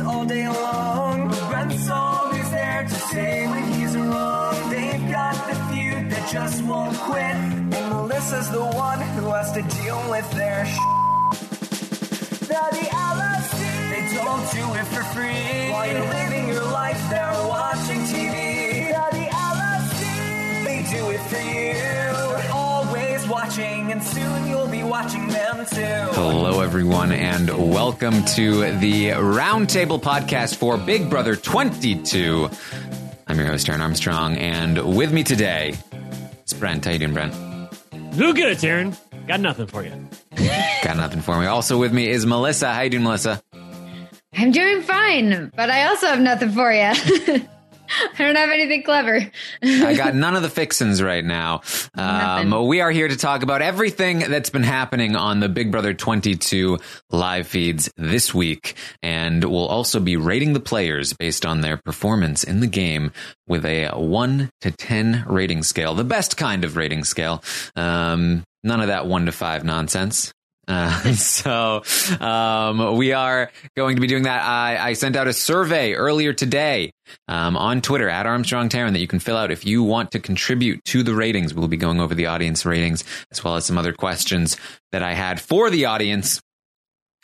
all day long. There to say when he's wrong. They've got the feud that just won't quit. And Melissa's the one who has to deal with their sh. They're the LSD. They don't do it for free. While you're living your life, they're watching TV. They're the LSD. They do it for you. They're always watching, and soon you'll be watching them too. Hello, everyone, and welcome to the Roundtable podcast for Big Brother 22. I'm your host, Taran Armstrong, and with me today is Brent. How you doing, Brent? Do good, Taran. Got nothing for you. Got nothing for me. Also with me is Melissa. How you doing, Melissa? I'm doing fine, but I also have nothing for you. I don't have anything clever. I got none of the fixins right now. Um, we are here to talk about everything that's been happening on the Big Brother 22 live feeds this week. And we'll also be rating the players based on their performance in the game with a 1 to 10 rating scale, the best kind of rating scale. Um, none of that 1 to 5 nonsense. Uh, so um, we are going to be doing that. I, I sent out a survey earlier today um, on Twitter at Armstrong Taran that you can fill out if you want to contribute to the ratings. We'll be going over the audience ratings as well as some other questions that I had for the audience.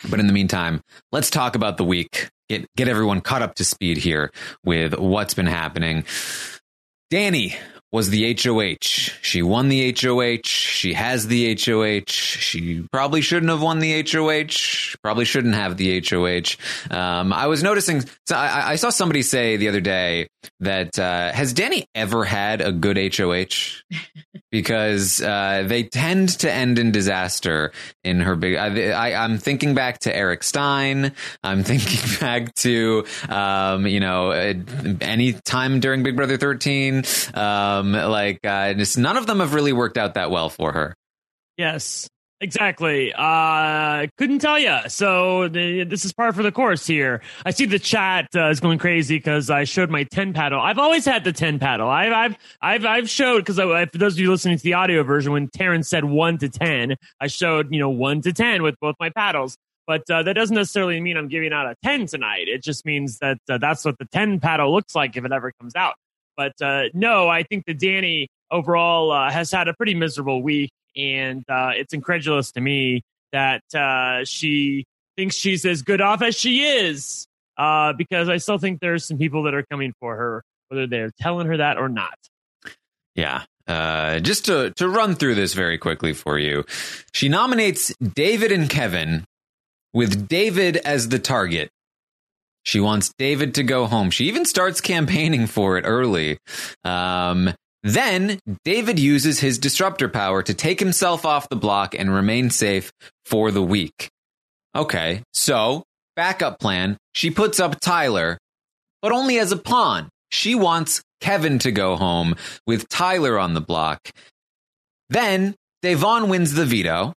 But in the meantime, let's talk about the week. Get get everyone caught up to speed here with what's been happening. Dani was the HOH. She won the HOH. She has the HOH. She probably shouldn't have won the HOH. Probably shouldn't have the HOH. Um, I was noticing, so I, I saw somebody say the other day that uh, has Dani ever had a good HOH? because uh, they tend to end in disaster in her big. I, I, I'm thinking back to Eric Stein. I'm thinking back to um, you know uh, any time during Big Brother 13. Um, like uh, just none of them have really worked out that well for her. Yes, exactly. Uh, couldn't tell you. So the, this is par for the course here. I see the chat uh, is going crazy because I showed my ten paddle. I've always had the ten paddle. I've I've I've, I've showed because for those of you listening to the audio version, when Taran said one to ten, I showed you know one to ten with both my paddles. But uh, that doesn't necessarily mean I'm giving out a 10 tonight. It just means that uh, that's what the 10 paddle looks like if it ever comes out. But uh, no, I think that Dani overall uh, has had a pretty miserable week, and uh, it's incredulous to me that uh, she thinks she's as good off as she is. Uh, because I still think there's some people that are coming for her, whether they're telling her that or not. Yeah. Uh, just to, to run through this very quickly for you, she nominates David and Kevin with David as the target. She wants David to go home. She even starts campaigning for it early. Um, then David uses his disruptor power to take himself off the block and remain safe for the week. Okay, so backup plan. She puts up Tyler, but only as a pawn. She wants Kevin to go home with Tyler on the block. Then Devon wins the veto.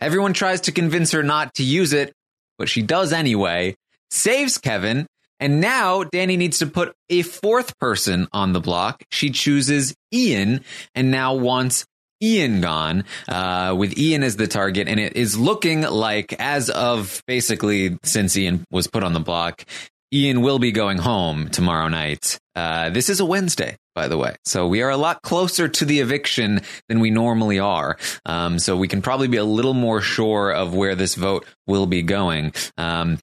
Everyone tries to convince her not to use it, but she does anyway, saves Kevin, and now Dani needs to put a fourth person on the block. She chooses Ian and now wants Ian gone, uh, with Ian as the target. And it is looking like, as of basically since Ian was put on the block, Ian will be going home tomorrow night. Uh, this is a Wednesday, by the way. So we are a lot closer to the eviction than we normally are. Um, so we can probably be a little more sure of where this vote will be going. Um,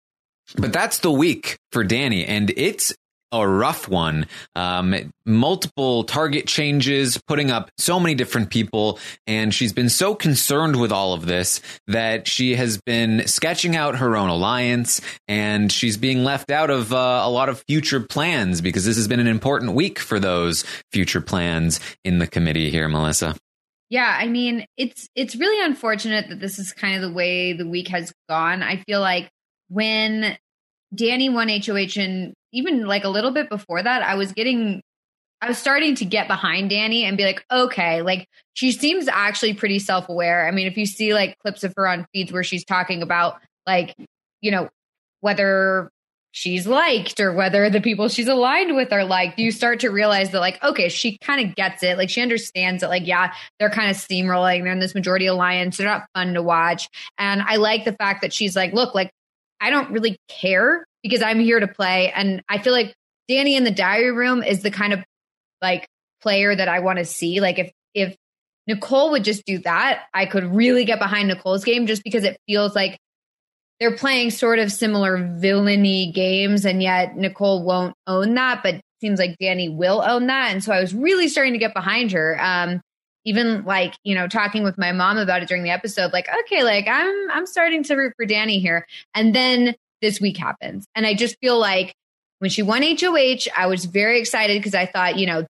but that's the week for Dani, and it's a rough one. Um, multiple target changes, putting up so many different people, and she's been so concerned with all of this that she has been sketching out her own alliance, and she's being left out of uh, a lot of future plans because this has been an important week for those future plans in the committee here, Melissa. Yeah, I mean, it's it's really unfortunate that this is kind of the way the week has gone. I feel like when Dani won HOH and even like a little bit before that, I was getting I was starting to get behind Dani and be like, okay, like she seems actually pretty self aware. I mean, if you see like clips of her on feeds where she's talking about like, you know, whether she's liked or whether the people she's aligned with are liked, you start to realize that like, okay, she kind of gets it. Like she understands that like, yeah, they're kind of steamrolling. They're in this majority alliance. They're not fun to watch. And I like the fact that she's like, look, like I don't really care because I'm here to play. And I feel like Dani in the diary room is the kind of like player that I want to see. Like if if Nicole would just do that, I could really get behind Nicole's game just because it feels like they're playing sort of similar villainy games, and yet Nicole won't own that, but seems like Dani will own that. And so I was really starting to get behind her. Um, even like, you know, talking with my mom about it during the episode, like, okay, like I'm I'm starting to root for Dani here. And then this week happens. And I just feel like when she won HOH, I was very excited because I thought, you know,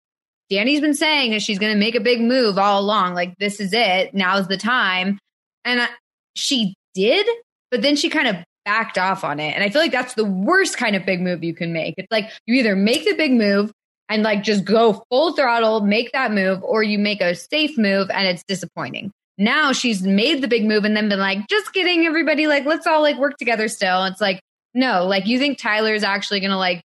Dani's been saying that she's going to make a big move all along. Like, this is it. Now's the time. And I, she did, but then she kind of backed off on it. And I feel like that's the worst kind of big move you can make. It's like you either make the big move and like just go full throttle, make that move, or you make a safe move and it's disappointing. Now she's made the big move and then been like, just kidding, everybody. Like, let's all like work together still. It's like, no, like you think Tyler's actually going to like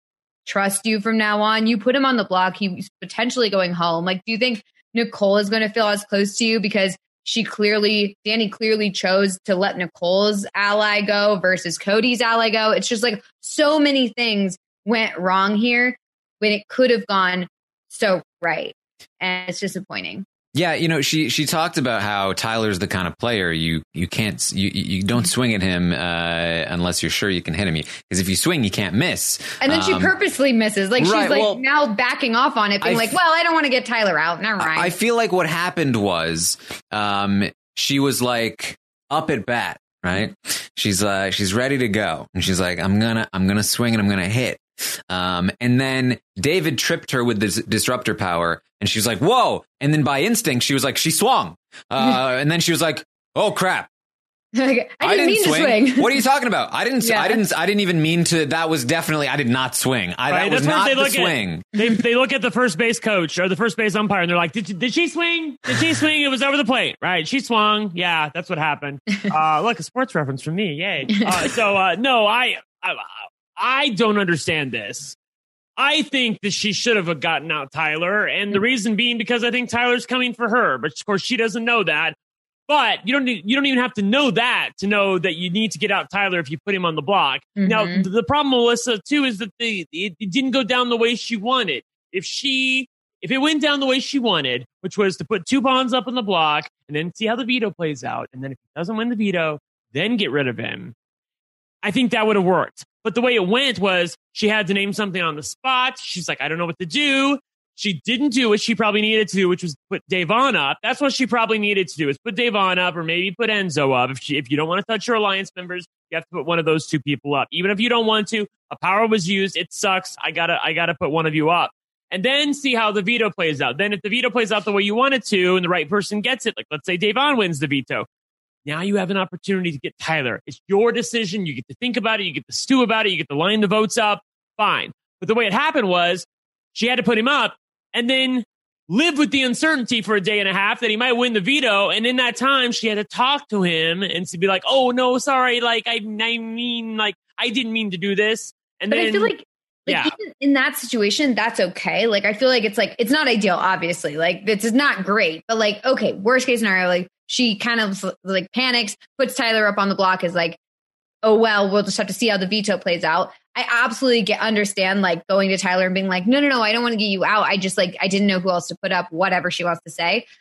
trust you from now on? You put him on the block. He's potentially going home. Like, do you think Nicole is going to feel as close to you because she clearly, Dani clearly chose to let Nicole's ally go versus Cody's ally go? It's just like so many things went wrong here when it could have gone so right. And it's disappointing. Yeah, you know, she she talked about how Tyler's the kind of player you you can't you you don't swing at him uh, unless you're sure you can hit him. Because if you swing, you can't miss. And then um, she purposely misses. Like right, she's like well, now backing off on it, being I like, "Well, I don't want to get Tyler out." Never mind. I feel like what happened was, um, she was like up at bat, right? She's uh she's ready to go, and she's like, "I'm gonna I'm gonna swing and I'm gonna hit." Um, and then David tripped her with this disruptor power, and she was like, "Whoa!" And then by instinct, she was like, she swung, uh, and then she was like, "Oh crap!" I didn't, I didn't swing. swing. what are you talking about? I didn't. Yeah. I didn't. I didn't even mean to. That was definitely. I did not swing. I, right, that was not the swing. At, they they look at the first base coach or the first base umpire, and they're like, "Did did she swing? Did she swing? It was over the plate, right? She swung. Yeah, that's what happened. Uh, look, a sports reference from me. Yay. Uh, so uh, no, I, I I don't understand this. I think that she should have gotten out Tyler, and the reason being because I think Tyler's coming for her, but of course she doesn't know that. But you don't need, you don't even have to know that to know that you need to get out Tyler if you put him on the block. Mm-hmm. Now the problem, Melissa, too, is that the it, it didn't go down the way she wanted. If she if it went down the way she wanted, which was to put two pawns up on the block and then see how the veto plays out, and then if he doesn't win the veto, then get rid of him. I think that would have worked. But the way it went was she had to name something on the spot. She's like, I don't know what to do. She didn't do what she probably needed to do, which was put Da'Vonne up. That's what she probably needed to do is put Da'Vonne up or maybe put Enzo up. If she, if you don't want to touch your alliance members, you have to put one of those two people up. Even if you don't want to, a power was used. It sucks. I gotta, I gotta put one of you up and then see how the veto plays out. Then if the veto plays out the way you want it to and the right person gets it, like let's say Da'Vonne wins the veto, now you have an opportunity to get Tyler. It's your decision. You get to think about it. You get to stew about it. You get to line the votes up. Fine. But the way it happened was she had to put him up and then live with the uncertainty for a day and a half that he might win the veto. And in that time, she had to talk to him and to be like, "Oh no, sorry. Like I, I mean, like I didn't mean to do this." And but then, I feel like like yeah. in that situation, that's okay. Like I feel like it's like it's not ideal, obviously. Like this is not great, but like okay, worst case scenario, like she kind of like panics, puts Tyler up on the block, is like, oh well, we'll just have to see how the veto plays out. I absolutely get understand like going to Tyler and being like, no, no, no, I don't want to get you out. I just like I didn't know who else to put up, whatever she wants to say.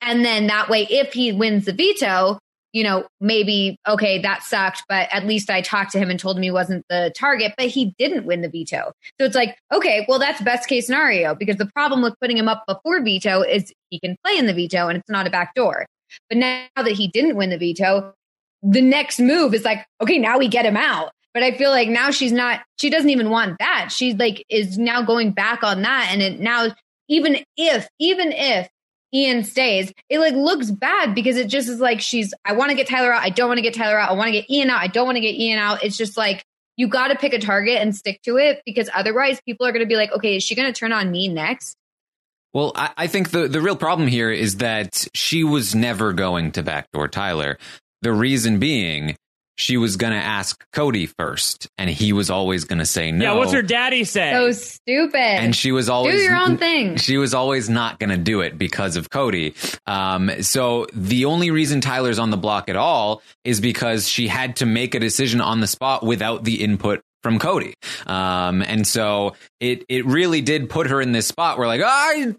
And then that way, if he wins the veto, you know, maybe, okay, that sucked, but at least I talked to him and told him he wasn't the target, but he didn't win the veto. So it's like, okay, well, that's best case scenario because the problem with putting him up before veto is he can play in the veto and it's not a back door. But now that he didn't win the veto, the next move is like, okay, now we get him out. But I feel like now she's not, she doesn't even want that. She like is now going back on that. And it now, even if, even if Ian stays, it like looks bad because it just is like she's, I want to get Tyler out. I don't want to get Tyler out. I want to get Ian out. I don't want to get Ian out. It's just like, you got to pick a target and stick to it because otherwise people are going to be like, okay, is she going to turn on me next? Well, I, I, think the, the real problem here is that she was never going to backdoor Tyler. The reason being, she was going to ask Cody first, and he was always going to say no. Yeah, what's her daddy say? So stupid. And she was always do your own thing. She was always not going to do it because of Cody. Um, so the only reason Tyler's on the block at all is because she had to make a decision on the spot without the input from Cody. Um, and so it it really did put her in this spot where like I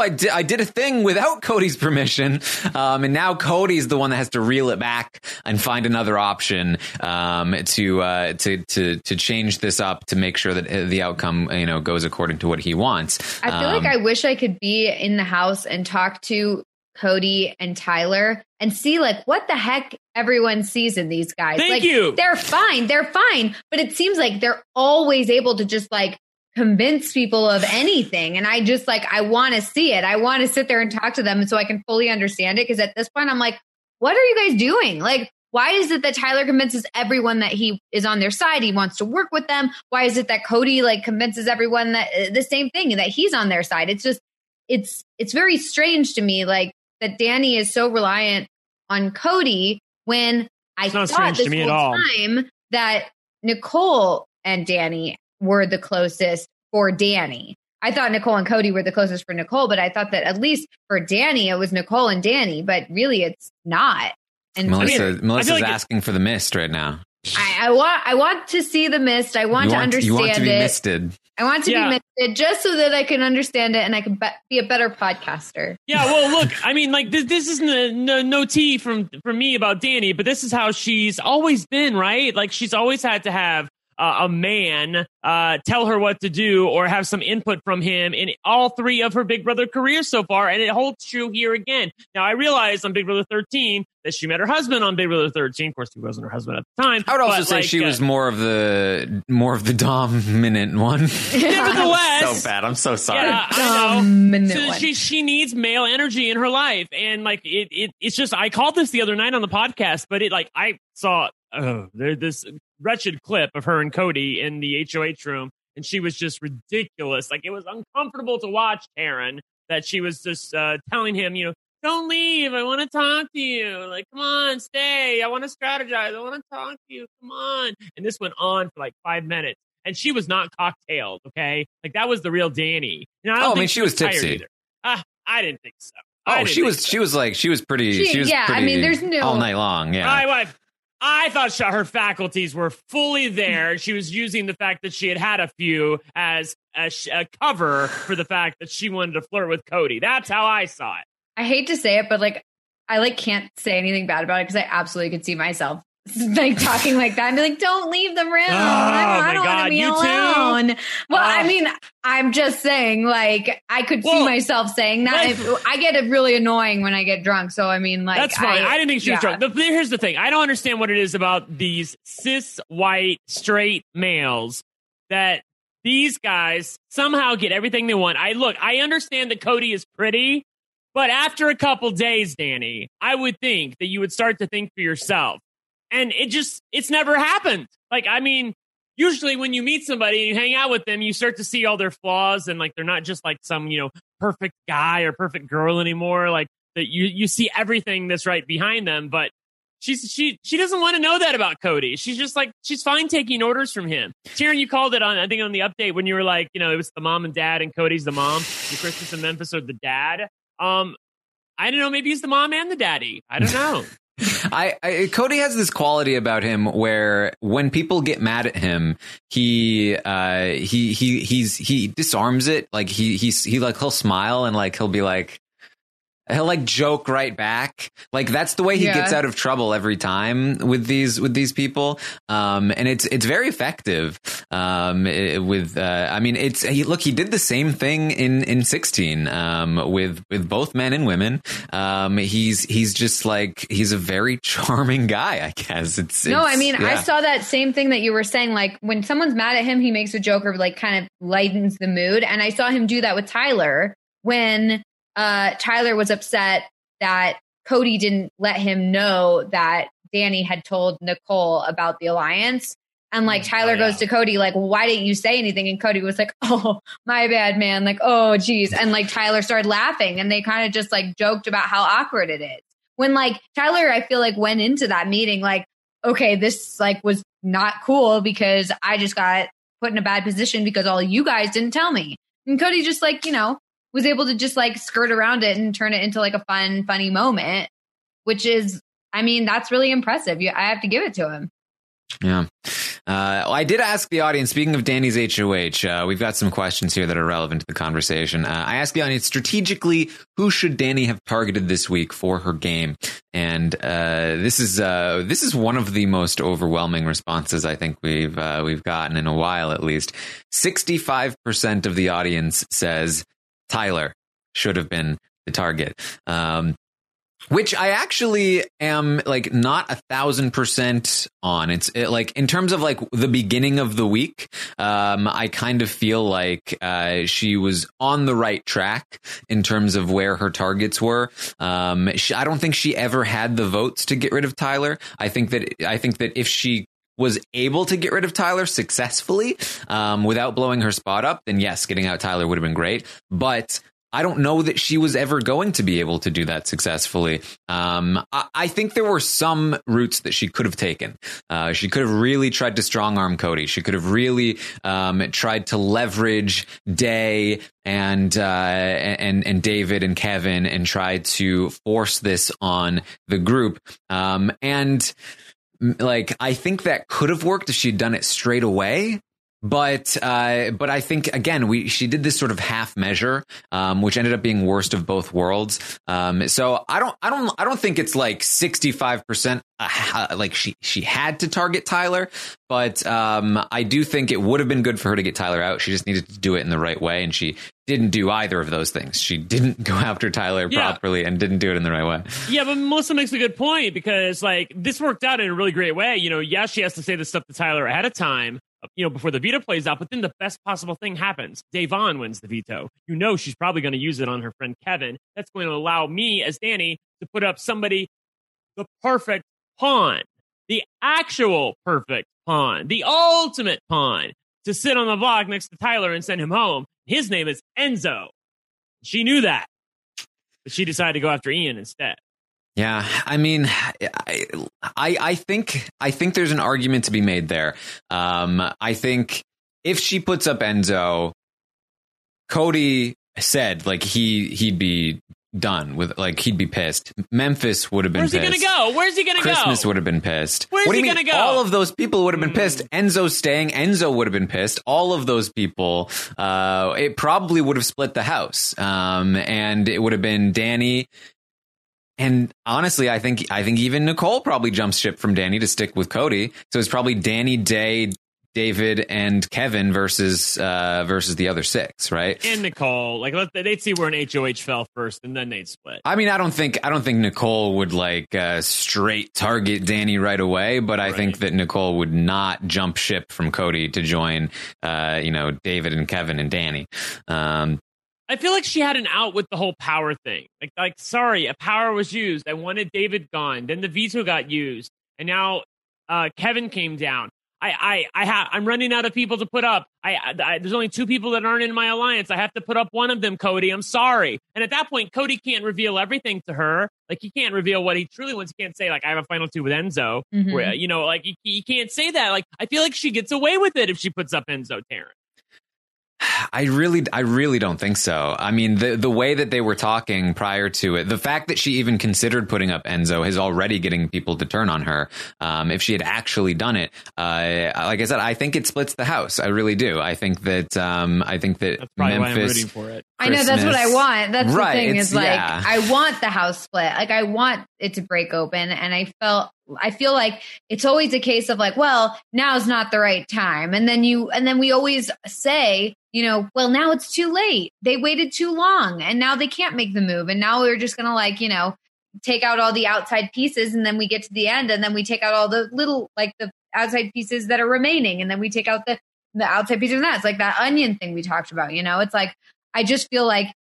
I did, I did a thing without Cody's permission, um, and now Cody's the one that has to reel it back and find another option um, to uh, to to to change this up to make sure that uh, the outcome you know goes according to what he wants. I feel Um, like I wish I could be in the house and talk to Cody and Tyler and see like what the heck everyone sees in these guys. Thank like you. they're fine, they're fine, but it seems like they're always able to just like convince people of anything and I just like I want to see it. I want to sit there and talk to them so I can fully understand it because at this point I'm like what are you guys doing? Like why is it that Tyler convinces everyone that he is on their side? He wants to work with them. Why is it that Cody like convinces everyone that uh, the same thing that he's on their side? It's just it's it's very strange to me like that Dani is so reliant on Cody when I It's not thought this to me whole at all. time that Nicole and Dani were the closest for Dani. I thought Nicole and Cody were the closest for Nicole, but I thought that at least for Dani it was Nicole and Dani, but really it's not. And Melissa, I mean, Melissa's feel like it- asking for the mist right now. I, I want I want to see the mist. I want you to want, understand you want to be it. misted. I want to Yeah. be misted just so that I can understand it and I can be, be a better podcaster. Yeah, well, look, I mean, like this, this isn't a, no, no tea from from me about Dani, but this is how she's always been, right? Like she's always had to have uh, a man uh, tell her what to do or have some input from him in all three of her Big Brother careers so far, and it holds true here again. Now, I realized on Big Brother 13 that she met her husband on Big Brother 13. Of course, he wasn't her husband at the time. I would also but, say like, she uh, was more of the more of the dominant one. Nevertheless, so bad. I'm so sorry. Yeah, I know. Dominant So one. she she needs male energy in her life, and like it, it it's just I called this the other night on the podcast, but it like I saw oh there this wretched clip of her and Cody in the HOH room, and she was just ridiculous. Like it was uncomfortable to watch Taran that she was just uh, telling him, you know. Don't leave. I want to talk to you. Like, come on, stay. I want to strategize. I want to talk to you. Come on. And this went on for like five minutes. And she was not cocktailed, okay? Like that was the real Dani. And I don't Oh, I mean, she was tired tipsy. either. Ah, I didn't think so. Oh, she was so. she was like she was pretty. She, She- was yeah, I pretty mean, there's no- all night long. Yeah. My wife. I thought she, her faculties were fully there. She was using the fact that she had had a few as a, a cover for the fact that she wanted to flirt with Cody. That's how I saw it. I hate to say it, but like I like can't say anything bad about it because I absolutely could see myself like talking like that and be like, "Don't leave the room. Oh, I don't, oh don't want to be you too? alone." Well, I Oh. mean, I'm just saying, like I could see myself saying that. If, I get it really annoying when I get drunk, so I mean, like That's fine. I, didn't think she was yeah. drunk. The, here's the thing. I don't understand what it is about these cis white straight males that these guys somehow get everything they want. I look, I understand that Cody is pretty, but after a couple days, Dani, I would think that you would start to think for yourself. And it just it's never happened. Like I mean, usually when you meet somebody and you hang out with them, you start to see all their flaws and like they're not just like some, you know, perfect guy or perfect girl anymore. Like that you you see everything that's right behind them, but she's she she doesn't want to know that about Cody. She's just like she's fine taking orders from him. Taran, you called it on I think on the update when you were like, you know, it was the mom and dad and Cody's the mom, and Christmas in Memphis or the dad. Um I don't know, maybe he's the mom and the daddy. I don't know. I, I Cody has this quality about him where when people get mad at him, he uh he he he's he disarms it. Like he he's he like he'll smile and like he'll be like he'll like joke right back. Like that's the way he Yeah. gets out of trouble every time with these with these people. Um and it's it's very effective. Um i- with uh I mean it's he look he did the same thing in in 16 um with with both men and women. Um he's he's just like he's a very charming guy, I guess. It's No, I mean, I saw that same thing that you were saying. Like when someone's mad at him, he makes a joke or like kind of lightens the mood. And I saw him do that with Tyler when uh, Tyler was upset that Cody didn't let him know that Dani had told Nicole about the alliance. And like Tyler Oh, goes to Cody, like, why didn't you say anything? And Cody was like, oh, my bad, man. Like, oh, geez. And like Tyler started laughing and they kind of just like joked about how awkward it is. When like Tyler, I feel like went into that meeting like, okay, this like was not cool because I just got put in a bad position because all you guys didn't tell me. And Cody just like, you know, was able to just like skirt around it and turn it into like a fun, funny moment, which is, I mean, that's really impressive. You, I have to give it to him. Yeah. Uh, I did ask the audience. Speaking of Dani's HOH, uh, we've got some questions here that are relevant to the conversation. Uh, I asked the audience strategically, who should Dani have targeted this week for her game? And uh, this is uh, this is one of the most overwhelming responses I think we've uh, we've gotten in a while, at least. Sixty five percent of the audience says Tyler should have been the target. Um, which I actually am like not a thousand percent on. It's it, like in terms of like the beginning of the week, um, I kind of feel like uh, she was on the right track in terms of where her targets were. Um, she, I don't think she ever had the votes to get rid of Tyler. I think that I think that if she was able to get rid of Tyler successfully um, without blowing her spot up, then yes, getting out Tyler would have been great. But I don't know that she was ever going to be able to do that successfully. Um, I, I, think there were some routes that she could have taken. Uh, she could have really tried to strong arm Cody. She could have really um, tried to leverage Day and uh, and and David and Kevin and tried to force this on the group. Um, and like I think that could have worked if she'd done it straight away but uh, but I think again we she did this sort of half measure, um, which ended up being worst of both worlds. Um, so I don't I don't I don't think it's like sixty five percent uh, like she she had to target Tyler, but um, I do think it would have been good for her to get Tyler out. She just needed to do it in the right way, and she didn't do either of those things. She didn't go after Tyler yeah. properly and didn't do it in the right way. Yeah, but Melissa makes a good point because like this worked out in a really great way. You know, yeah, she has to say the stuff to Tyler ahead of time, you know, before the veto plays out, but then the best possible thing happens. Da'Vonne wins the veto. You know she's probably going to use it on her friend Kevin. That's going to allow me as Dani to put up somebody, the perfect pawn, the actual perfect pawn, the ultimate pawn to sit on the block next to Tyler and send him home. His name is Enzo. She knew that, but she decided to go after Ian instead. Yeah, I mean, I, I think I think there's an argument to be made there. Um, I think if she puts up Enzo, Cody said like he he'd be done with like he'd be pissed. Memphis would have been Where's pissed. he gonna go? Where's he gonna Christmas go? Christmas would have been pissed. Where's what he gonna mean? go? All of those people would have been pissed. Enzo staying, Enzo would have been pissed. All of those people, uh, it probably would have split the house. Um, and it would have been Dani. And honestly, I think I think even Nicole probably jumps ship from Dani to stick with Cody. So it's probably Dani, Day, David, and Kevin versus uh, versus the other six, right? and Nicole. Like they'd see where an HOH fell first, and then they'd split. I mean, I don't think I don't think Nicole would like uh, straight target Dani right away, but I Right. think that Nicole would not jump ship from Cody to join, uh, you know, David and Kevin and Dani. Um, I feel like she had an out with the whole power thing. Like, like, sorry, a power was used. I wanted David gone. Then the veto got used, and now uh, Kevin came down. I, I, I ha- I'm running out of people to put up. I, I, there's only two people that aren't in my alliance. I have to put up one of them, Cody. I'm sorry. And at that point, Cody can't reveal everything to her. Like he can't reveal what he truly wants. He can't say like I have a final two with Enzo. Mhm. Where, you know, like he, he can't say that. Like I feel like she gets away with it if she puts up Enzo Taran. I really, I really don't think so. I mean, the the way that they were talking prior to it, the fact that she even considered putting up Enzo is already getting people to turn on her. Um, if she had actually done it, uh, like I said, I think it splits the house. I really do. I think that, um, I think that That's probably why I'm Memphis. rooting for it. I know that's what I want. That's Right, the thing is like yeah. I want the house split. Like I want it to break open and I felt I feel like it's always a case of like, well, now's not the right time. And then you and then we always say, you know, well, now it's too late. They waited too long and now they can't make the move and now we're just going to like, you know, take out all the outside pieces and then we get to the end and then we take out all the little like the outside pieces that are remaining and then we take out the the outside pieces of that. It's like that onion thing we talked about, you know? It's like I just feel like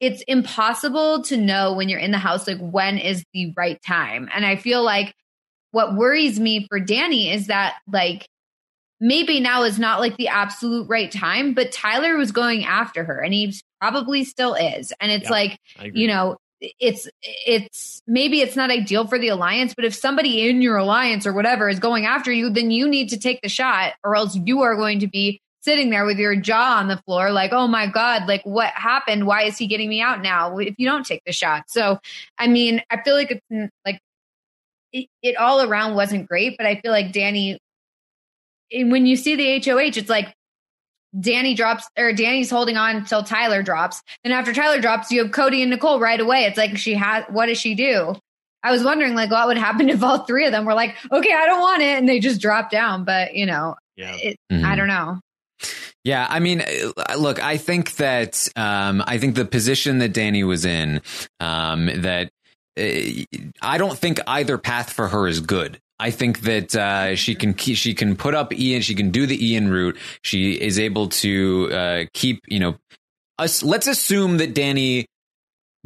it's impossible to know when you're in the house like when is the right time. And I feel like what worries me for Dani is that like maybe now is not like the absolute right time, but Tyler was going after her and he probably still is. And it's Yeah. like you know it's it's maybe it's not ideal for the alliance but if somebody in your alliance or whatever is going after you then you need to take the shot or else you are going to be sitting there with your jaw on the floor like oh my god like what happened why is he getting me out now if you don't take the shot so i mean i feel like it's like it, it all around wasn't great but i feel like dani when you see the HOH, it's like Dani drops or Dani's holding on until Tyler drops. Then after Tyler drops, you have Cody and Nicole right away. It's like she has what does she do? I was wondering like what would happen if all three of them were like, okay, I don't want it, and they just drop down. But you know, Yeah. it, Mhm. I don't know. Yeah, I mean, uh, look, I think that um, I think the position that Dani was in, um, that uh, I don't think either path for her is good. I think that uh, she can keep, she can put up Ian, she can do the Ian route. She is able to uh, keep, you know, us. Let's assume that Dani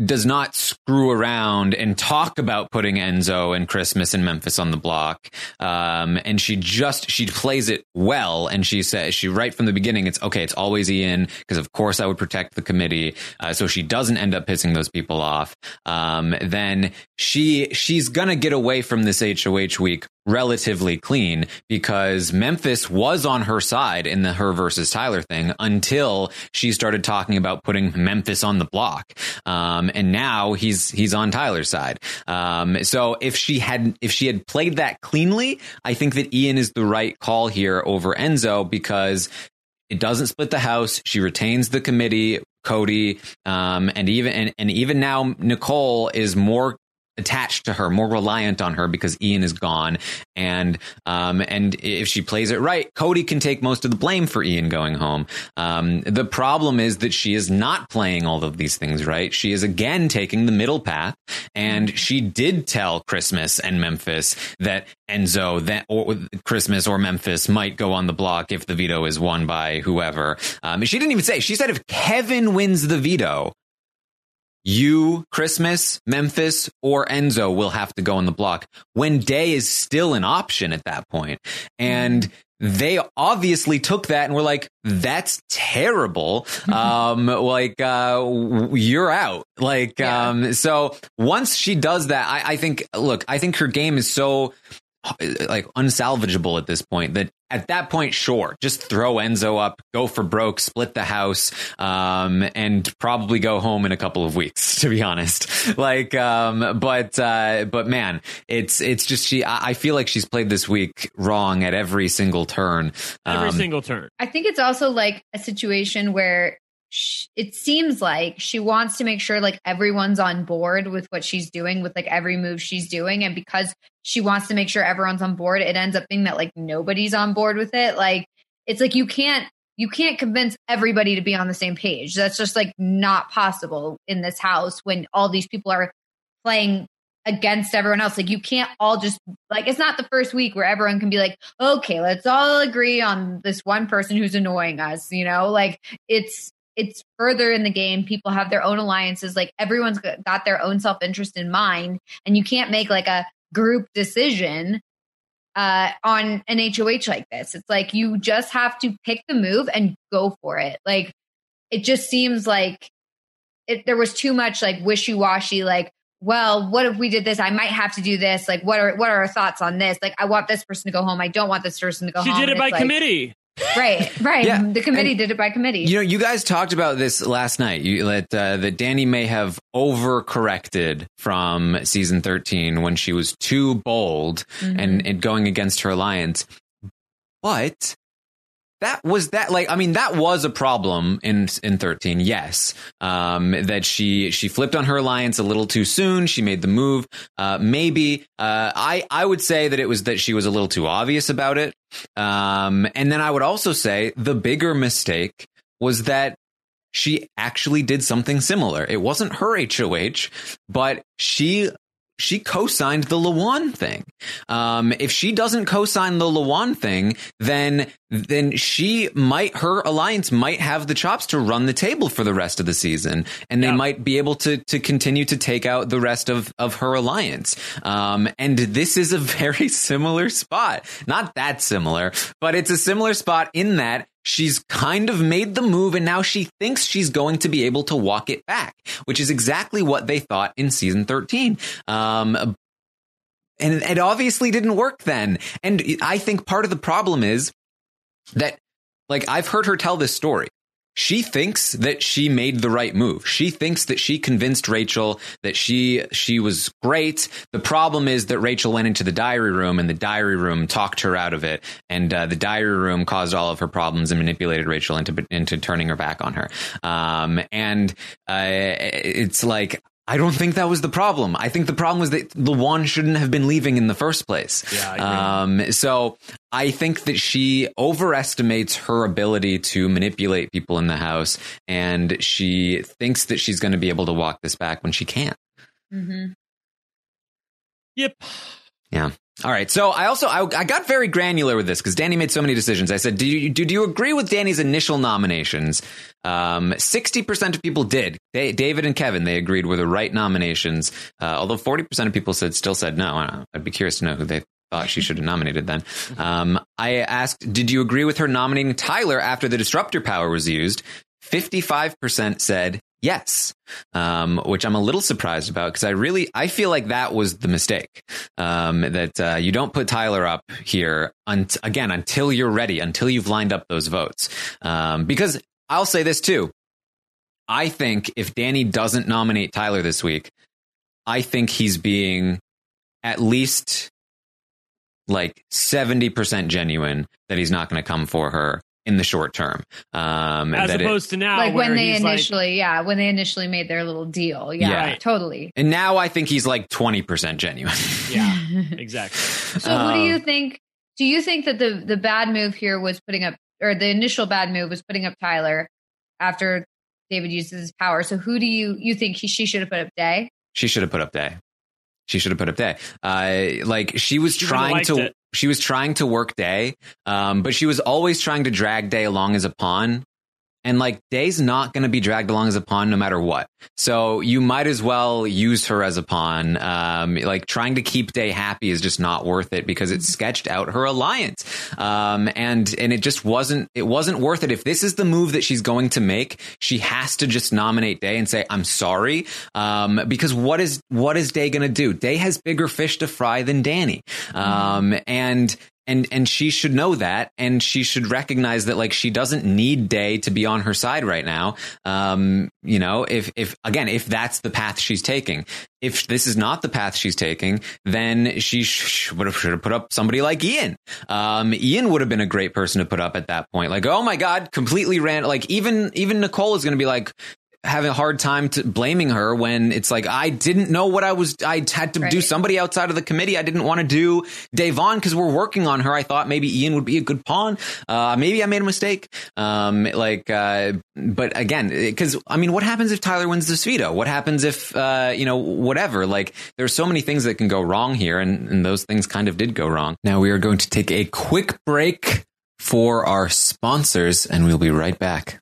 does not screw around and talk about putting Enzo and Christmas and Memphis on the block. Um, and she just she plays it well, and she says she right from the beginning, it's okay. It's always Ian because of course I would protect the committee, uh, so she doesn't end up pissing those people off. Um, then she she's gonna get away from this HOH week relatively clean because Memphis was on her side in the her versus Tyler thing until she started talking about putting Memphis on the block. Um, and now he's he's on Tyler's side. Um, so if she had if she had played that cleanly, I think that Ian is the right call here over Enzo because it doesn't split the house. She retains the committee, Cody, um, and even and, and even now Nicole is more attached to her, more reliant on her because Ian is gone. And um, and if she plays it right, Cody can take most of the blame for Ian going home. Um, the problem is that she is not playing all of these things right. She is again taking the middle path, and she did tell Christmas and Memphis that Enzo that or Christmas or Memphis might go on the block if the veto is won by whoever. Um, she didn't even say. She said if Kevin wins the veto, you, Christmas, Memphis, or Enzo will have to go on the block when Day is still an option at that point. And they obviously took that and were like, that's terrible. um, like, uh, you're out. Like, Yeah. um, so once she does that, I, I think, look, I think her game is so like unsalvageable at this point that at that point sure. Just throw enzo up go for broke split the house um and probably go home in a couple of weeks to be honest. Like um but uh but man it's it's just she i I feel like she's played this week wrong at every single turn. Every Um, single turn. I think it's also like a situation where sh- it seems like she wants to make sure like everyone's on board with what she's doing with like every move she's doing. And because she wants to make sure everyone's on board it ends up being that like nobody's on board with it. Like it's like you can't you can't convince everybody to be on the same page. That's just like not possible in this house when all these people are playing against everyone else. Like you can't all just like it's not the first week where everyone can be like okay let's all agree on this one person who's annoying us you know? Like it's it's further in the game. People have their own alliances. Like everyone's got their own self-interest in mind and you can't make like a group decision uh on an HOH like this. It's like you just have to pick the move and go for it. Like it just seems like it, there was too much like wishy-washy like well what if we did this? I might have to do this. Like what are what are our thoughts on this? Like i want this person to go home. I don't want this person to go She home. She did it by like- committee. Right right Yeah, the committee and- did it by committee You know, you guys talked about this last night. You that uh, that Dani may have overcorrected from season thirteen when she was too bold Mhm. and, and going against her alliance. But that was that like I mean that was a problem in in 13 yes. Um that she she flipped on her alliance a little too soon. She made the move. Uh maybe uh I I would say that it was that she was a little too obvious about it. Um and then I would also say the bigger mistake was that she actually did something similar. It wasn't her HOH but she she co-signed the Lawon thing. Um, if she doesn't co-sign the Lawon thing, then then she might her alliance might have the chops to run the table for the rest of the season, and they Yeah. might be able to to continue to take out the rest of of her alliance. Um, and this is a very similar spot, not that similar, but it's a similar spot in that she's kind of made the move and now she thinks she's going to be able to walk it back, which is exactly what they thought in season 13. Um, and it obviously didn't work then. And I think part of the problem is that, like, I've heard her tell this story. She thinks that she made the right move. She thinks that she convinced Rachel that she she was great. The problem is that Rachel went into the diary room and the diary room talked her out of it, and uh, the diary room caused all of her problems and manipulated Rachel into into turning her back on her. Um, and uh, it's like I don't think that was the problem. I think the problem was that Lawon shouldn't have been leaving in the first place. Yeah, I um, so I think that she overestimates her ability to manipulate people in the house, and she thinks that she's going to be able to walk this back when she can't. Mm-hmm. Yep. Yeah. All right. So I also I, I got very granular with this because Dani made so many decisions. I said, "Do you do, do you agree with Dani's initial nominations?" Um, Sixty percent of people did. They, David and Kevin they agreed were the right nominations. Uh, although forty percent of people said still said no. I I'd be curious to know who they thought she should have nominated then. Um, I asked, "Did you agree with her nominating Tyler after the disruptor power was used?" Fifty-five percent said yes, um, which I'm a little surprised about because I really I feel like that was the mistake. Um, that uh, you don't put Tyler up here again until you're ready, until you've lined up those votes. Um, because I'll say this too. I think if Dani doesn't nominate Tyler this week, I think he's being at least like 70% genuine that he's not going to come for her in the short term. Um, As that it- opposed to now, like when they he's like- initially, yeah, when they initially made their little deal. Yeah, Yeah. totally. and now I think he's like 20% genuine. yeah, exactly. So, who do Um, you think? Do you think that the the bad move here was putting up, or the initial bad move was putting up Tyler after David uses his power? So, who do you you think he, she should have put up Day? She should have put up day. She should have put up day. Uh, like she was She trying to. it. She was trying to work day, um, but she was always trying to drag day along as a pawn. And like Day's not going to be dragged along as a pawn no matter what. So you might as well use her as a pawn. Um, like trying to keep Day happy is just not worth it because it sketched out her alliance. Um, and, and it just wasn't, it wasn't worth it. If this is the move that she's going to make, she has to just nominate Day and say, I'm sorry. Um, because what is, what is Day going to do? Day has bigger fish to fry than Dani. Um, and, and and she should know that and she should recognize that like she doesn't need day to be on her side right now. Um you know if if again if that's the path she's taking. If this is not the path she's taking then she sh- would have should have put up somebody like ian. Um ian would have been a great person to put up at that point. Like oh my god completely ran like even even nicole is going to be like having a hard time to blaming her when it's like I didn't know what I was. I had to do somebody outside of the committee. I didn't want to do Da'Vonne because we're working on her. I thought maybe Ian would be a good pawn. Uh, maybe I made a mistake. Um, like, uh, but again, because I mean, what happens if Tyler wins this veto? What happens if uh, you know whatever? Like, there's so many things that can go wrong here, and, and those things kind of did go wrong. Now we are going to take a quick break for our sponsors, and we'll be right back.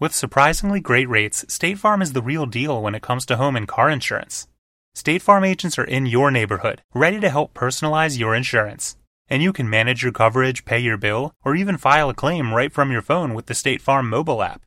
With surprisingly great rates, State Farm is the real deal when it comes to home and car insurance. State Farm agents are in your neighborhood, ready to help personalize your insurance. And you can manage your coverage, pay your bill, or even file a claim right from your phone with the State Farm mobile app.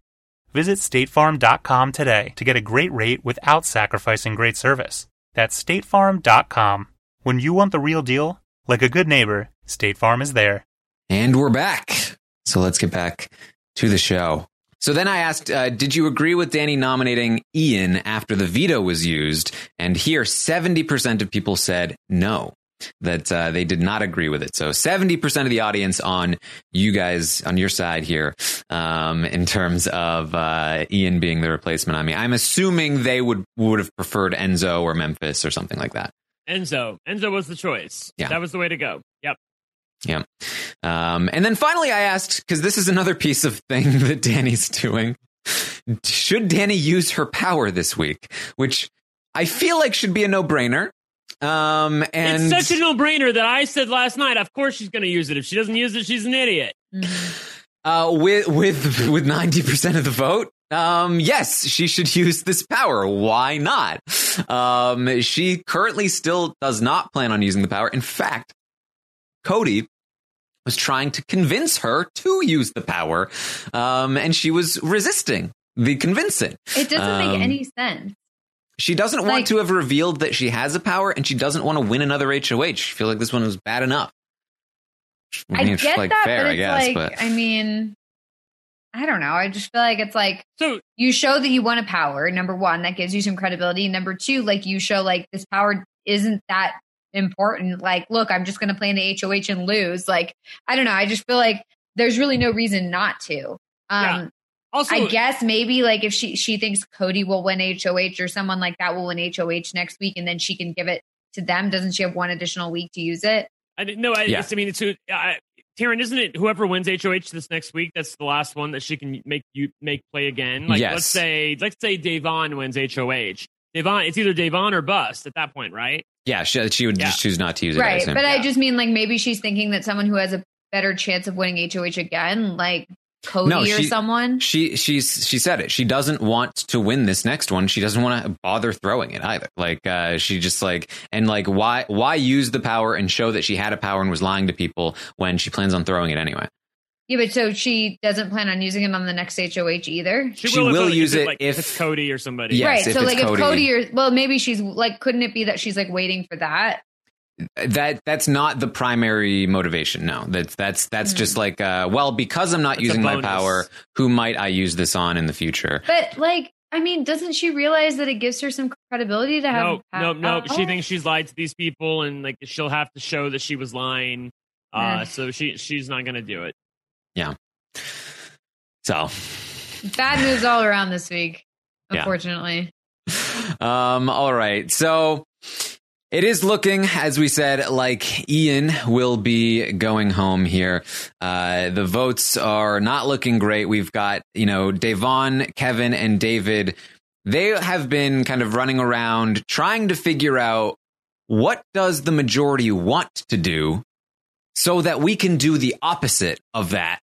Visit statefarm.com today to get a great rate without sacrificing great service. That's statefarm.com. When you want the real deal, like a good neighbor, State Farm is there. And we're back. So let's get back to the show. So then I asked, uh, did you agree with Dani nominating Ian after the veto was used? And here, 70% of people said no, that uh, they did not agree with it. So 70% of the audience on you guys, on your side here, um, in terms of uh, Ian being the replacement on me. I'm assuming they would, would have preferred Enzo or Memphis or something like that. Enzo. Enzo was the choice. Yeah. That was the way to go. Yeah. Um, and then finally, I asked because this is another piece of thing that Dani's doing. Should Dani use her power this week? Which I feel like should be a no brainer. Um, and it's such a no-brainer that I said last night. Of course, she's going to use it. If she doesn't use it, she's an idiot. uh, with with with ninety percent of the vote, um, yes, she should use this power. Why not? Um, she currently still does not plan on using the power. In fact, Cody was trying to convince her to use the power, um, and she was resisting the convincing. It doesn't Um, make any sense. She doesn't Like- want to have revealed that she has a power, and she doesn't want to win another HOH. She feel like this one was bad enough. I, mean, it's, get like that, fair, but I it's guess, like, but I mean, I don't know. I just feel like it's like So you show that you want a power. Number one, that gives you some credibility. Number two, like you show like this power isn't that important. Like, look, I'm just going to play in the HOH and lose. Like, I don't know. I just feel like there's really no reason not to. Um, Yeah. also, I guess maybe like if she she thinks Cody will win HOH or someone like that will win HOH next week, and then she can give it to them. Doesn't she have one additional week to use it? I didn't know. I, Yeah. I mean, it's who. I, Taran, isn't it whoever wins HOH this next week? That's the last one that she can make you make play again. Like Yes. let's say let's say Da'Vonne wins HOH. Da'Vonne, it's either Da'Vonne or bust at that point, right? yeah, she, she would Yeah. just choose not to use it. Right. assume. But I just mean like maybe she's thinking that someone who has a better chance of winning HOH again, like Cody No, or someone. she she's she said it. She doesn't want to win this next one. She doesn't want to bother throwing it either. Like uh, she just like and like why why use the power and show that she had a power and was lying to people when she plans on throwing it anyway. Yeah, but so she doesn't plan on using it on the next HOH either. She, She if will use it, it like, if- it's Cody or somebody. Yes, right. if so it's like Cody. if Cody or well, maybe she's like, couldn't it be that she's like waiting for that? That that's not the primary motivation. No, that's that's that's Hmm. just like uh, well because I'm not That's using my power. Who might I use this on in the future? But like, I mean, doesn't she realize that it gives her some credibility to have? No, no, no. Oh. She thinks she's lied to these people, and like she'll have to show that she was lying. Uh, so she she's not going to do it. So bad news all around this week. Yeah. Unfortunately, Um, all right. So it is looking, as we said, like Ian will be going home here. Uh, the votes are not looking great. We've got, you know, Da'Vonne, Kevin, and David. They have been kind of running around trying to figure out what does the majority want to do so that we can do the opposite of that.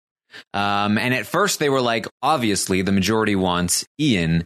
Um, and at first they were like, obviously the majority wants Ian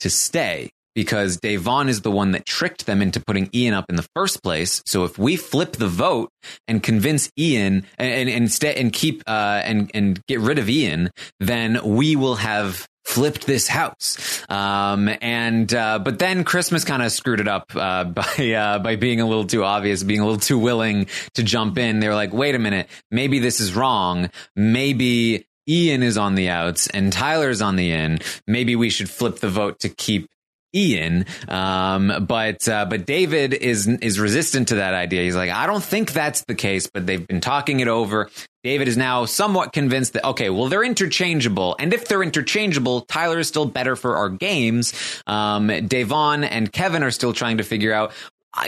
to stay because Da'Vonne is the one that tricked them into putting Ian up in the first place. So if we flip the vote and convince Ian and and, and, stay, and keep uh, and and get rid of Ian, then we will have flipped this house. Um, and uh, but then Christmas kind of screwed it up uh, by uh, by being a little too obvious, being a little too willing to jump in. They were like, wait a minute, maybe this is wrong. Maybe Ian is on the outs and Tyler's on the in. Maybe we should flip the vote to keep Ian. Um, but uh, but David is is resistant to that idea. He's like, I don't think that's the case. But they've been talking it over. David is now somewhat convinced that okay, well they're interchangeable, and if they're interchangeable, Tyler is still better for our games. Um, Da'Vonne and Kevin are still trying to figure out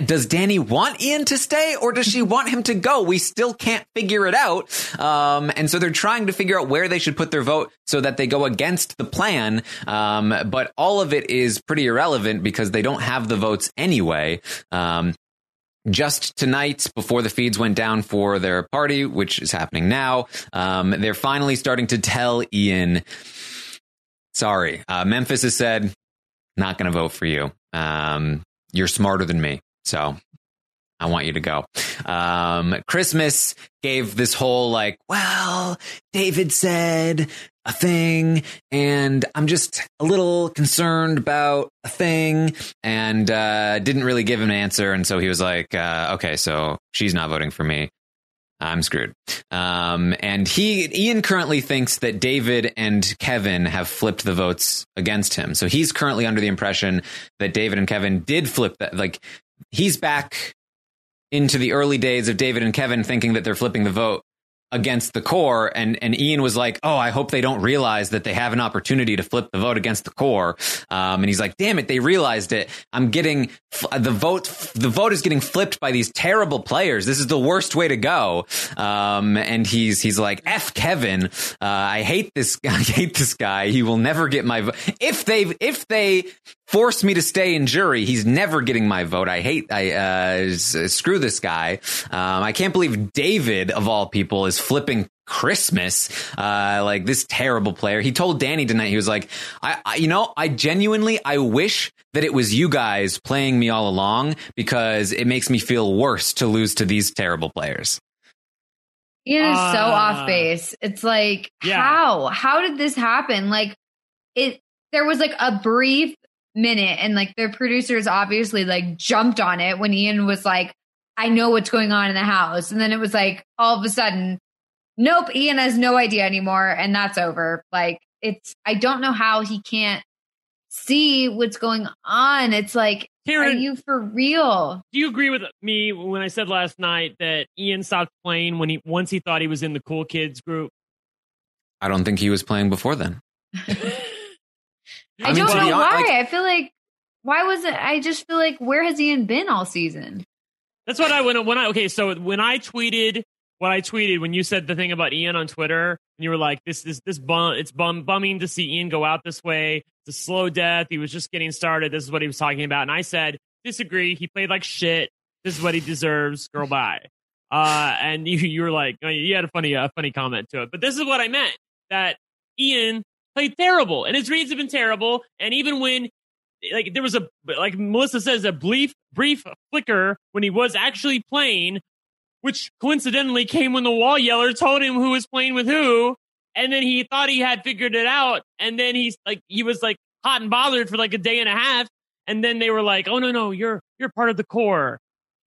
does Dani want Ian to stay or does she want him to go? We still can't figure it out. Um, and so they're trying to figure out where they should put their vote so that they go against the plan. Um, but all of it is pretty irrelevant because they don't have the votes anyway. Um, just tonight, before the feeds went down for their party, which is happening now, um, they're finally starting to tell Ian, sorry, uh, Memphis has said, not going to vote for you. Um, you're smarter than me. So I want you to go. Um, Christmas gave this whole like, well, David said a thing and I'm just a little concerned about a thing and, uh, didn't really give him an answer. And so he was like, uh, okay, so she's not voting for me. I'm screwed. Um, and he, Ian currently thinks that David and Kevin have flipped the votes against him. So he's currently under the impression that David and Kevin did flip that. Like he's back into the early days of David and Kevin thinking that they're flipping the vote against the core. And and Ian was like oh I hope they don't realize that they have an opportunity to flip the vote against the core. Um, and he's like damn it they realized it. I'm getting the vote the vote is getting flipped by these terrible players. This is the worst way to go. Um, and he's he's like F Kevin uh, I hate this guy, I hate this guy. He will never get my vote if they if they force me to stay in jury. He's never getting my vote. I hate. I uh, screw this guy. Um, I can't believe David of all people is flipping Christmas, uh, like this terrible player. He told Dani tonight, he was like, I, I, you know, I genuinely, I wish that it was you guys playing me all along because it makes me feel worse to lose to these terrible players. Ian is so Ah. off base. It's like, Yeah. how? How did this happen? Like, it. There was like a brief minute, and like the producers obviously like jumped on it when Ian was like, "I know what's going on in the house," and then it was like all of a sudden, nope, Ian has no idea anymore, and that's over. Like, it's. I don't know how he can't see what's going on. It's like, are Karen, you for real? do you agree with me when I said last night that Ian stopped playing when he once he thought he was in the cool kids group? I don't think he was playing before then. I, I mean, don't know why. like- I feel like why was it? I just feel like where has Ian been all season? That's what I when when I okay. So when I tweeted what I tweeted when you said the thing about Ian on Twitter, and you were like, "This this this bum, it's bum bumming to see Ian go out this way. It's a slow death. He was just getting started. This is what he was talking about." And I said, "Disagree. He played like shit. This is what he deserves. Girl, bye." Uh, and you you were like, you had a funny a funny comment to it, but this is what I meant that Ian played terrible, and his reads have been terrible, and even when like there was a like Melissa says a brief brief flicker when he was actually playing, which coincidentally came when the wall yeller told him who was playing with who, and then he thought he had figured it out, and then he's like he was like hot and bothered for like a day and a half, and then they were like, oh no no you're you're part of the core.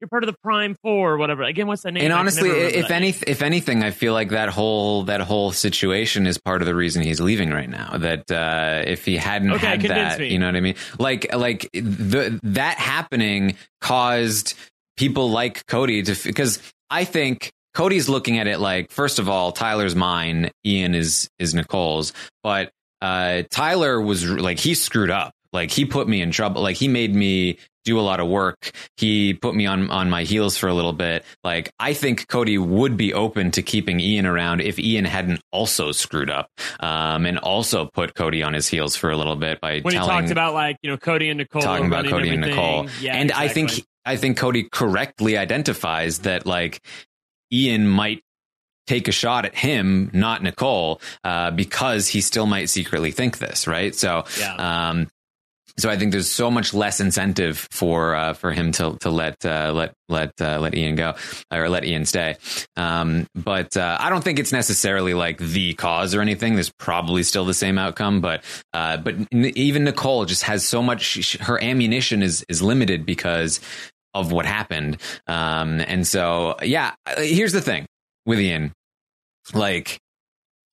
You're part of the Prime Four or whatever. Again, what's the name? And I honestly, if any, if anything, I feel like that whole that whole situation is part of the reason he's leaving right now. That uh, if he hadn't Okay, had that, me. you know what I mean? Like like the that happening caused people like Cody to because I think Cody's looking at it like first of all, Tyler's mine, Ian is is Nicole's, but uh, Tyler was like he screwed up. Like he put me in trouble. Like he made me do a lot of work. He put me on on my heels for a little bit. Like I think Cody would be open to keeping Ian around if Ian hadn't also screwed up um, and also put Cody on his heels for a little bit by when he talked about like you know Cody and Nicole talking about Cody and. Nicole. Yeah, and I think. I think Cody correctly identifies that like Ian might take a shot at him, not Nicole, uh, because he still might secretly think this, right? So, Yeah. um, so I think there's so much less incentive for uh, for him to to let uh, let let uh, let Ian go or let Ian stay. Um, but uh, I don't think it's necessarily like the cause or anything. There's probably still the same outcome, but uh, but even Nicole just has so much. Her ammunition is is limited because of what happened. Um, and so yeah, uh, here's the thing with Ian, like.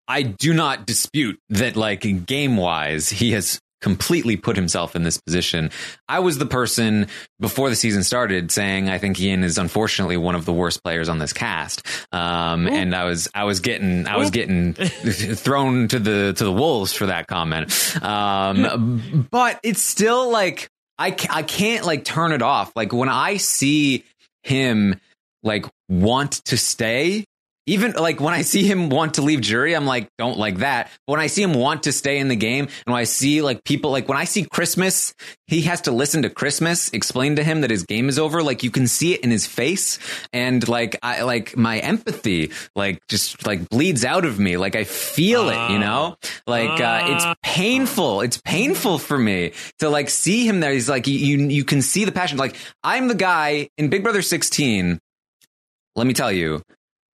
I do not dispute that, like, game wise, he has completely put himself in this position. I was the person before the season started saying I think Ian is unfortunately one of the worst players on this cast. Um, and I was I was getting I was getting thrown to the to the wolves for that comment. Um, but it's still like I I can't like turn it off. Like when I see him like want to stay even like when I see him want to leave jury, I'm like, don't like that. But when I see him want to stay in the game, and when I see like people, like when I see Christmas, he has to listen to Christmas explain to him that his game is over. Like you can see it in his face, and like I like my empathy, like just like bleeds out of me. Like I feel it, you know. Like uh, it's painful. It's painful for me to like see him there. He's like you, you, you can see the passion. Like I'm the guy in Big Brother 16. Let me tell you,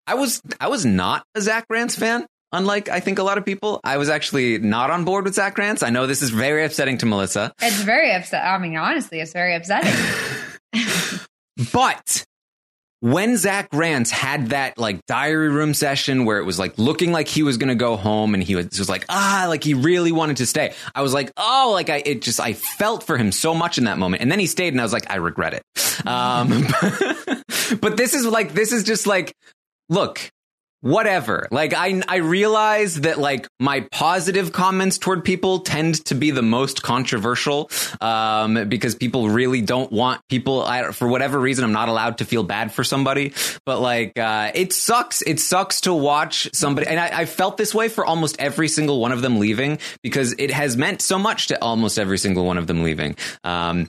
I was I was not a Zach Rance fan. Unlike I think a lot of people, I was actually not on board with Zach Rance. I know this is very upsetting to Melissa, It's very upset. I mean, honestly, it's very upsetting. but when Zach Rance had that like diary room session where it was like looking like he was going to go home and he was, was like, ah, like he really wanted to stay. I was like, oh, like I, it just, I felt for him so much in that moment. And then he stayed and I was like, I regret it. Um, but this is like, this is just like, look, whatever. Like I I realize that like my positive comments toward people tend to be the most controversial um because people really don't want people I, for whatever reason I'm not allowed to feel bad for somebody. But like uh it sucks. It sucks to watch somebody and I, I felt this way for almost every single one of them leaving because it has meant so much to almost every single one of them leaving. Um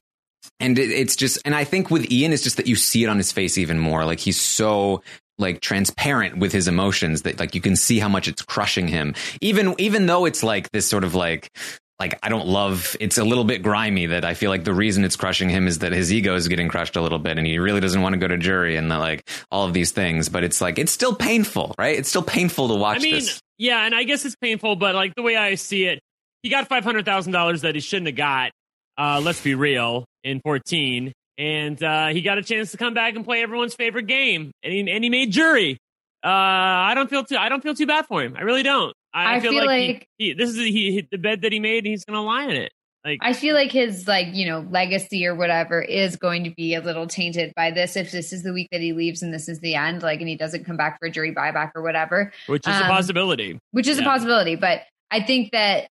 and it, it's just and i think with ian it's just that you see it on his face even more. Like he's so like transparent with his emotions that like you can see how much it's crushing him even even though it's like this sort of like like I don't love it's a little bit grimy that I feel like the reason it's crushing him is that his ego is getting crushed a little bit and he really doesn't want to go to jury and the, like all of these things but it's like it's still painful right it's still painful to watch I mean, this yeah, and I guess it's painful, but like the way I see it, he got five hundred thousand dollars that he shouldn't have got. Uh, let's be real, in fourteen, and uh, he got a chance to come back and play everyone's favorite game, and he, and he made jury. Uh, I don't feel too. I don't feel too bad for him. I really don't. I, I feel, feel like, like- he, this is he, he- the bed that he made, and he's gonna lie in it. Like I feel like his like you know legacy or whatever is going to be a little tainted by this if this is the week that he leaves and this is the end like and he doesn't come back for a jury buyback or whatever which is a um, possibility. which is a possibility but I think that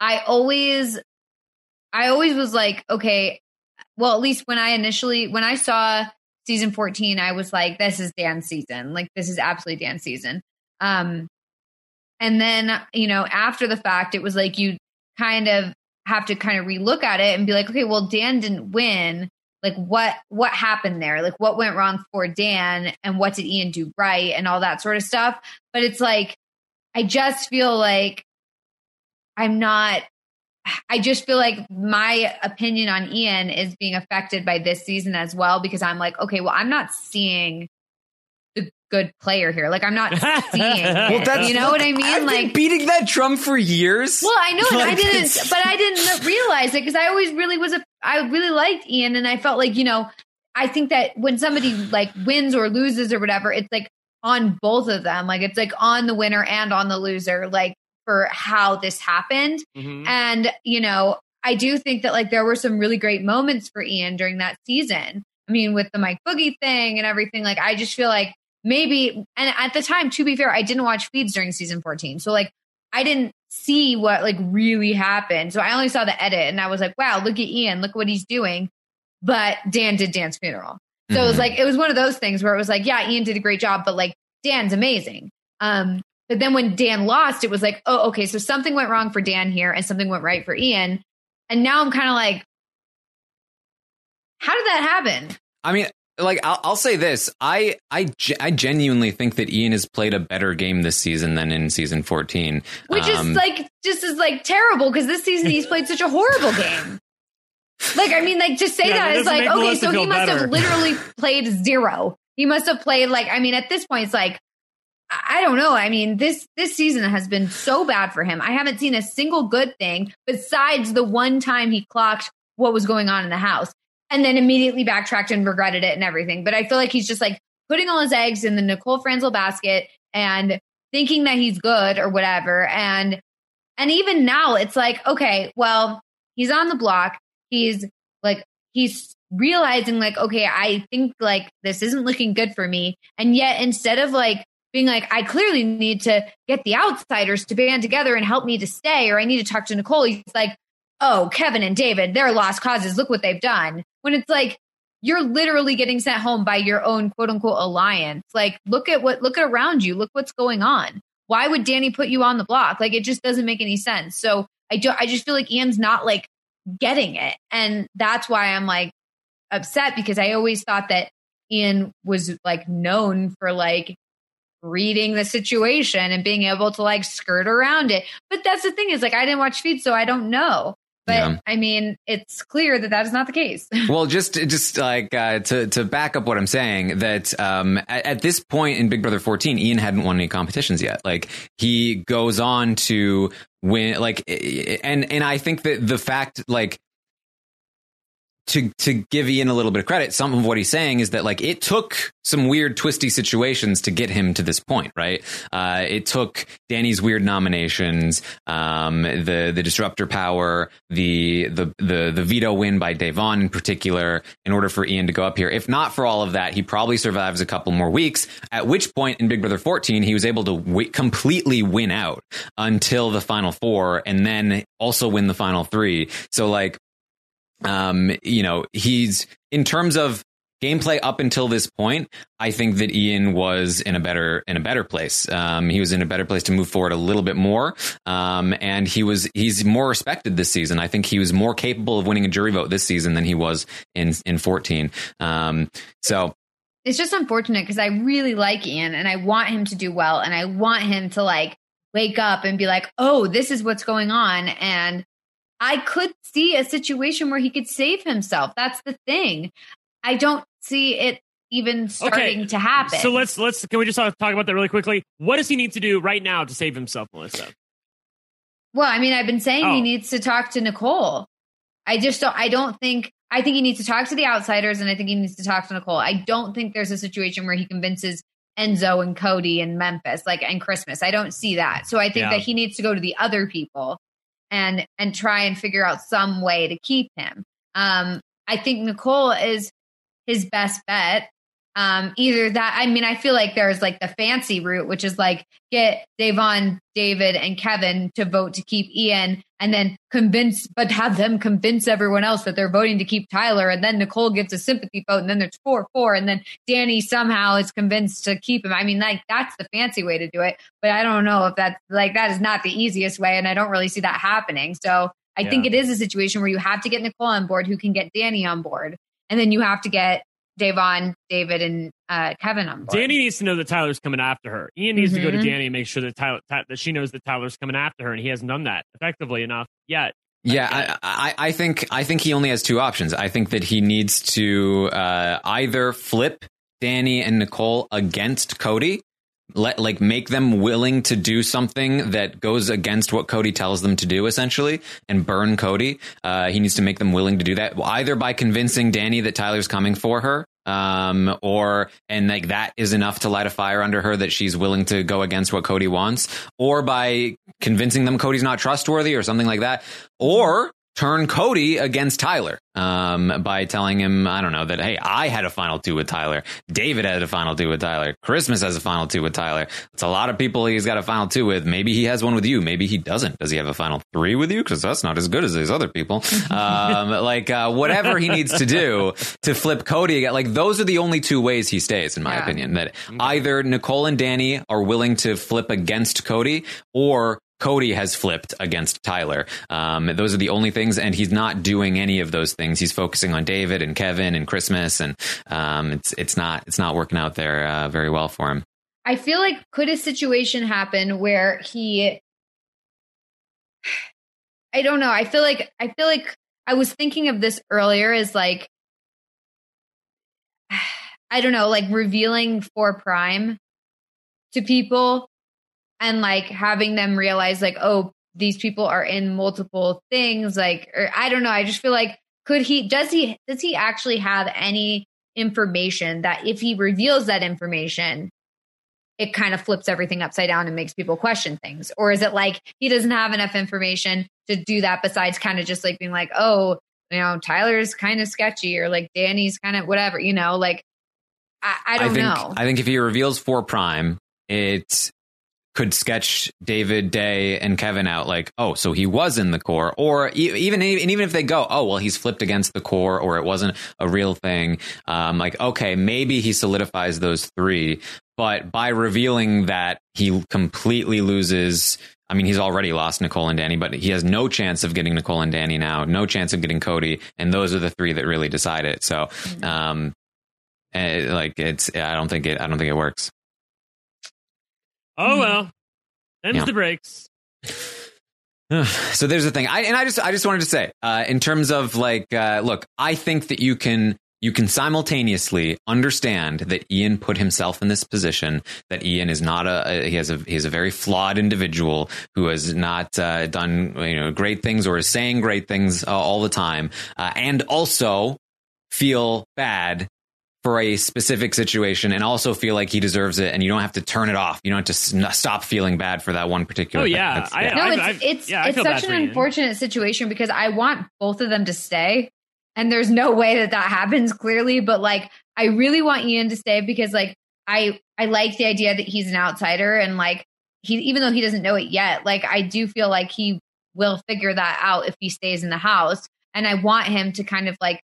I always I always was like okay well at least when I initially when I saw season 14 I was like this is Dan's season. Like this is absolutely Dan's season. Um and then you know after the fact it was like you kind of have to kind of relook at it and be like okay well Dan didn't win. Like what what happened there? Like what went wrong for Dan and what did Ian do right and all that sort of stuff? But it's like I just feel like I'm not I just feel like my opinion on Ian is being affected by this season as well because I'm like, okay, well, I'm not seeing the good player here. Like, I'm not seeing. Well, that's- you know what I mean? I've like, beating that drum for years well, I know, and I didn't, but I didn't realize it because I always really was a, I really liked Ian, and I felt like you know, I think that when somebody like wins or loses or whatever, it's like on both of them. Like it's like on the winner and on the loser, like for how this happened. Mhm. And, you know, I do think that like there were some really great moments for Ian during that season. I mean, with the Mike Boogie thing and everything, like I just feel like maybe, and at the time, to be fair, I didn't watch feeds during season 14. So like I didn't see what like really happened. So I only saw the edit and I was like, wow, look at Ian, look what he's doing. But Dan did Dan's funeral. So it was Mhm. like, it was one of those things where it was like, yeah, Ian did a great job, but like Dan's amazing. Um, but then when Dan lost, it was like, oh, okay, so something went wrong for Dan here and something went right for Ian. And now I'm kind of like, how did that happen? I mean, like I'll, I'll say this: I I I genuinely think that Ian has played a better game this season than in season fourteen. Which Um, is like just is like terrible because this season he's played such a horrible game. Like, I mean, like just say Yeah, that that it's doesn't like, okay, so he must better. have literally played zero. He must have played like, I mean, at this point, it's like, I don't know. I mean, this this season has been so bad for him. I haven't seen a single good thing besides the one time he clocked what was going on in the house and then immediately backtracked and regretted it and everything. But I feel like he's just like putting all his eggs in the Nicole Franzel basket and thinking that he's good or whatever. And and even now it's like, okay, well, he's on the block. He's like he's realizing like, okay, I think like this isn't looking good for me. And yet instead of like being like, I clearly need to get the outsiders to band together and help me to stay, or I need to talk to Nicole, he's like, oh, Kevin and David, they're lost causes. Look what they've done. When it's like, you're literally getting sent home by your own quote unquote alliance. Like, look at what, look at around you. Look what's going on. Why would Dani put you on the block? Like, it just doesn't make any sense. So I don't. I just feel like Ian's not like getting it. And that's why I'm like upset because I always thought that Ian was like known for like reading the situation and being able to like skirt around it. But that's the thing is like I didn't watch feed, so I don't know. But Yeah. I mean, it's clear that that is not the case. well, just just like uh, to to back up what I'm saying, that um, at, at this point in Big Brother 14, Ian hadn't won any competitions yet. Like he goes on to win, like, and and I think that the fact, like. To, to give Ian a little bit of credit, some of what he's saying is that like it took some weird twisty situations to get him to this point, right? Uh, it took Dani's weird nominations, um, the the disruptor power, the the the the veto win by Da'Vonne in particular, in order for Ian to go up here. If not for all of that, he probably survives a couple more weeks. At which point in Big Brother 14, he was able to w- completely win out until the final four, and then also win the final three. So like um, you know, he's in terms of gameplay up until this point, I think that Ian was in a better in a better place. Um, he was in a better place to move forward a little bit more, um, and he was he's more respected this season. I think he was more capable of winning a jury vote this season than he was in in fourteen. Um, so it's just unfortunate because I really like Ian and I want him to do well and I want him to like wake up and be like, oh, this is what's going on. And I could see a situation where he could save himself. That's the thing. I don't see it even starting Okay, to happen. So let's let's can we just talk talk about that really quickly? What does he need to do right now to save himself, Melissa? Well, I mean, I've been saying Oh. he needs to talk to Nicole. I just don't. I don't think. I think he needs to talk to the outsiders, and I think he needs to talk to Nicole. I don't think there's a situation where he convinces Enzo and Cody and Memphis, like and Christmas. I don't see that. So I think Yeah. that he needs to go to the other people and and try and figure out some way to keep him. Um, I think Nicole is his best bet. Um, either that, I mean, I feel like there's like the fancy route, which is like get Da'Vonne, David, and Kevin to vote to keep Ian, and then convince, but have them convince everyone else that they're voting to keep Tyler, and then Nicole gets a sympathy vote, and then there's four four, and then Dani somehow is convinced to keep him. I mean, like that's the fancy way to do it, but I don't know if that's like that is not the easiest way, and I don't really see that happening. So I think it is a situation where you have to get Nicole on board, who can get Dani on board, and then you have to get Da'Vonne, David, and uh, Kevin on board. Dani needs to know that Tyler's coming after her. Ian needs to go to Mhm. Dani and make sure that Tyler, Ty- that she knows that Tyler's coming after her, and he hasn't done that effectively enough yet. Yeah, I, I, I think I think he only has two options. I think that he needs to uh, either flip Dani and Nicole against Cody, let like make them willing to do something that goes against what Cody tells them to do, essentially, and burn Cody. Uh, he needs to make them willing to do that, either by convincing Dani that Tyler's coming for her, um, or and like that is enough to light a fire under her that she's willing to go against what Cody wants, or by convincing them Cody's not trustworthy or something like that, or turn Cody against Tyler um, by telling him, I don't know, that, hey, I had a final two with Tyler. David had a final two with Tyler. Christmas has a final two with Tyler. It's a lot of people he's got a final two with. Maybe he has one with you. Maybe he doesn't. Does he have a final three with you? Because that's not as good as these other people. um, like, uh, whatever he needs to do to flip Cody again. Like, those are the only two ways he stays, in my Yeah. opinion. That either Nicole and Dani are willing to flip against Cody or Cody has flipped against Tyler. Um, those are the only things, and he's not doing any of those things. He's focusing on David and Kevin and Christmas, and um, it's it's not it's not working out there uh, very well for him. I feel like could a situation happen where he I don't know. I feel like I feel like I was thinking of this earlier as like I don't know, like revealing for prime to people and like having them realize like oh these people are in multiple things like or I don't know. I just feel like could he does he does he actually have any information that if he reveals that information it kind of flips everything upside down and makes people question things? Or is it like he doesn't have enough information to do that besides kind of just like being like, oh, you know, Tyler's kind of sketchy or like Dani's kind of whatever, you know, like I, I don't think know. I think if he reveals for Prime, it could sketch David Day and Kevin out like, oh, so he was in the core, or even and even if they go, oh, well, he's flipped against the core, or it wasn't a real thing. Um, like, okay, maybe he solidifies those three, but by revealing that he completely loses. I mean, he's already lost Nicole and Dani, but he has no chance of getting Nicole and Dani now, no chance of getting Cody, and those are the three that really decide it. So, um, eh, like it's, I don't think it, I don't think it works. Oh well, ends Yeah. the breaks. so there's the thing I, and i just i just wanted to say uh, in terms of like uh, look i think that you can you can simultaneously understand that ian put himself in this position that ian is not a he has a he's a very flawed individual who has not uh, done you know great things or is saying great things uh, all the time uh, and also feel bad for a specific situation and also feel like he deserves it and you don't have to turn it off you don't have to s- stop feeling bad for that one particular Oh, thing. yeah. That's- I- no, I've- it's I've- it's yeah, it's such an Ian. unfortunate situation because I want both of them to stay, and there's no way that that happens clearly. But like, I really want Ian to stay because like I I like the idea that he's an outsider and like he even though he doesn't know it yet, like I do feel like he will figure that out if he stays in the house, and I want him to kind of like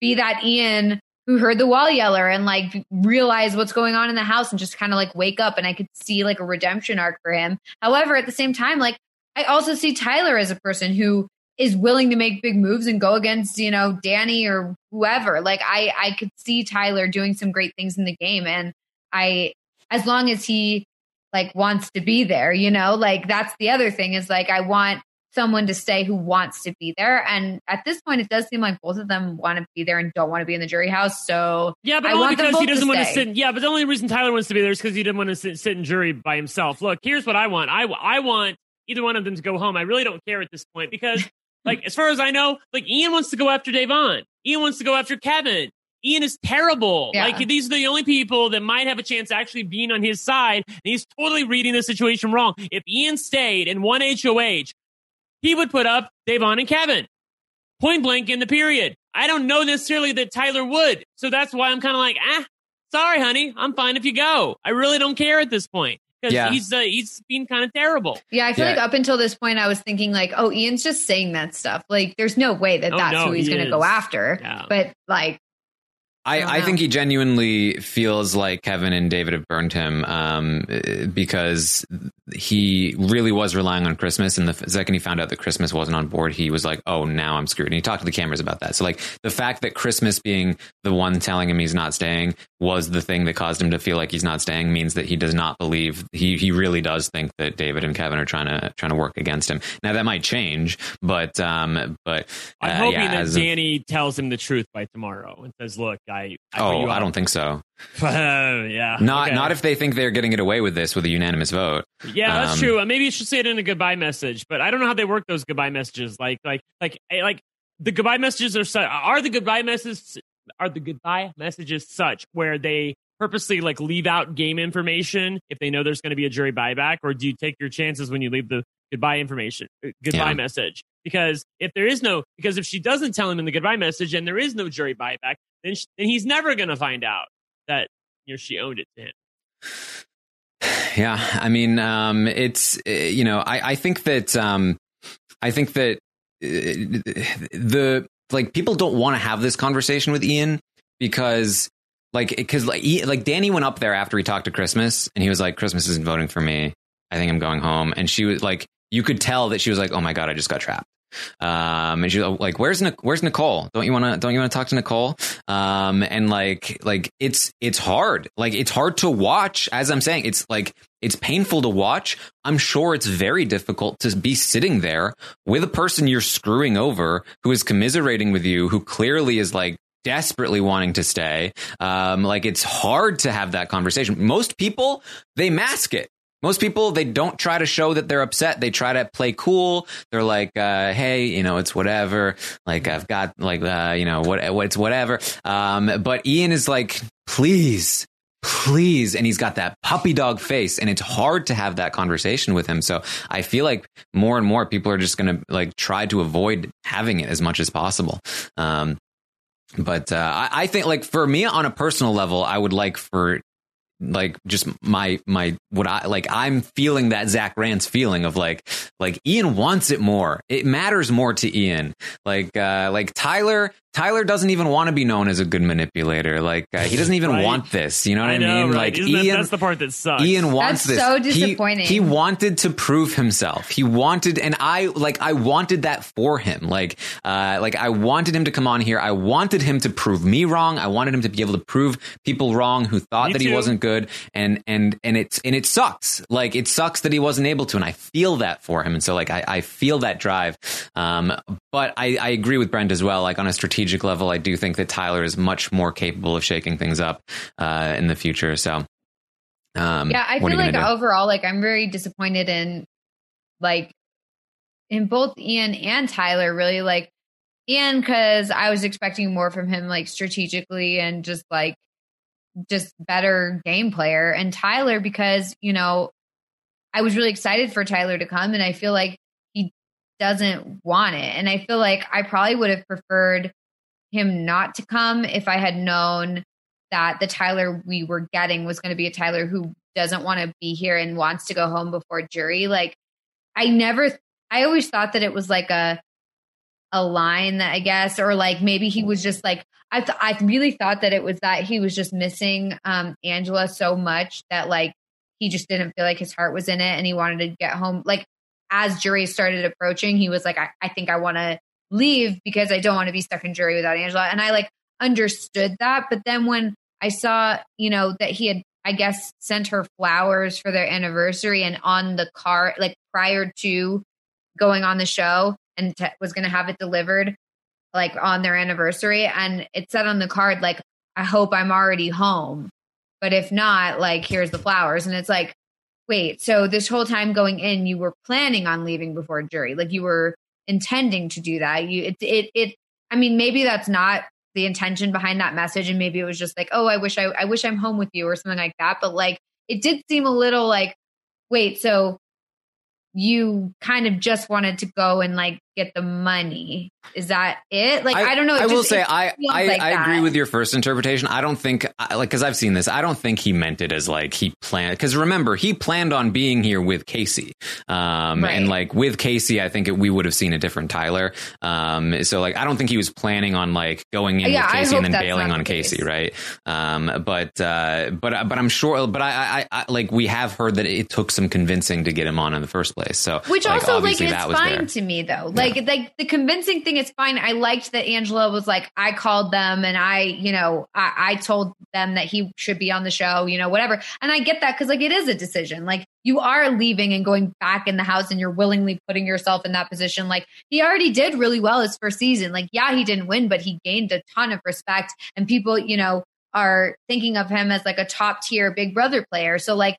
be that Ian who heard the wall yeller and like realize what's going on in the house and just kind of like wake up and I could see like a redemption arc for him. However, at the same time, like I also see Tyler as a person who is willing to make big moves and go against, you know, Dani or whoever. Like I I could see Tyler doing some great things in the game and I as long as he like wants to be there, you know, like that's the other thing is like I want someone to stay who wants to be there. And at this point, it does seem like both of them want to be there and don't want to be in the jury house. So yeah, but I only because he doesn't to want to sit. Yeah, but the only reason Tyler wants to be there is because he didn't want to sit, sit in jury by himself. Look, here's what I want. I I want either one of them to go home. I really don't care at this point because, like, as far as I know, like Ian wants to go after Da'Vonne. Ian wants to go after Kevin. Ian is terrible. Yeah. Like these are the only people that might have a chance actually being on his side. And he's totally reading the situation wrong. If Ian stayed in one HOH, he would put up Da'Vonne and Kevin. Point blank in the period. I don't know necessarily that Tyler would. So that's why I'm kind of like, ah, sorry, honey. I'm fine if you go. I really don't care at this point. Because Yeah. he's uh, he's been kind of terrible. Yeah, I feel Yeah. like up until this point, I was thinking like, oh, Ian's just saying that stuff. Like, there's no way that Oh, that's no, who he's he going to go after. Yeah. But like, I, don't I think he genuinely feels like Kevin and David have burned him um, because he really was relying on Christmas. And the second he found out that Christmas wasn't on board, he was like, oh, now I'm screwed. And he talked to the cameras about that. So, like, the fact that Christmas being the one telling him he's not staying was the thing that caused him to feel like he's not staying means that he does not believe, he, he really does think that David and Kevin are trying to trying to work against him. Now, that might change, but, um, but I'm uh, hoping yeah, that as of- Dani tells him the truth by tomorrow and says, "Look, I." I put Oh, I don't think so. yeah. Not okay. not if they think they're getting it away with this with a unanimous vote. Yeah, that's Um, true. Uh, Maybe you should say it in a goodbye message, but I don't know how they work those goodbye messages. Like, like, like, eh, like the goodbye messages are such. Are the goodbye messages are the goodbye messages such where they purposely like leave out game information if they know there's going to be a jury buyback, or do you take your chances when you leave the goodbye information, uh, goodbye Yeah. message? Because if there is no, because if she doesn't tell him in the goodbye message and there is no jury buyback, then sh- then he's never going to find out that you know she owned it to him. Yeah, I mean, um, it's uh, you know, I, I think that um, I think that uh, the like people don't want to have this conversation with Ian because like because like he, like Dani went up there after he talked to Christmas and he was like, Christmas isn't voting for me. I think I'm going home, and she was like, you could tell that she was like, oh my god, I just got trapped. Um, and she was like, "Where's Where's Nicole? Don't you want to Don't you want to talk to Nicole?" Um, and like like it's it's hard. Like it's hard to watch. As I'm saying, it's like it's painful to watch. I'm sure it's very difficult to be sitting there with a person you're screwing over who is commiserating with you, who clearly is like desperately wanting to stay. Um, like it's hard to have that conversation. Most people they mask it. Most people they don't try to show that they're upset. They try to play cool. They're like, uh, "Hey, you know, it's whatever. Like I've got like, uh, you know, what, it's whatever." Um, but Ian is like, "Please, please," and he's got that puppy dog face, and it's hard to have that conversation with him. So I feel like more and more people are just going to like try to avoid having it as much as possible. Um, but uh, I, I think like for me on a personal level, I would like for like just my my what I like I'm feeling that Zach Rance feeling of like like Ian wants it more. It matters more to Ian. Like uh like Tyler Tyler doesn't even want to be known as a good manipulator. Like uh, he doesn't even Right. want this. You know what I, I know, mean? right? Like Isn't that- Ian that's the part that sucks. Ian wants That's this. so disappointing. He, wanted to prove himself. He wanted, and I like, I wanted that for him. Like, uh, like I wanted him to come on here. I wanted him to prove me wrong. I wanted him to be able to prove people wrong who thought Me that he wasn't good. And and and it's and it sucks. Like it sucks that he wasn't able to, and I feel that for him. And so like I, I feel that drive. Um, but I, I agree with Brent as well. Like on a strategic level, I do think that Tyler is much more capable of shaking things up uh, in the future. So. Um, yeah, I feel like overall, like I'm very disappointed in like in both Ian and Tyler. Really, like Ian because I was expecting more from him, like strategically and just like just better game player, and Tyler because you know I was really excited for Tyler to come, and I feel like he doesn't want it, and I feel like I probably would have preferred him not to come if I had known that the Tyler we were getting was going to be a Tyler who doesn't want to be here and wants to go home before jury. Like I never I always thought that it was like a a line that I guess or like maybe he was just like I th- I really thought that it was that he was just missing um Angela so much that like he just didn't feel like his heart was in it and he wanted to get home like as jury started approaching, he was like, I, I think I want to leave because I don't want to be stuck in jury without Angela. And I like understood that. But then when I saw, you know, that he had, I guess, sent her flowers for their anniversary and on the car, like prior to going on the show and t- was going to have it delivered like on their anniversary. And it said on the card, like, I hope I'm already home. But if not, like, here's the flowers. And it's like, wait, so this whole time going in, you were planning on leaving before jury. Like you were intending to do that. You, it, it, it, I mean, maybe that's not the intention behind that message. And maybe it was just like, oh, I wish I, I wish I'm home with you or something like that. But like, it did seem a little like, wait, so you kind of just wanted to go and like get the money. Is that it? Like I, I don't know. I just, will say I I, like I agree with your first interpretation. I don't think like because I've seen this. I don't think he meant it as like he planned. Because remember, he planned on being here with Kaycee, um, Right. and like with Kaycee, I think it, we would have seen a different Tyler. Um, so like I don't think he was planning on like going in Yeah, with Kaycee and then bailing on the Kaycee, right? Um, but uh, but but I'm sure. But I, I, I like we have heard that it took some convincing to get him on in the first place. So Which like, also like it's that was fine there. to me though. Like like like the convincing thing is fine. I liked that Angela was like, I called them and I, you know, I, I told them that he should be on the show, you know, whatever. And I get that because like it is a decision. Like you are leaving and going back in the house and you're willingly putting yourself in that position. Like he already did really well his first season. Like, yeah, he didn't win, but he gained a ton of respect and people, you know, are thinking of him as like a top tier big brother player. So like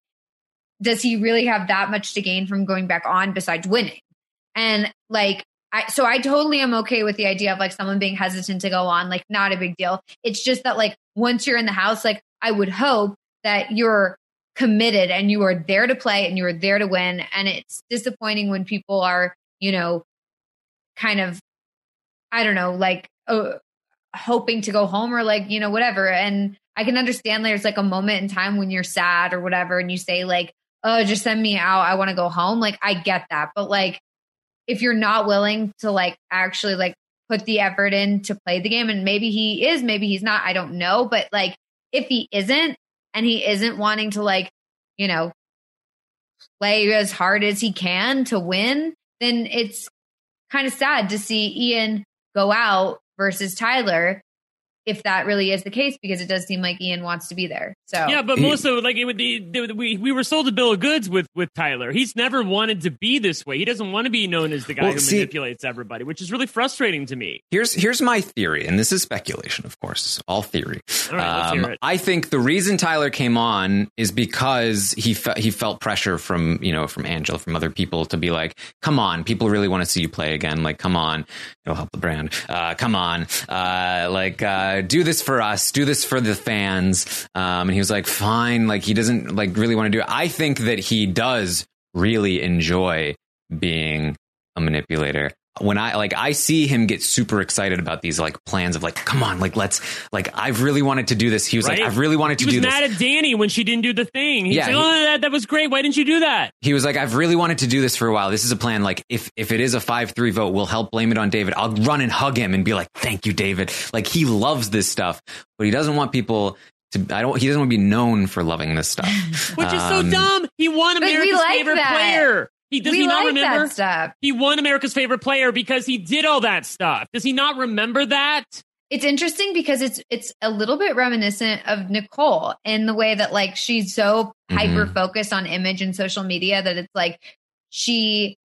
does he really have that much to gain from going back on besides winning? And like, I, so I totally am okay with the idea of like someone being hesitant to go on, like not a big deal. It's just that like once you're in the house, like I would hope that you're committed and you are there to play and you are there to win. And it's disappointing when people are, you know, kind of, I don't know, like uh, hoping to go home or like, you know, whatever. And I can understand there's like a moment in time when you're sad or whatever and you say like, oh, just send me out. I want to go home. Like, I get that. But like, if you're not willing to like actually like put the effort in to play the game, and maybe he is, maybe he's not, I don't know. But like, if he isn't and he isn't wanting to like, you know, play as hard as he can to win, then it's kind of sad to see Ian go out versus Tyler if that really is the case because it does seem like Ian wants to be there. So Yeah, but He- Melissa, like it would the, the, we we were sold a bill of goods with with Tyler. He's never wanted to be this way. He doesn't want to be known as the guy Well, who see- manipulates everybody, which is really frustrating to me. Here's here's my theory, and this is speculation, of course, all theory. All right, let's hear it. I think the reason Tyler came on is because he fe- he felt pressure from you know from Angela, from other people to be like, come on, people really want to see you play again. Like, come on, it'll help the brand. Uh, come on, uh, like uh, do this for us, do this for the fans. Um, and he was like, fine. Like he doesn't like really want to do it. I think that he does really enjoy being a manipulator. When I like, I see him get super excited about these like plans of like, come on, like let's like, I've really wanted to do this. He was Right? like, I've really wanted He to do this. mad at Dani when she didn't do the thing. He's Yeah, like, he- "Oh, that, that was great. Why didn't you do that?" he was like, I've really wanted to do this for a while. This is a plan. Like, if if it is a five three vote, we'll help blame it on David. I'll run and hug him and be like, thank you, David. Like he loves this stuff, but he doesn't want people to. I don't. He doesn't want to be known for loving this stuff. Which is so Um, dumb. He won America's like favorite that. player. He does we he not like remember? that stuff. He won America's favorite player because he did all that stuff. Does he not remember that? It's interesting because it's it's a little bit reminiscent of Nicole in the way that like she's so Mhm. hyper focused on image and social media that it's like she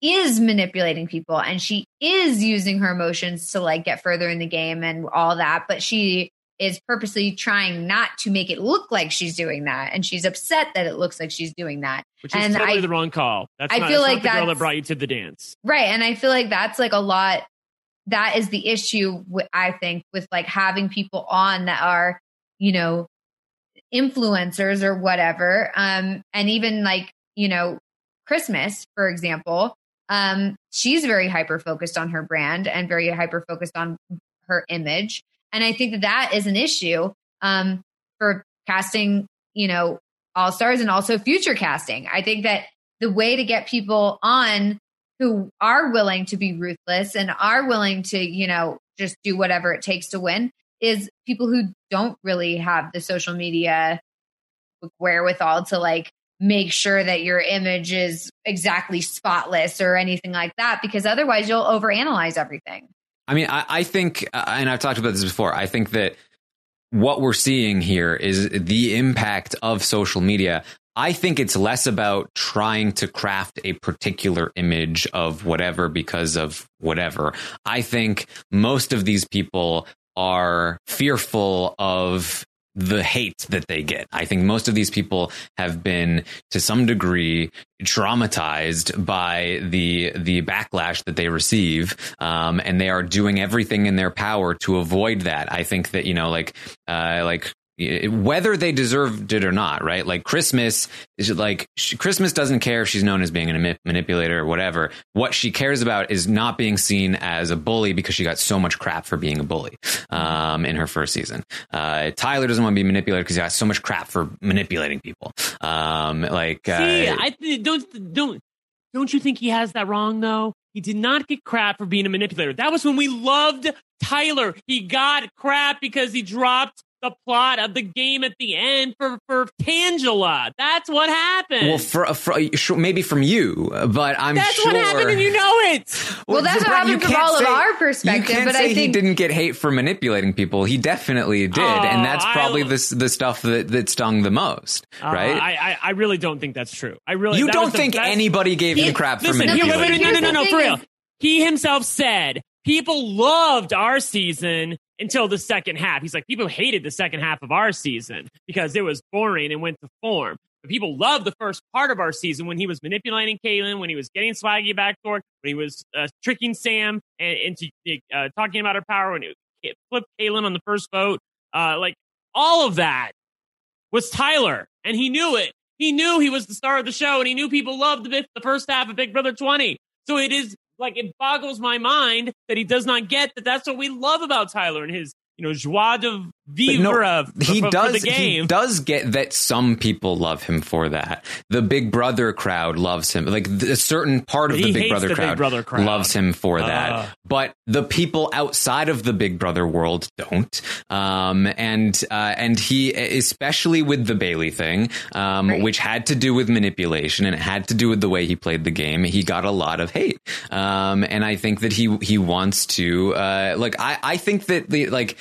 is manipulating people and she is using her emotions to like get further in the game and all that, but she is purposely trying not to make it look like she's doing that and she's upset that it looks like she's doing that. Which is And totally I- the wrong call. That's I not, feel like the girl that brought you to the dance. Right. And I feel like that's like a lot. That is the issue, I think, with like having people on that are, you know, influencers or whatever. Um, and even like, you know, Christmas, for example, um, she's very hyper focused on her brand and very hyper focused on her image. And I think that that is an issue um, for casting, you know, all stars and also future casting. I think that the way to get people on who are willing to be ruthless and are willing to, you know, just do whatever it takes to win is people who don't really have the social media wherewithal to like make sure that your image is exactly spotless or anything like that because otherwise you'll overanalyze everything. I mean, I, I think, uh, and I've talked about this before, I think that what we're seeing here is the impact of social media. I think it's less about trying to craft a particular image of whatever because of whatever. I think most of these people are fearful of the hate that they get. I think most of these people have been to some degree traumatized by the the backlash that they receive, um, and they are doing everything in their power to avoid that. I think that you know, like uh, like whether they deserved it or not, right? Like Christmas is like Christmas doesn't care if she's known as being a manipulator or whatever. What she cares about is not being seen as a bully because she got so much crap for being a bully um, in her first season. Uh, Tyler doesn't want to be manipulated because he got so much crap for manipulating people. Um, like, uh, see, I don't don't don't you think he has that wrong though? He did not get crap for being a manipulator. That was when we loved Tyler. He got crap because he dropped the plot of the game at the end for for Tangela. That's what happened. Well, for, for maybe from you, but I'm that's sure. what happened, and you know it. Well, well that's what happened from all say, of our perspective. You can't but say I think he didn't get hate for manipulating people. He definitely did, oh, and that's probably I, the the stuff that that stung the most, uh, right? I, I really don't think that's true. I really you don't think best, anybody gave him crap listen, for manipulating. No, no, no, no, no, for real. He himself said people loved our season until the second half. He's like, people hated the second half of our season because it was boring and went to form. But people loved the first part of our season when he was manipulating Kaitlyn, when he was getting Swaggy back backdoor, when he was uh, tricking Sam and, into uh, talking about her power, when he flipped Kaitlyn on the first vote. Uh, like all of that was Tyler, and he knew it. He knew he was the star of the show, and he knew people loved the, the first half of Big Brother 20. So it is like it boggles my mind that he does not get that that's what we love about Tyler and his you know joie de vivre no, he for, does for the game. he does get that some people love him for that the big brother crowd loves him like a certain part of the big brother, the crowd, big brother crowd loves him for uh. that but the people outside of the big brother world don't um, and uh, and he especially with the Bayleigh thing um, right. which had to do with manipulation and it had to do with the way he played the game he got a lot of hate um, and i think that he he wants to uh, like i i think that the like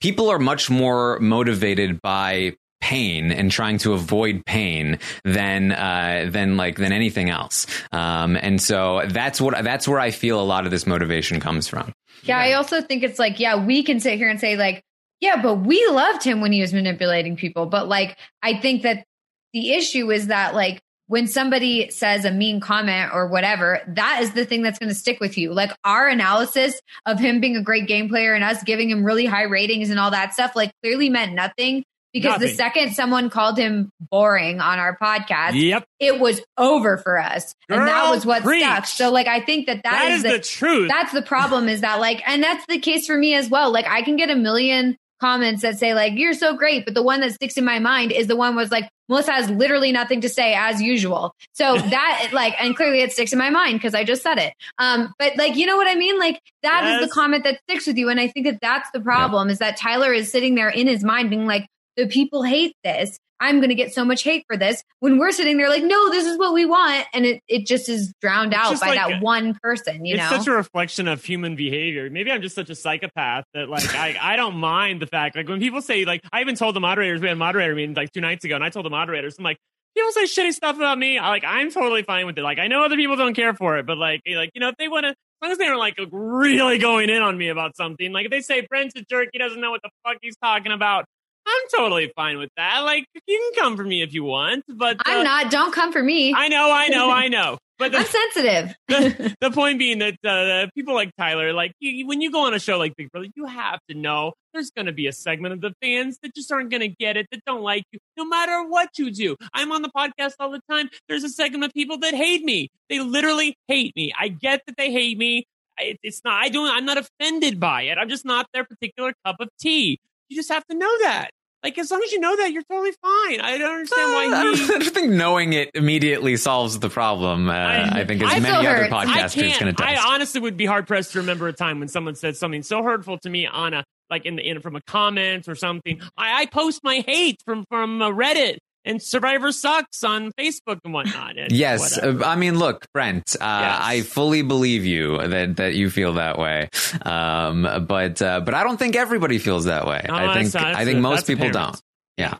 people are much more motivated by pain and trying to avoid pain than uh, than like than anything else. Um, and so that's what that's where I feel a lot of this motivation comes from. Yeah, I also think it's like yeah, we can sit here and say like yeah, but we loved him when he was manipulating people, but like I think that the issue is that like when somebody says a mean comment or whatever, that is the thing that's going to stick with you. Like our analysis of him being a great game player and us giving him really high ratings and all that stuff, like clearly meant nothing because nothing. the second someone called him boring on our podcast, yep. it was over for us. Girl, and that was what preach. stuck. So like, I think that that, that is, is the, the truth. That's the problem is that like, and that's the case for me as well. Like I can get a million comments that say like you're so great but the one that sticks in my mind is the one was like melissa has literally nothing to say as usual so that like and clearly it sticks in my mind because i just said it um but like you know what i mean like that yes. is the comment that sticks with you and i think that that's the problem yeah. is that tyler is sitting there in his mind being like the people hate this I'm going to get so much hate for this when we're sitting there like, no, this is what we want. And it, it just is drowned out by like that a, one person, you it's know? such a reflection of human behavior. Maybe I'm just such a psychopath that like, I, I don't mind the fact, like when people say like, I even told the moderators, we had moderator meeting like two nights ago and I told the moderators, I'm like, people say shitty stuff about me. I, like, I'm totally fine with it. Like, I know other people don't care for it, but like, eh, like, you know, if they want to, as long as they are like really going in on me about something, like if they say Brent's a jerk, he doesn't know what the fuck he's talking about. I'm totally fine with that. Like, you can come for me if you want, but uh, I'm not. Don't come for me. I know, I know, I know. But the, I'm sensitive. the, the, point being that uh, people like Tyler, like you, when you go on a show like Big Brother, you have to know there's going to be a segment of the fans that just aren't going to get it, that don't like you, no matter what you do. I'm on the podcast all the time. There's a segment of people that hate me. They literally hate me. I get that they hate me. It's not. I don't. I'm not offended by it. I'm just not their particular cup of tea. You just have to know that. Like as long as you know that, you're totally fine. I don't understand why uh, he. I don't think knowing it immediately solves the problem. Uh, I, I, think as I many other hurt. podcasters can attest. I honestly would be hard pressed to remember a time when someone said something so hurtful to me on a like in the in from a comment or something. I, I post my hate from from Reddit and Survivor sucks on Facebook and whatnot. And Yes, whatever. uh, I mean, look, Brent, uh, I fully believe you that that you feel that way. Um, but uh, but I don't think everybody feels that way. No, I think that's I think a- most people apparent. don't. Yeah.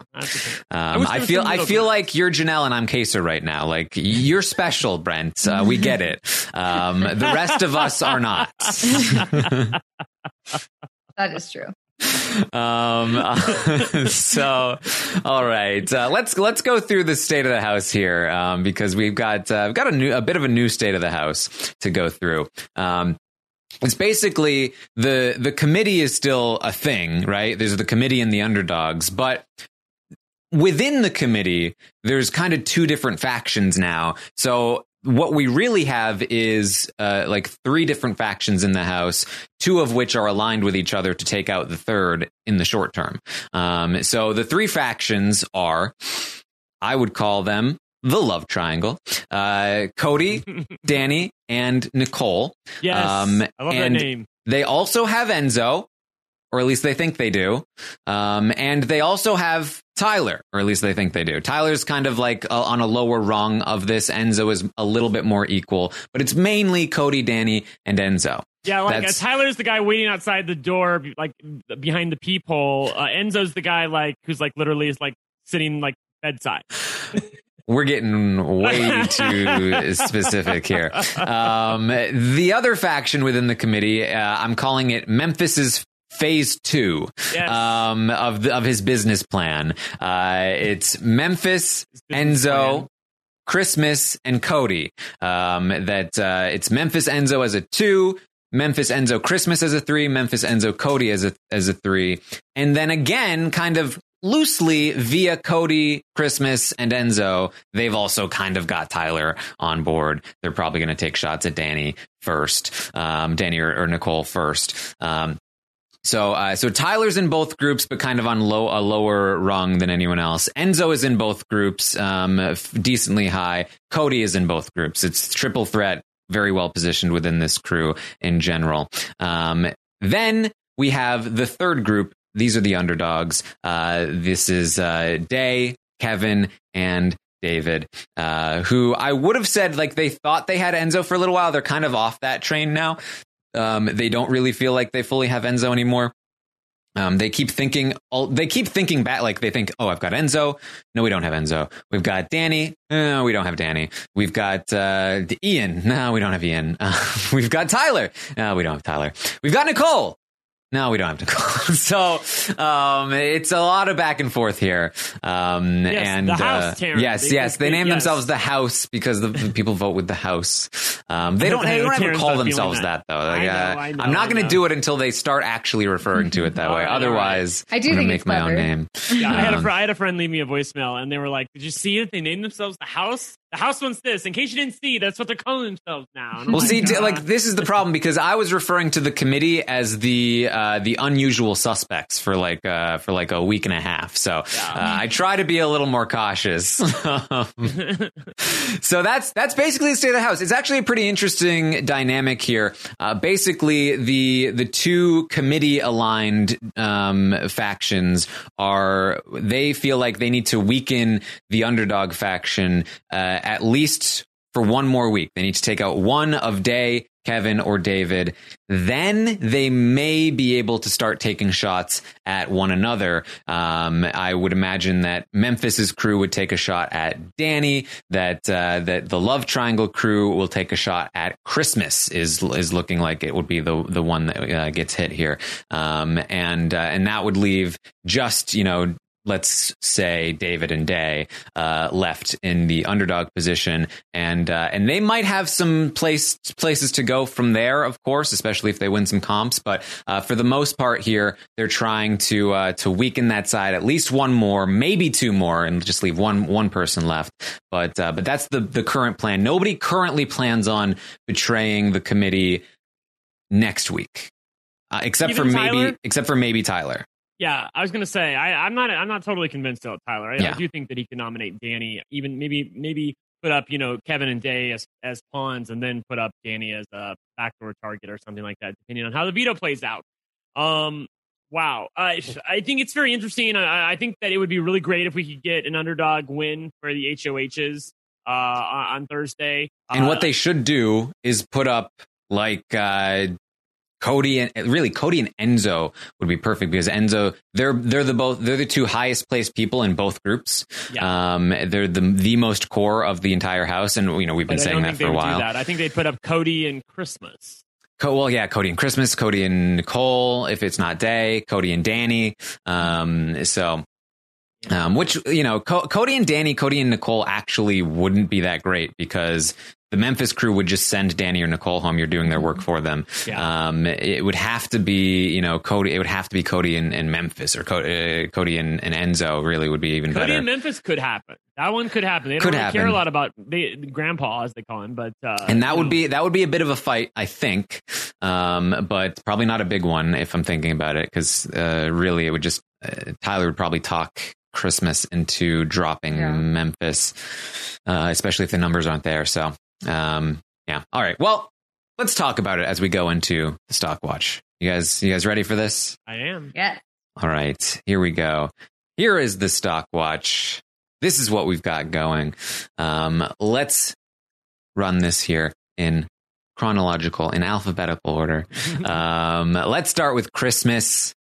Um, wish I, feel I feel ground. like you're Janelle and I'm Kaysar right now. Like you're special, Brent. Uh, we get it. Um, the rest of us are not. That is true. Um, so, all right, uh, let's let's go through the state of the house here um, because we've got uh, we've got a new a bit of a new state of the house to go through. Um, it's basically the the committee is still a thing, right? There's the committee and the underdogs, but within the committee, there's kind of two different factions now. So what we really have is uh, like three different factions in the house, two of which are aligned with each other to take out the third in the short term. Um, so the three factions are, I would call them the love triangle: uh, Cody, Dani, and Nicole. Yes, Um, I love that name. They also have Enzo, or at least they think they do. Um, and they also have Tyler, or at least they think they do. Tyler's kind of like uh, on a lower rung of this. Enzo is a little bit more equal, but it's mainly Cody, Dani, and Enzo. Yeah, like uh, Tyler's the guy waiting outside the door, like behind the peephole. Uh, Enzo's the guy like who's like literally is like sitting like bedside. We're getting way too specific here. Um, the other faction within the committee, uh, I'm calling it Memphis's phase two Yes. um, of the, of his business plan. Uh, it's Memphis, Enzo. plan. Christmas and Cody. Um, that uh, it's Memphis Enzo as a two, Memphis Enzo Christmas as a three, Memphis Enzo Cody as a as a three, and then again, kind of loosely via Cody, Christmas, and Enzo, they've also kind of got Tyler on board. They're probably going to take shots at Dani first, um, Dani or, or Nicole first. Um, so, uh, so Tyler's in both groups, but kind of on low a lower rung than anyone else. Enzo is in both groups, um, f- decently high. Cody is in both groups. It's triple threat, very well positioned within this crew in general. Um, then we have the third group. These are the underdogs. Uh, this is uh, Day, Kevin, and David, uh, who I would have said like they thought they had Enzo for a little while. They're kind of off that train now. Um, they don't really feel like they fully have Enzo anymore. Um, they keep thinking, they keep thinking back, like they think, oh, I've got Enzo. No, we don't have Enzo. We've got Dani. No, we don't have Dani. We've got uh, Ian. No, we don't have Ian. Uh, we've got Tyler. No, we don't have Tyler. We've got Nicole. No, we don't have Nicole. so um, it's a lot of back and forth here. Um, Yes, and the house, uh, Terrence. yes, They- yes, they, they- named yes. themselves the house because the, the people vote with the house. Um, they don't. They don't ever call themselves that. that, though. Like, I know, uh, I know, I'm not going to do it until they start actually referring to it that way. right, all right. Otherwise, I do I'm make it's my own name. Yeah, I had a Um, I had a friend leave me a voicemail, and they were like, "Did you see it? They named themselves the House. The House wants this. In case you didn't see, that's what they're calling themselves now." Well, see, t- "Uh, like this is the problem because I was referring to the committee as the uh, the unusual suspects for like uh, for like a week and a half. So uh, I try to be a little more cautious. so that's that's basically the state of the house. It's actually a pretty interesting dynamic here. Uh, basically, the the two committee aligned um, factions are they feel like they need to weaken the underdog faction uh, at least for one more week. They need to take out one of Day, Kevin, or David. Then they may be able to start taking shots at one another. Um, I would imagine that Memphis's crew would take a shot at Dani. That uh, that the Love Triangle crew will take a shot at Christmas. Is is looking like it would be the the one that uh, gets hit here. Um, and uh, and that would leave just you know let's say David and Day uh, left in the underdog position, and uh, and they might have some place places to go from there, of course, especially if they win some comps. But uh, for the most part, here they're trying to uh, to weaken that side at least one more, maybe two more, and just leave one one person left. But uh, but that's the the current plan. Nobody currently plans on betraying the committee next week. Uh, except Even for maybe, Tyler? except for maybe Tyler. Yeah, I was gonna say I, I'm not. I'm not totally convinced about Tyler. I, I do think that he can nominate Dani. Even maybe maybe put up you know Kevin and Day as as pawns, and then put up Dani as a backdoor target or something like that, depending on how the veto plays out. Um, Wow. Uh, I think it's very interesting. I, I think that it would be really great if we could get an underdog win for the HOHs uh, on Thursday. And Uh, what they should do is put up like uh, Cody and really Cody and Enzo would be perfect because Enzo they're they're the both they're the two highest placed people in both groups. Yeah. Um, they're the the most core of the entire house, and you know we've been but saying that for a while. that. I think they'd put up Cody and Christmas. Co- well, yeah, Cody and Christmas, Cody and Nicole. If it's not Day, Cody and Dani. Um, so, um, which you know, Co- Cody and Dani, Cody and Nicole actually wouldn't be that great because the Memphis crew would just send Dani or Nicole home. You're doing their work for them. Yeah. Um, it would have to be, you know, Cody. It would have to be Cody and, and Memphis or Co- uh, Cody and, and Enzo. Really would be even Cody better. Cody and Memphis could happen. That one could happen. They don't Could really care a lot about they, Grandpa, as they call him, but uh, and that would know, be that would be a bit of a fight, I think, um, but probably not a big one if I'm thinking about it, because uh, really it would just uh, Tyler would probably talk Christmas into dropping Yeah. Memphis, uh, especially if the numbers aren't there. So um, yeah, all right. Well, let's talk about it as we go into the stock watch. You guys, you guys ready for this? I am. Yeah. All right, here we go. Here is the stock watch. This is what we've got going. Um, let's run this here in chronological, in alphabetical order. um, let's start with Christmas.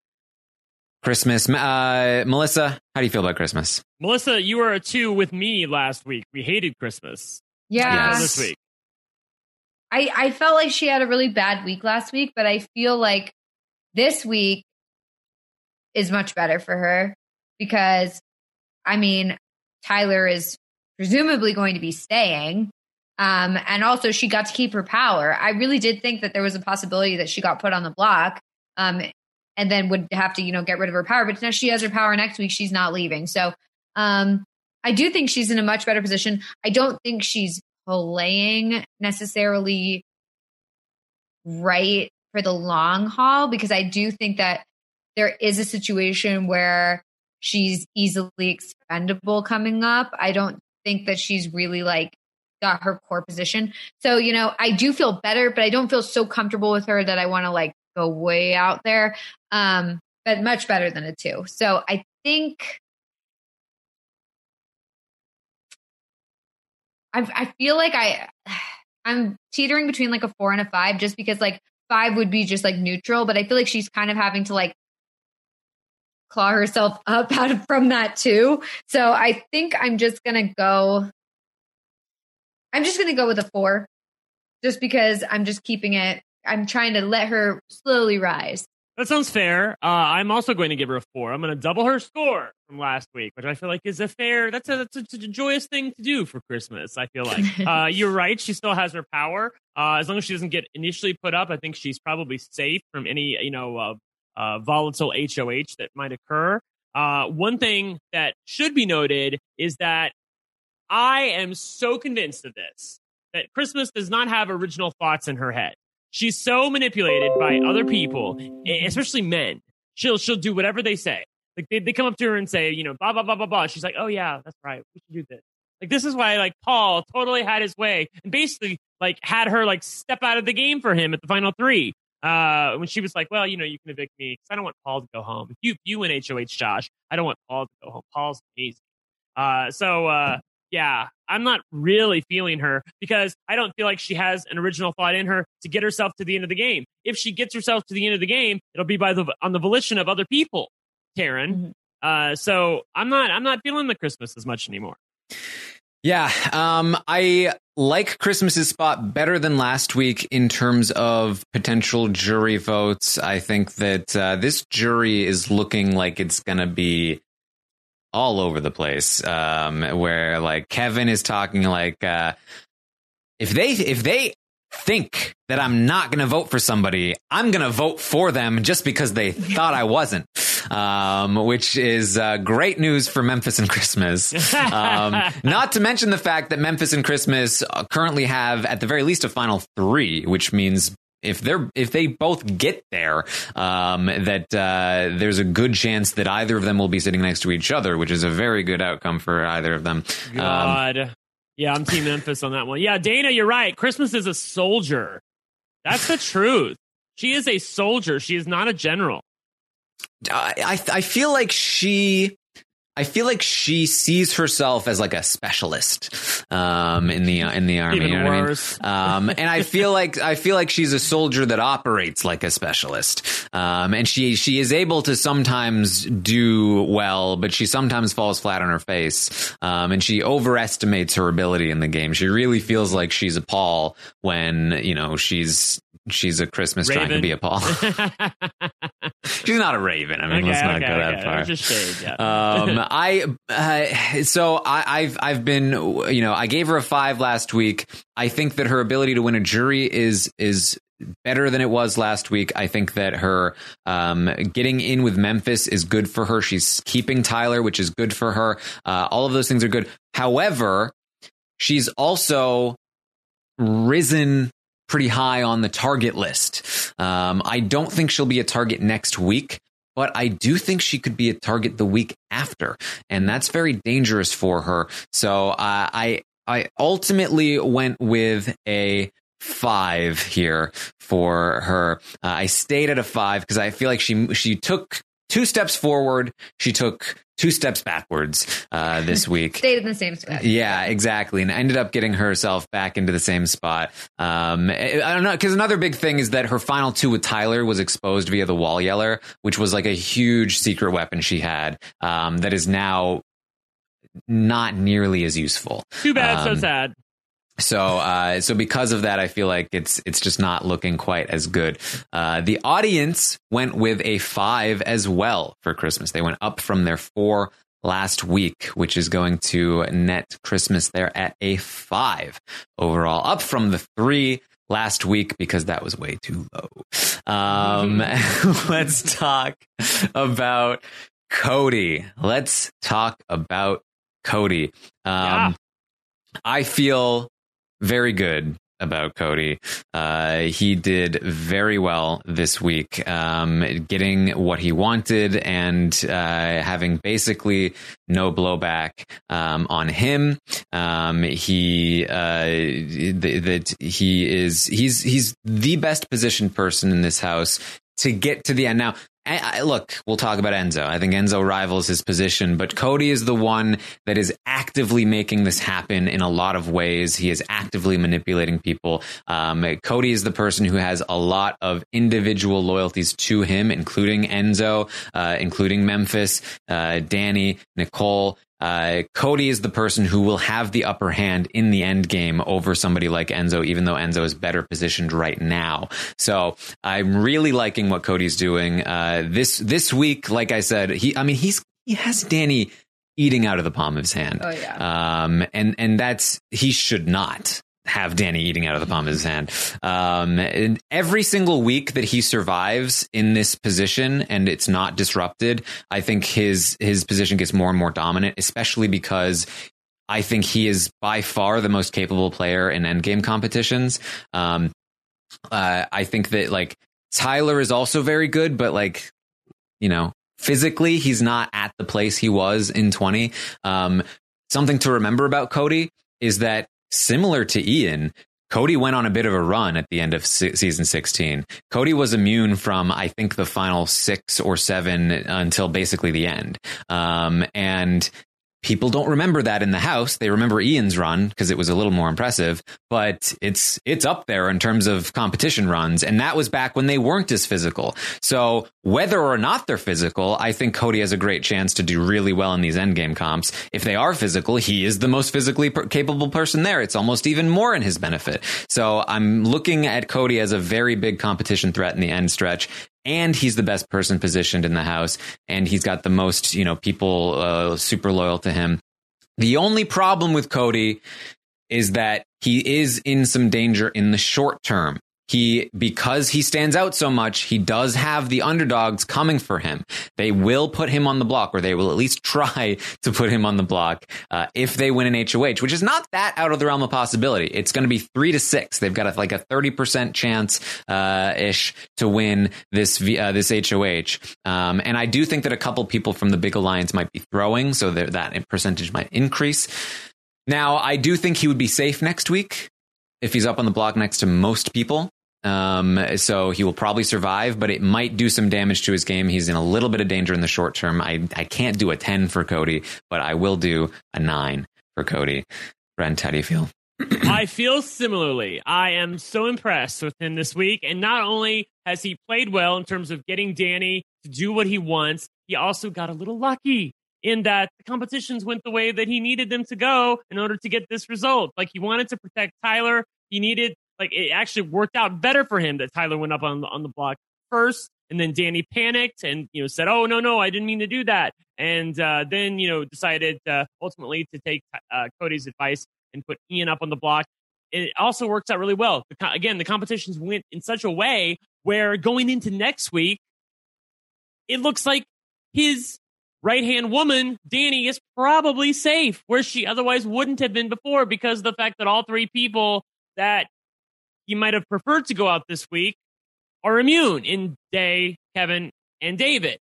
Christmas. Uh, Melissa, how do you feel about Christmas? Melissa, you were a two with me last week. We hated Christmas. Yeah. Yes. This week. I, I felt like she had a really bad week last week, but I feel like this week is much better for her because, I mean, Tyler is presumably going to be staying. Um, and also, she got to keep her power. I really did think that there was a possibility that she got put on the block um, and then would have to, you know, get rid of her power. But now she has her power next week. She's not leaving. So um, I do think she's in a much better position. I don't think she's playing necessarily right for the long haul because I do think that there is a situation where she's easily expendable coming up. I don't think that she's really like got her core position. So, you know, I do feel better, but I don't feel so comfortable with her that I want to like go way out there. Um, but much better than a two. So I think I, I feel like I I'm teetering between like a four and a five just because like five would be just like neutral, but I feel like she's kind of having to like claw herself up out of from that too. So I think I'm just gonna go I'm just gonna go with a four. Just because I'm just keeping it I'm trying to let her slowly rise. That sounds fair. Uh, I'm also going to give her a four. I'm going to double her score from last week, which I feel like is a fair. That's a that's a, a joyous thing to do for Christmas. I feel like uh, you're right. She still has her power. Uh, as long as she doesn't get initially put up, I think she's probably safe from any you know uh, uh, volatile HOH that might occur. Uh, one thing that should be noted is that I am so convinced of this that Christmas does not have original thoughts in her head. She's so manipulated by other people, especially men. She'll she'll do whatever they say. Like they, they come up to her and say, you know, blah blah blah blah blah. She's like, oh yeah, that's right. We should do this. Like this is why like Paul totally had his way and basically like had her like step out of the game for him at the final three. Uh, when she was like, well, you know, you can evict me because I don't want Paul to go home. If you you win HOH, Josh, I don't want Paul to go home. Paul's amazing. Uh, so uh, yeah, I'm not really feeling her because I don't feel like she has an original thought in her to get herself to the end of the game. If she gets herself to the end of the game, it'll be by the on the volition of other people, Taran. Uh, so I'm not I'm not feeling the Christmas as much anymore. Yeah, um, I like Christmas's spot better than last week in terms of potential jury votes. I think that uh, this jury is looking like it's going to be all over the place. Um, where like Kevin is talking like, uh, if they if they think that I'm not going to vote for somebody, I'm going to vote for them just because they thought I wasn't. Um, which is uh, great news for Memphis and Christmas. Um, not to mention the fact that Memphis and Christmas currently have, at the very least, a final three, which means if they're if they both get there, um, that uh, there's a good chance that either of them will be sitting next to each other, which is a very good outcome for either of them. Um, God. yeah, I'm Team Memphis on that one. Yeah, Dana, you're right. Christmas is a soldier. That's the truth. She is a soldier. She is not a general. I I I feel like she I feel like she sees herself as like a specialist um, in the in the army. Even you know what I mean? worse. Um, and I feel like I feel like she's a soldier that operates like a specialist, um, and she she is able to sometimes do well, but she sometimes falls flat on her face, um, and she overestimates her ability in the game. She really feels like she's a Paul when you know she's she's a Christmas trying to be a Paul. she's not a Raven. I mean, okay, let's not okay, go that okay. far. Just shade, yeah. Um, I uh, so I, I've I've been you know I gave her a five last week. I think that her ability to win a jury is is better than it was last week. I think that her um, getting in with Memphis is good for her. She's keeping Tyler, which is good for her. Uh, all of those things are good. However, she's also risen pretty high on the target list. Um, I don't think she'll be a target next week, but I do think she could be a target the week after, and that's very dangerous for her. So uh, I I ultimately went with a five here for her. Uh, I stayed at a five because I feel like she she took two steps forward, she took two steps backwards uh, this week. Stayed in the same spot. Yeah, exactly, and ended up getting herself back into the same spot. Um, I I don't know because another big thing is that her final two with Tyler was exposed via the wall yeller, which was like a huge secret weapon she had um, that is now not nearly as useful. Too bad, so um, sad. So, uh, so because of that, I feel like it's it's just not looking quite as good. Uh, the audience went with a five as well for Christmas. They went up from their four last week, which is going to net Christmas there at a five overall, up from the three last week because that was way too low. Um, let's talk about Cody. Let's talk about Cody. Um, Yeah. I feel very good about Cody. Uh, he did very well this week, um, getting what he wanted and uh, having basically no blowback um, on him. Um, he uh, th- that he is he's he's the best positioned person in this house to get to the end. Now, I, look, we'll talk about Enzo. I think Enzo rivals his position, but Cody is the one that is actively making this happen in a lot of ways. He is actively manipulating people. Um, Cody is the person who has a lot of individual loyalties to him, including Enzo, uh, including Memphis, uh, Dani, Nicole. Uh, Cody is the person who will have the upper hand in the end game over somebody like Enzo, even though Enzo is better positioned right now. So I'm really liking what Cody's doing. Uh, this this week, like I said, he I mean he's he has Dani eating out of the palm of his hand. Oh, yeah. Um, and and that's he should not have Dani eating out of the palm of his hand. Um, and every single week that he survives in this position and it's not disrupted, I think his his position gets more and more dominant, especially because I think he is by far the most capable player in endgame competitions. Um, uh, I think that like Tyler is also very good, but like you know physically he's not at the place he was in 20. Um, something to remember about Cody is that similar to Ian, Cody went on a bit of a run at the end of se- season 16. Cody was immune from, I think, the final six or seven until basically the end. Um, and people don't remember that in the house. They remember Ian's run because it was a little more impressive, but it's it's up there in terms of competition runs, and that was back when they weren't as physical. So whether or not they're physical, I think Cody has a great chance to do really well in these endgame comps. If they are physical, he is the most physically per- capable person there. It's almost even more in his benefit. So I'm looking at Cody as a very big competition threat in the end stretch and he's the best person positioned in the house and he's got the most you know people uh, super loyal to him. The only problem with cody is that he is in some danger in the short term he because he stands out so much he does have the underdogs coming for him. They will put him on the block or they will at least try to put him on the block uh, if they win an hoh which is not that out of the realm of possibility. It's going to be three to six. They've got a, like a 30% chance uh, ish to win this uh, this hoh um, and i do think that a couple people from the big alliance might be throwing so that that percentage might increase. Now i do think he would be safe next week if he's up on the block next to most people Um, so he will probably survive, but it might do some damage to his game. He's in a little bit of danger in the short term. I, I can't do a 10 for Cody, but I will do a nine for Cody. Brent, how do you feel? I feel similarly. I am so impressed with him this week. And not only has he played well in terms of getting Dani to do what he wants, he also got a little lucky in that the competitions went the way that he needed them to go in order to get this result. Like he wanted to protect Tyler. He needed, like, it actually worked out better for him that Tyler went up on the, on the block first. And then Dani panicked and, you know, said, Oh, no, no, I didn't mean to do that. And uh, then, you know, decided uh, ultimately to take uh, Cody's advice and put Ian up on the block. It also works out really well. Again, the competitions went in such a way where going into next week, it looks like his right hand woman, Dani, is probably safe where she otherwise wouldn't have been before because of the fact that all three people that he might have preferred to go out this week are immune in Day, Kevin, and David.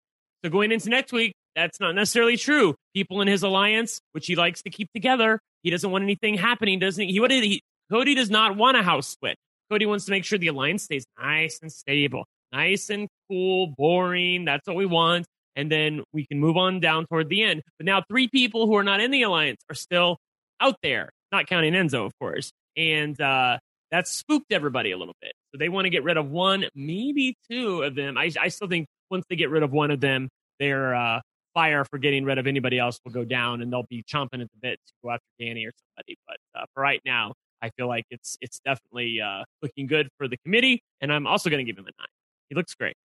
So going into next week, that's not necessarily true. People in his alliance, which he likes to keep together, he doesn't want anything happening, doesn't he? what did he Cody does not want a house split. Cody wants to make sure the alliance stays nice and stable, nice and cool, boring. That's what we want and then we can move on down toward the end. But now three people who are not in the alliance are still out there, not counting Enzo, of course, and uh, that's spooked everybody a little bit. So they want to get rid of one, maybe two of them. I, I still think once they get rid of one of them, their uh, fire for getting rid of anybody else will go down, and they'll be chomping at the bit to go after Dani or somebody. But uh, for right now, I feel like it's it's definitely uh, looking good for the committee, and I'm also going to give him a nine. He looks great.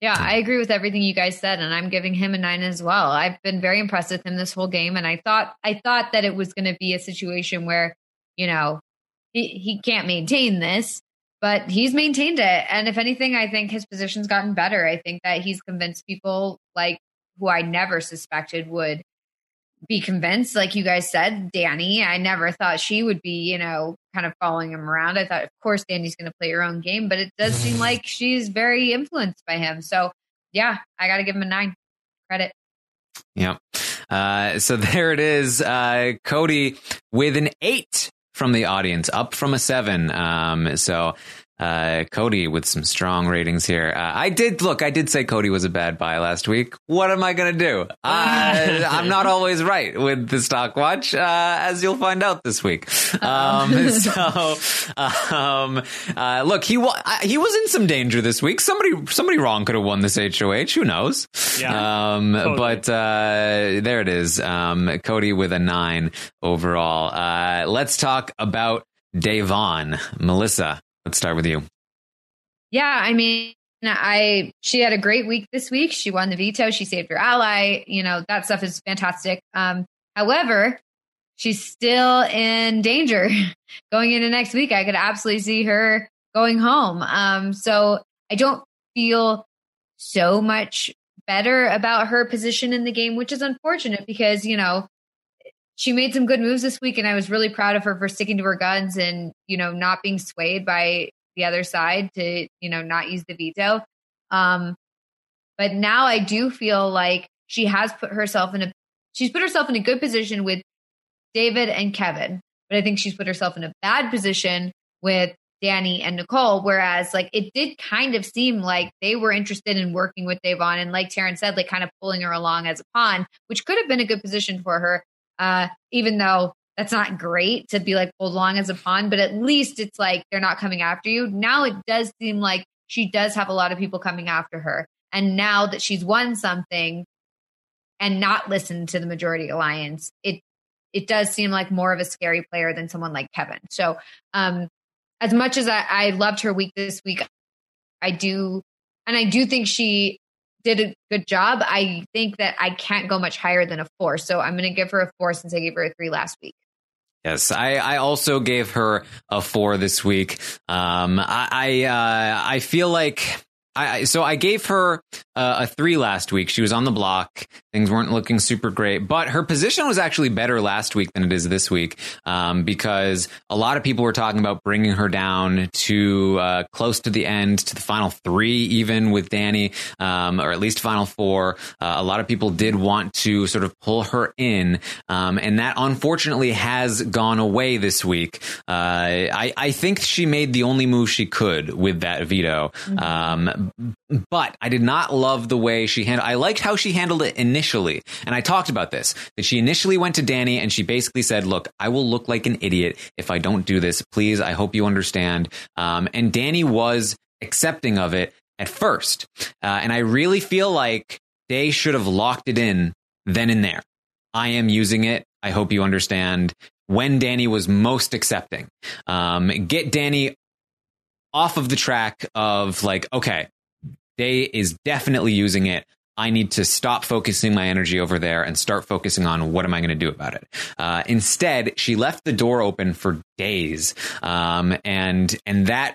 Yeah, I agree with everything you guys said, and I'm giving him a nine as well. I've been very impressed with him this whole game, and I thought I thought that it was going to be a situation where, you know, he, he can't maintain this, but he's maintained it. And if anything, I think his position's gotten better. I think that he's convinced people like who I never suspected would be convinced, like you guys said, Dani. I never thought she would be, you know, kind of following him around. I thought, of course, Dani's going to play her own game, but it does seem like she's very influenced by him. So, yeah, I got to give him a nine. Credit. Yeah. Uh, so there it is. Uh, Cody with an eight from the audience, up from a seven. Um, so uh, Cody with some strong ratings here. Uh, I did look. I did say Cody was a bad buy last week. What am I going to do? Uh, I'm not always right with the stock watch, uh, as you'll find out this week. Um, so, um, uh, look, he wa- he was in some danger this week. Somebody somebody wrong could have won this HOH. Who knows? Yeah. Um, totally. But uh, there it is. Um, Cody with a nine overall. let's talk about Da'Vonne, Melissa. Let's start with you. Yeah, I mean, I she had a great week this week. She won the veto. She saved her ally. You know that stuff is fantastic. Um, however, she's still in danger going into next week. I could absolutely see her going home. Um, so I don't feel so much better about her position in the game, which is unfortunate because you know she made some good moves this week and I was really proud of her for sticking to her guns and, you know, not being swayed by the other side to, you know, not use the veto. Um, but now I do feel like she has put herself in a she's put herself in a good position with David and Kevin, but I think she's put herself in a bad position with Dani and Nicole. Whereas, like, it did kind of seem like they were interested in working with Da'Vonne, and like Taran said, like, kind of pulling her along as a pawn, which could have been a good position for her uh, even though that's not great to be like pulled along as a pawn, but at least it's like they're not coming after you. Now it does seem like she does have a lot of people coming after her. And now that she's won something and not listened to the majority alliance, it it does seem like more of a scary player than someone like Kevin. So um as much as I, I loved her week this week, I do and I do think she did a good job. I think that I can't go much higher than a four. So I'm going to give her a four since I gave her a three last week. Yes, I, I also gave her a four this week. Um, I I, uh, I feel like I, so I gave her uh, a three last week. She was on the block. Things weren't looking super great, but her position was actually better last week than it is this week um, because a lot of people were talking about bringing her down to uh, close to the end, to the final three, even with Dani, um, or at least final four. Uh, a lot of people did want to sort of pull her in, um, and that unfortunately has gone away this week. Uh, I, I think she made the only move she could with that veto. Mm-hmm. But I did not love the way she handled. I liked how she handled it initially, and I talked about this. That she initially went to Dani and she basically said, "Look, I will look like an idiot if I don't do this. Please, I hope you understand." Um, and Dani was accepting of it at first, uh, and I really feel like they should have locked it in then and there. I am using it. I hope you understand. When Dani was most accepting, um, get Dani off of the track of like, okay, Day is definitely using it. I need to stop focusing my energy over there and start focusing on what am I going to do about it. Uh, instead, she left the door open for days, um, and and that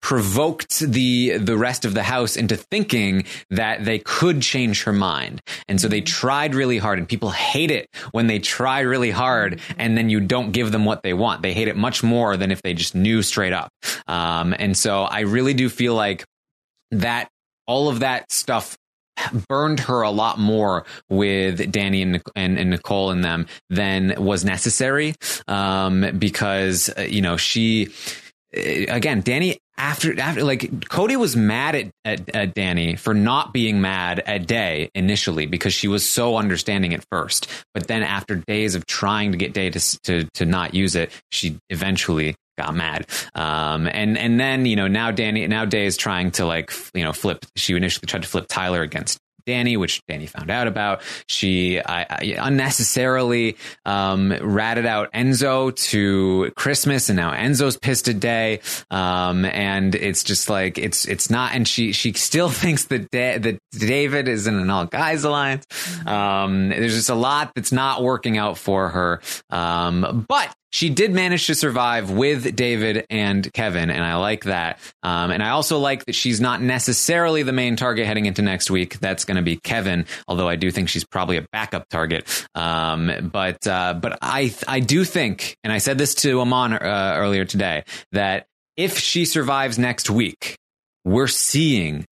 provoked the the rest of the house into thinking that they could change her mind. And so they tried really hard and people hate it when they try really hard and then you don't give them what they want. They hate it much more than if they just knew straight up. Um, and so i really do feel like that all of that stuff burned her a lot more with Dani and, and, and Nicole and them than was necessary. Um, because, uh, you know, she, uh, again, Dani after after like Cody was mad at, at, at Dani for not being mad at Day initially because she was so understanding at first, but then after days of trying to get Day to to to not use it, she eventually got mad. Um, and and then you know now Dani now Day is trying to like you know flip. She initially tried to flip Tyler against Dani, which Dani found out about. She I, I unnecessarily um, ratted out Enzo to Christmas, and now Enzo's pissed at Day. Um, and it's just like it's it's not. And she she still thinks that da- that David is in an all guys alliance. Um, there's just a lot that's not working out for her. Um, but she did manage to survive with David and Kevin, and I like that. Um, and I also like that she's not necessarily the main target heading into next week. That's going to be Kevin, although I do think she's probably a backup target. Um, but uh, but I I do think, and I said this to Amon uh, earlier today, that if she survives next week, we're seeing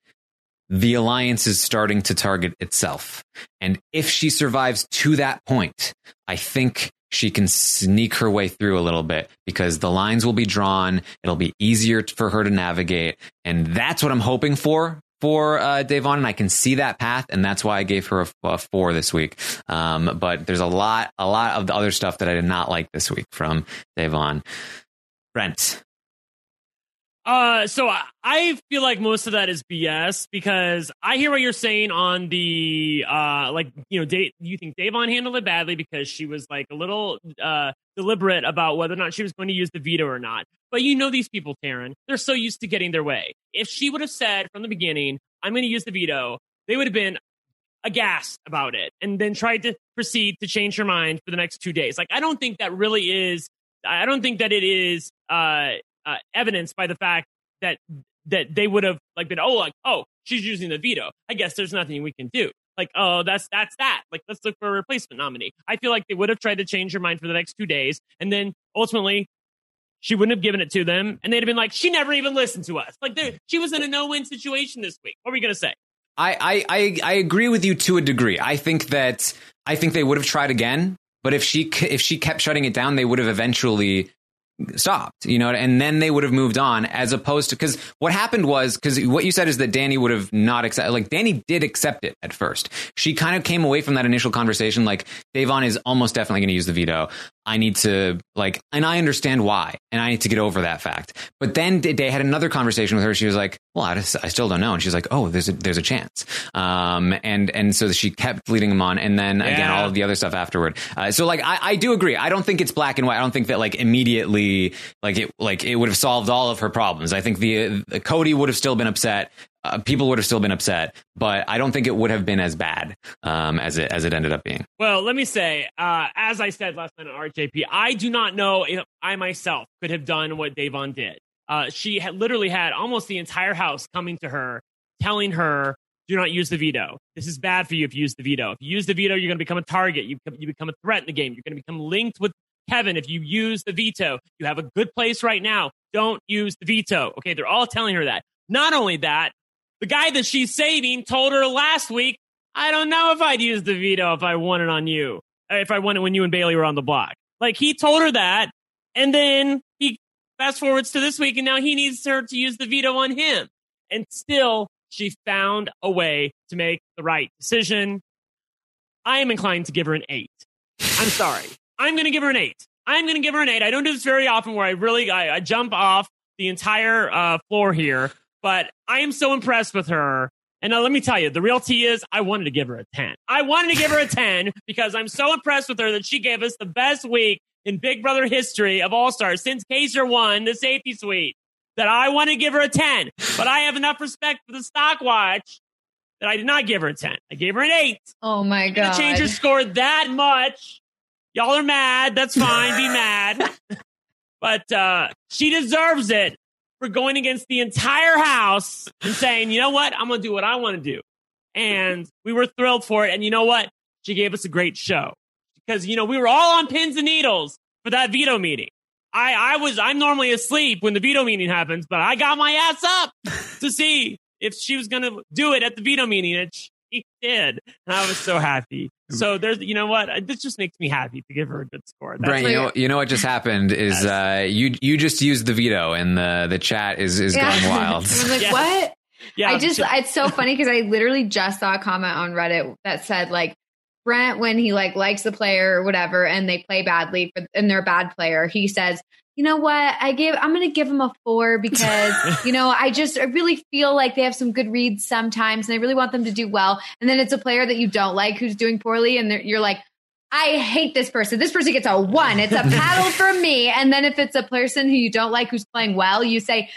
the alliance is starting to target itself. And if she survives to that point, I think she can sneak her way through a little bit because the lines will be drawn. It'll be easier for her to navigate. And that's what I'm hoping for for uh, Da'Vonne, and I can see that path, and that's why I gave her a, a four this week. Um, but there's a lot, a lot of the other stuff that I did not like this week from Da'Vonne. Brent, uh, so I, I feel like most of that is BS because I hear what you're saying on the uh, like you know, Dave, you think Da'Vonne handled it badly because she was like a little uh deliberate about whether or not she was going to use the veto or not. But you know these people, Taran, they're so used to getting their way. If she would have said from the beginning, "I'm going to use the veto," they would have been aghast about it and then tried to proceed to change her mind for the next two days. Like I don't think that really is. I don't think that it is. Uh, uh, evidenced by the fact that that they would have like been oh like oh she's using the veto. I guess there's nothing we can do. Like oh that's that's that. Like let's look for a replacement nominee. I feel like they would have tried to change her mind for the next two days, and then ultimately she wouldn't have given it to them, and they'd have been like she never even listened to us. Like she was in a no win situation this week. What were we gonna say? I, I I agree with you to a degree. I think that I think they would have tried again, but if she if she kept shutting it down, they would have eventually stopped, you know, and then they would have moved on as opposed to because what happened was because what you said is that Dani would have not accepted, like Dani did accept it at first. She kind of came away from that initial conversation like Da'Vonne is almost definitely going to use the veto. I need to like, and I understand why, and I need to get over that fact. But then they had another conversation with her. She was like, "Well, I, just, I still don't know," and she's like, "Oh, there's a, there's a chance." Um, and and so she kept leading him on, and then yeah. again all of the other stuff afterward. Uh, so like, I, I do agree. I don't think it's black and white. I don't think that like immediately like it like it would have solved all of her problems. I think the, the Cody would have still been upset uh, people would have still been upset, but I don't think it would have been as bad um, as it as it ended up being. Well, let me say, uh, as I said last night on RJP, I do not know if I myself could have done what Da'Vonne did. Uh, she had literally had almost the entire house coming to her telling her, do not use the veto. This is bad for you if you use the veto. If you use the veto, you're going to become a target. You, you become a threat in the game. You're going to become linked with Kevin if you use the veto. You have a good place right now. Don't use the veto. Okay, they're all telling her that. Not only that, the guy that she's saving told her last week, I don't know if I'd use the veto if I won it on you, if I won it when you and Bayleigh were on the block. Like he told her that, and then he fast forwards to this week, and now he needs her to use the veto on him. And still, she found a way to make the right decision. I am inclined to give her an eight. I'm sorry. I'm going to give her an eight. I'm going to give her an eight. I don't do this very often where I really I, I jump off the entire uh, floor here, but I am so impressed with her. And now let me tell you, the real tea is I wanted to give her a 10. I wanted to give her a 10 because I'm so impressed with her that she gave us the best week in Big Brother history of All Stars since Kaysar won the safety suite. That I want to give her a 10, but I have enough respect for the stock watch that I did not give her a 10. I gave her an 8. Oh my god. change her score that much. Y'all are mad. That's fine. Be mad. But uh, she deserves it for going against the entire house and saying, you know what? I'm going to do what I want to do. And we were thrilled for it. And you know what? She gave us a great show because, you know, we were all on pins and needles for that veto meeting. I, I was, I'm normally asleep when the veto meeting happens, but I got my ass up to see if she was going to do it at the veto meeting. And she did. And I was so happy. So there's, you know what? This just makes me happy to give her a good score. That's Brent, you know, you know what just happened is uh, you you just used the veto and the the chat is is Yeah. going wild. I'm like, Yeah. what? yeah, I just, it's so funny because I literally just saw a comment on Reddit that said like Brent, when he like likes the player or whatever, and they play badly for, and they're a bad player, he says, you know what? I give, I'm going to give them a four because, you know, I just, I really feel like they have some good reads sometimes and I really want them to do well. And then it's a player that you don't like who's doing poorly and you're like, I hate this person. This person gets a one. It's a paddle for me. And then if it's a person who you don't like who's playing well, you say,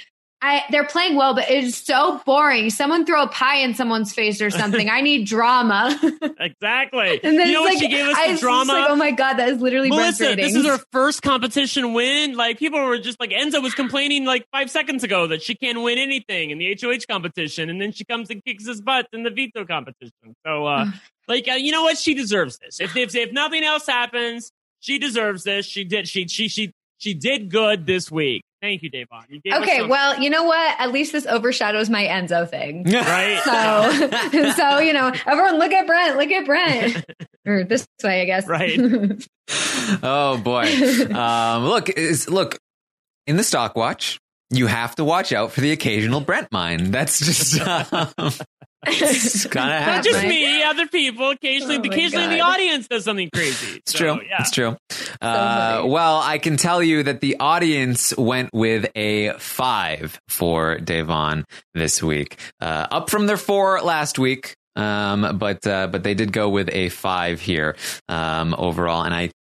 I, they're playing well, but it is so boring. Someone throw a pie in someone's face or something. I need drama. exactly. and then you know it's what like, she gave us I the drama? like, oh my god, that is literally Melissa, this is her first competition win. Like people were just like Enzo was complaining like five seconds ago that she can't win anything in the HOH competition, and then she comes and kicks his butt in the veto competition. So, uh, like, uh, you know what? She deserves this. If, if if nothing else happens, she deserves this. She did. She she she she did good this week. Thank you, Da'Vonne. You gave us okay, some- well, you know what? At least this overshadows my Enzo thing. right. So, so you know, everyone, look at Brent. Look at Brent. or this way, I guess. Right. oh boy. Um, look, is, look in the stock watch. You have to watch out for the occasional Brent mine. That's just um, it's kind of Not just me, other people. Occasionally, Oh my occasionally the audience does something crazy. It's So, true. Yeah. It's true. Uh, funny. well, I can tell you that the audience went with a five for Da'Vonne this week, uh, up from their four last week. Um, but uh, but they did go with a five here um, overall, and I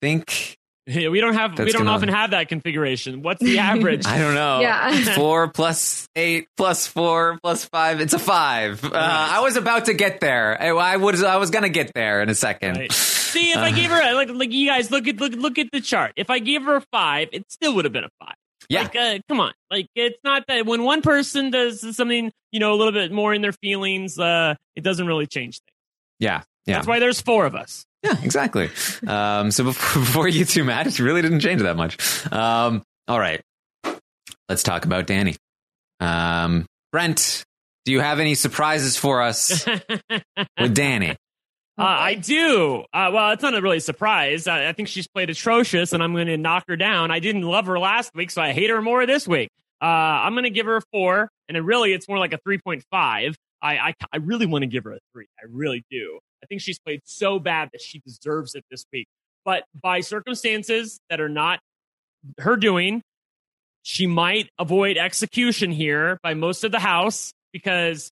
think Yeah, we don't have we don't gonna- often have that configuration. What's the average? I don't know. Yeah. Four plus eight plus four plus five. It's a five. Uh, I was about to get there. I, I was I was gonna get there in a second. Right. See, if I Uh, gave her a, like like you guys look at look look at the chart. If I gave her a five, it still would have been a five. Yeah. Like, uh, come on. Like, it's not that when one person does something, you know, a little bit more in their feelings, uh, it doesn't really change things. Yeah. Yeah. That's why there's four of us. Yeah, exactly. Um, so before, before you two met, it really didn't change that much. Um, all right, let's talk about Dani. Um, Brent, do you have any surprises for us with Dani? Uh, I do. Uh, well, it's not a really surprise. I, I think she's played atrocious, and I'm going to knock her down. I didn't love her last week, so I hate her more this week. Uh, I'm going to give her a four, and it really, it's more like a 3.5. I, I, I really want to give her a three. I really do. I think she's played so bad that she deserves it this week. But by circumstances that are not her doing, she might avoid execution here by most of the house because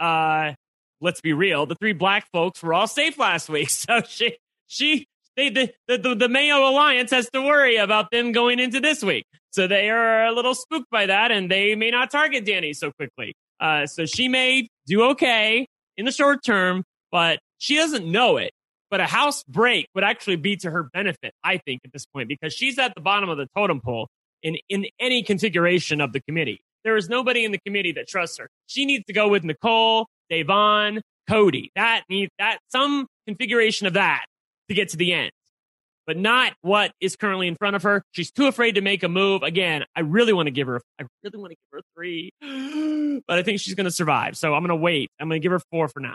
uh, let's be real, the three black folks were all safe last week. So she she they the the, the, Mayo Alliance has to worry about them going into this week. So they are a little spooked by that and they may not target Dani so quickly. Uh, so she may do okay in the short term, but she doesn't know it. But a house break would actually be to her benefit, I think, at this point, because she's at the bottom of the totem pole in, in any configuration of the committee. There is nobody in the committee that trusts her. She needs to go with Nicole, Da'Vonne, Cody. That needs that some configuration of that to get to the end, but not what is currently in front of her. She's too afraid to make a move. Again, I really want to give her. I really want to give her three, but I think she's going to survive. So I'm going to wait. I'm going to give her four for now.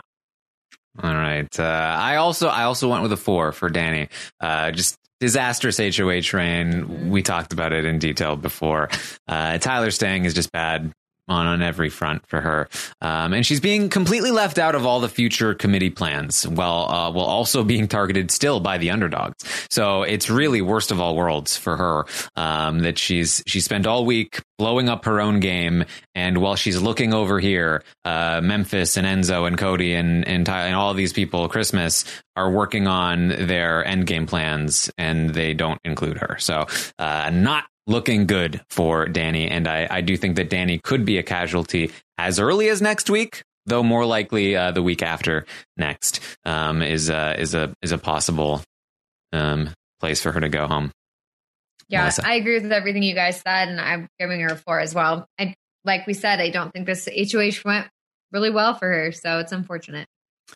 All right. Uh, I also I also went with a four for Dani. Uh, just disastrous HOH reign. We talked about it in detail before. Uh, Tyler staying is just bad on on every front for her, um, and she's being completely left out of all the future committee plans, while uh, while also being targeted still by the underdogs. So it's really worst of all worlds for her um, that she's she spent all week blowing up her own game, and while she's looking over here, uh, Memphis and Enzo and Cody and and, Ty- and all these people, Christmas are working on their end game plans, and they don't include her. So uh, not looking good for Dani. And I, I do think that Dani could be a casualty as early as next week, though more likely uh, the week after next um, is uh, is a is a possible um, place for her to go home. Yeah, Melissa. I agree with everything you guys said, and I'm giving her a four as well. I like we said, I don't think this HOH went really well for her, so it's unfortunate.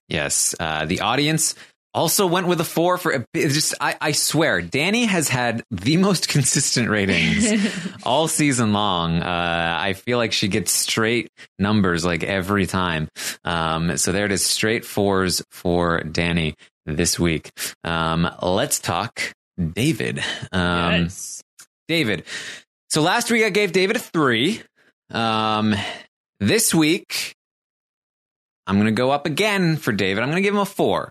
Yes, uh, the audience also went with a four for just. I, I swear, Dani has had the most consistent ratings all season long. Uh, I feel like she gets straight numbers like every time. Um, so there it is, straight fours for Dani this week. Um, let's talk David. Um, yes. David. So last week I gave David a three. Um, this week I'm going to go up again for David. I'm going to give him a four.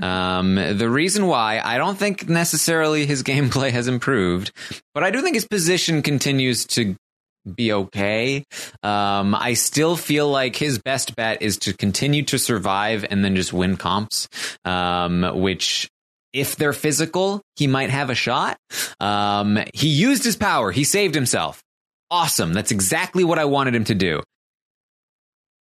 Um, the reason why I don't think necessarily his gameplay has improved, but I do think his position continues to be okay. Um, I still feel like his best bet is to continue to survive and then just win comps, um, which if they're physical, he might have a shot. Um, he used his power. He saved himself. Awesome. That's exactly what I wanted him to do.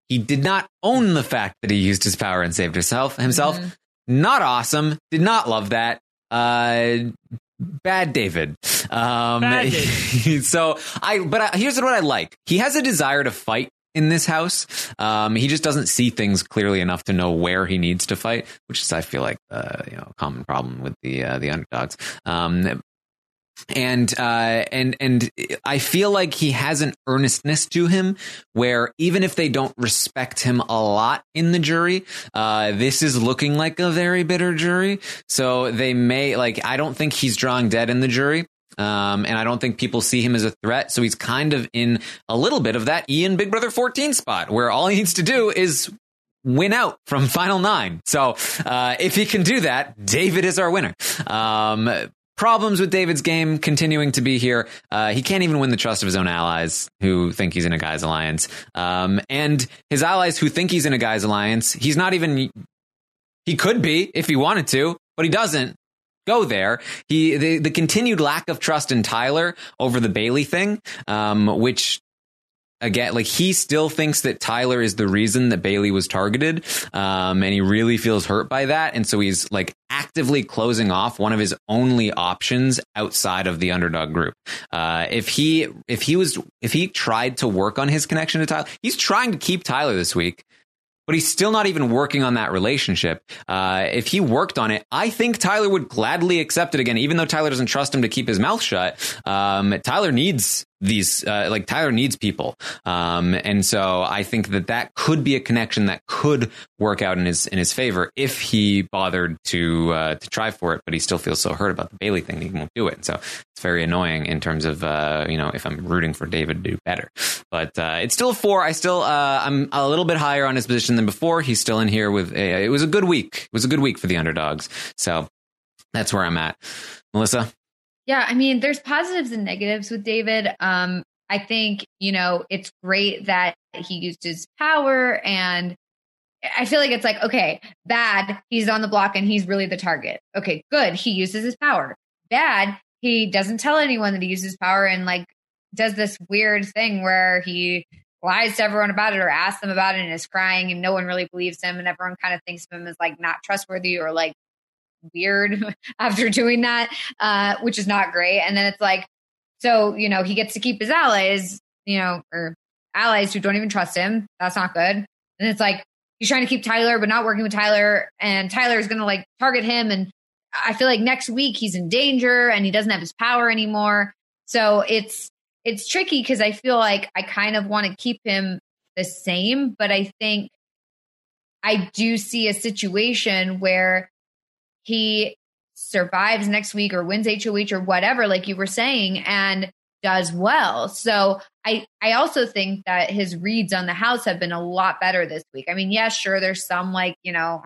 He did not own the fact that he used his power and saved himself. Himself, Mhm. Not awesome. Did not love that. Uh, bad David. Um, Bad David. so I, but I, here's what I like. He has a desire to fight in this house. Um, he just doesn't see things clearly enough to know where he needs to fight, which is, I feel like, uh, you know, a common problem with the uh, the underdogs. Um, and uh, and and I feel like he has an earnestness to him where even if they don't respect him a lot in the jury, uh, this is looking like a very bitter jury. So they may like I don't think he's drawing dead in the jury. Um, and I don't think people see him as a threat. So he's kind of in a little bit of that Ian Big Brother 14 spot where all he needs to do is win out from final nine. So uh, if he can do that, David is our winner. Um, problems with David's game continuing to be here. Uh, he can't even win the trust of his own allies who think he's in a guy's alliance. Um, and his allies who think he's in a guy's alliance, he's not even, he could be if he wanted to, but he doesn't go there. He, the, the continued lack of trust in Tyler over the Bayleigh thing, um, which again, like he still thinks that Tyler is the reason that Bayleigh was targeted. Um, and he really feels hurt by that. And so he's like actively closing off one of his only options outside of the underdog group. Uh, if he, if he was, if he tried to work on his connection to Tyler, he's trying to keep Tyler this week. But he's still not even working on that relationship. Uh, if he worked on it, I think Tyler would gladly accept it again, even though Tyler doesn't trust him to keep his mouth shut. Um, Tyler needs these, uh, like Tyler needs people. Um, and so I think that that could be a connection that could work out in his, in his favor if he bothered to, uh, to try for it, but he still feels so hurt about the Bayleigh thing, that he won't do it. So it's very annoying in terms of, uh, you know, if I'm rooting for David to do better, but, uh, it's still four. I still, uh, I'm a little bit higher on his position than before. He's still in here with a, it was a good week. It was a good week for the underdogs. So that's where I'm at. Melissa? Yeah, I mean, there's positives and negatives with David. Um, I think, you know, it's great that he used his power and I feel like it's like, okay, bad, he's on the block and he's really the target. Okay, good, he uses his power. Bad, he doesn't tell anyone that he uses power and like does this weird thing where he lies to everyone about it or asks them about it and is crying and no one really believes him and everyone kind of thinks of him as like not trustworthy or like weird after doing that, uh, which is not great. And then it's like, so, you know, he gets to keep his allies, you know, or allies who don't even trust him. That's not good. And it's like he's trying to keep Tyler, but not working with Tyler. And Tyler is going to like target him. And I feel like next week he's in danger and he doesn't have his power anymore. So it's it's tricky because I feel like I kind of want to keep him the same, but I think I do see a situation where he survives next week or wins HOH or whatever, like you were saying, and does well. So I I also think that his reads on the house have been a lot better this week. I mean, yeah, sure, there's some like you know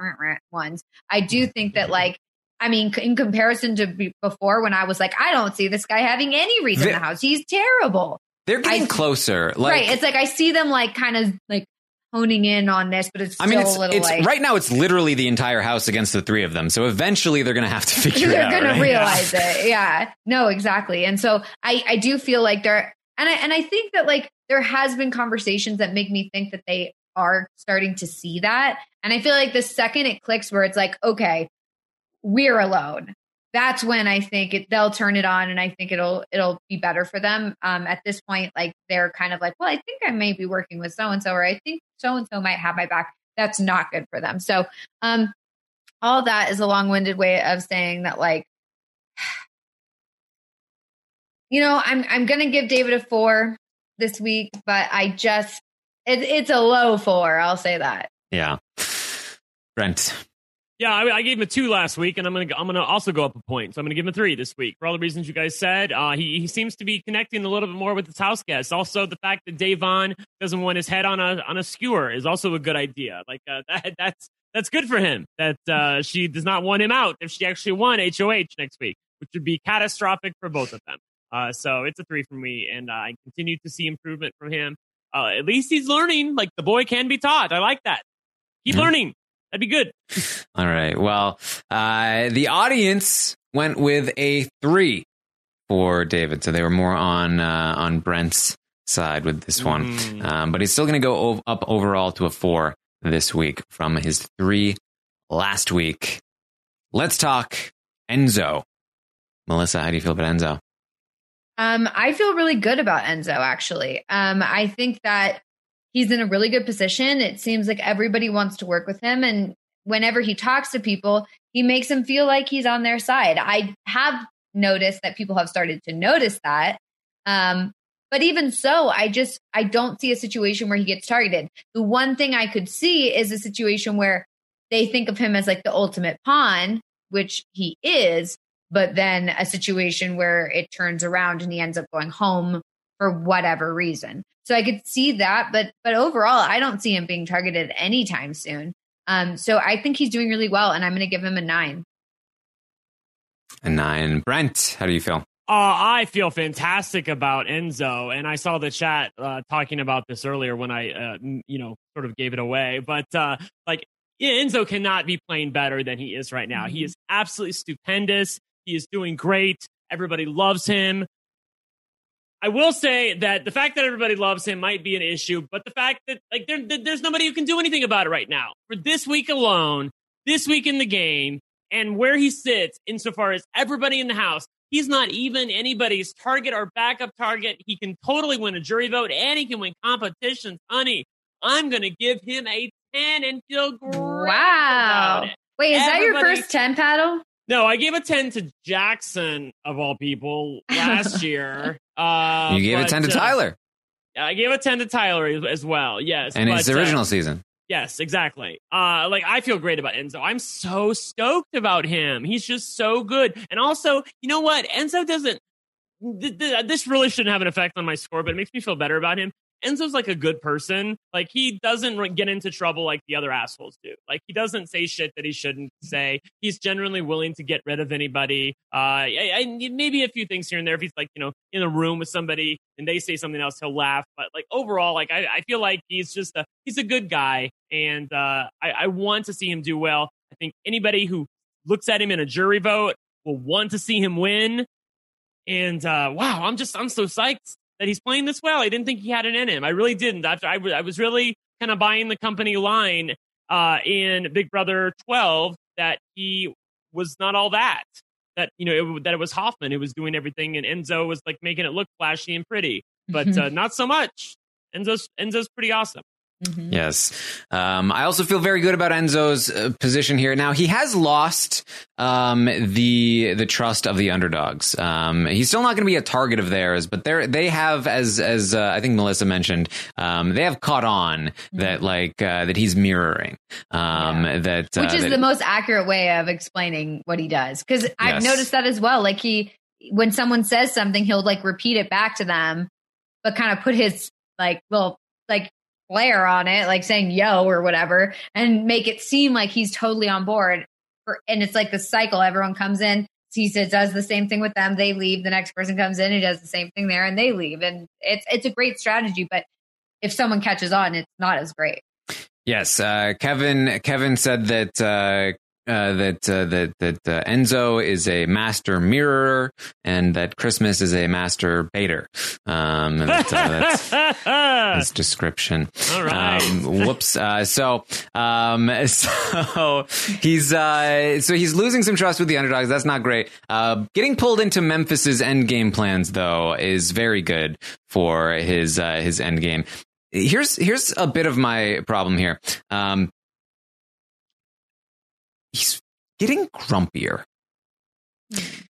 ones. I do think that like I mean, in comparison to before, when I was like, I don't see this guy having any reads in the house. He's terrible. They're getting I, closer. Like, right. It's like I see them like kind of like honing in on this, but it's I mean, it's, it's like, right now it's literally the entire house against the three of them. So eventually they're going to have to figure it out. They're going right? to realize it. Yeah. No, exactly. And so I, I do feel like there, and I, and I think that like there has been conversations that make me think that they are starting to see that. And I feel like the second it clicks where it's like, okay, we're alone that's when I think it, they'll turn it on, and I think it'll it'll be better for them. Um, at this point, like they're kind of like, well, I think I may be working with so and so, or I think so and so might have my back. That's not good for them. So, um, all that is a long winded way of saying that, like, you know, I'm I'm gonna give David a four this week, but I just it, it's a low four. I'll say that. Yeah, Brent. Yeah, I, I, gave him a two last week, and I'm gonna I'm gonna also go up a point. So I'm gonna give him a three this week for all the reasons you guys said. Uh, he he seems to be connecting a little bit more with his house guests. Also, the fact that Da'Vonne doesn't want his head on a on a skewer is also a good idea. Like uh, that that's that's good for him. That uh, she does not want him out if she actually won HOH next week, which would be catastrophic for both of them. Uh, so it's a three for me, and I continue to see improvement from him. Uh, at least he's learning. Like the boy can be taught. I like that. Keep mm-hmm. learning. That'd be good. All right. Well, uh, the audience went with a three for David, so they were more on uh, on Brent's side with this one. Mm. Um, but he's still going to go up overall to a four this week from his three last week. Let's talk Enzo. Melissa, how do you feel about Enzo? Um, I feel really good about Enzo, actually. Um, I think that he's in a really good position. It seems like everybody wants to work with him. And whenever he talks to people, he makes them feel like he's on their side. I have noticed that people have started to notice that. Um, but even so, I just I don't see a situation where he gets targeted. The one thing I could see is a situation where they think of him as like the ultimate pawn, which he is, but then a situation where it turns around and he ends up going home for whatever reason. So I could see that, but but overall, I don't see him being targeted anytime soon. Um, so I think he's doing really well, and I'm going to give him a nine. A nine. Brent, how do you feel? Uh, I feel fantastic about Enzo, and I saw the chat uh, talking about this earlier when I, uh, you know, sort of gave it away. But uh, like, Enzo cannot be playing better than he is right now. Mm-hmm. He is absolutely stupendous. He is doing great. Everybody loves him. I will say that the fact that everybody loves him might be an issue, but the fact that like there, there's nobody who can do anything about it right now. For this week alone, this week in the game, and where he sits insofar as everybody in the house, he's not even anybody's target or backup target. He can totally win a jury vote and he can win competitions. Honey, I'm going to give him a 10 and feel great. Wow. Wait, is everybody, that your first 10 paddle? No, I gave a 10 to Jackson, of all people, last year. Uh, you gave but, a 10 to uh, Tyler. I gave a 10 to Tyler as well, yes. And but, his original uh, season. Yes, exactly. Uh, like, I feel great about Enzo. I'm so stoked about him. He's just so good. And also, you know what? Enzo doesn't. Th- th- this really shouldn't have an effect on my score, but it makes me feel better about him. Enzo's like a good person. Like he doesn't get into trouble like the other assholes do. Like he doesn't say shit that he shouldn't say. He's generally willing to get rid of anybody. Uh, and maybe a few things here and there. If he's like you know in a room with somebody and they say something else, he'll laugh. But like overall, like I, I feel like he's just a he's a good guy, and uh, I, I want to see him do well. I think anybody who looks at him in a jury vote will want to see him win. And uh, wow, I'm just I'm so psyched that he's playing this well. I didn't think he had it in him. I really didn't. After I, I was really kind of buying the company line uh, in Big Brother 12 that he was not all that. That you know it, that it was Hoffman who was doing everything, and Enzo was like making it look flashy and pretty, but uh, not so much. Enzo's Enzo's pretty awesome. Mhm. Yes. Um, I also feel very good about Enzo's uh, position here. Now he has lost um, the the trust of the underdogs. Um, he's still not going to be a target of theirs, but they they have, as as uh, I think Melissa mentioned, um, they have caught on that like uh, that he's mirroring. Um, That uh, Which is that- the most accurate way of explaining what he does. Because I've Yes. noticed that as well. Like he, when someone says something, he'll like repeat it back to them, but kind of put his like, well, like flair on it, like saying yo or whatever, and make it seem like he's totally on board. And it's like the cycle. Everyone comes in, he says, does the same thing with them. They leave. The next person comes in, he does the same thing there, and they leave. And it's it's a great strategy, but if someone catches on, it's not as great. Yes, uh, Kevin. Kevin said that uh, uh, that uh, that that uh, Enzo is a master mirrorer, and that Christmas is a master baiter. Um, that, uh, that's his description. All right. Um, whoops. Uh, so, um, so he's uh, so he's losing some trust with the underdogs. That's not great. Uh, getting pulled into Memphis's end game plans though is very good for his uh, his end game. Here's here's a bit of my problem here. Um, he's getting grumpier.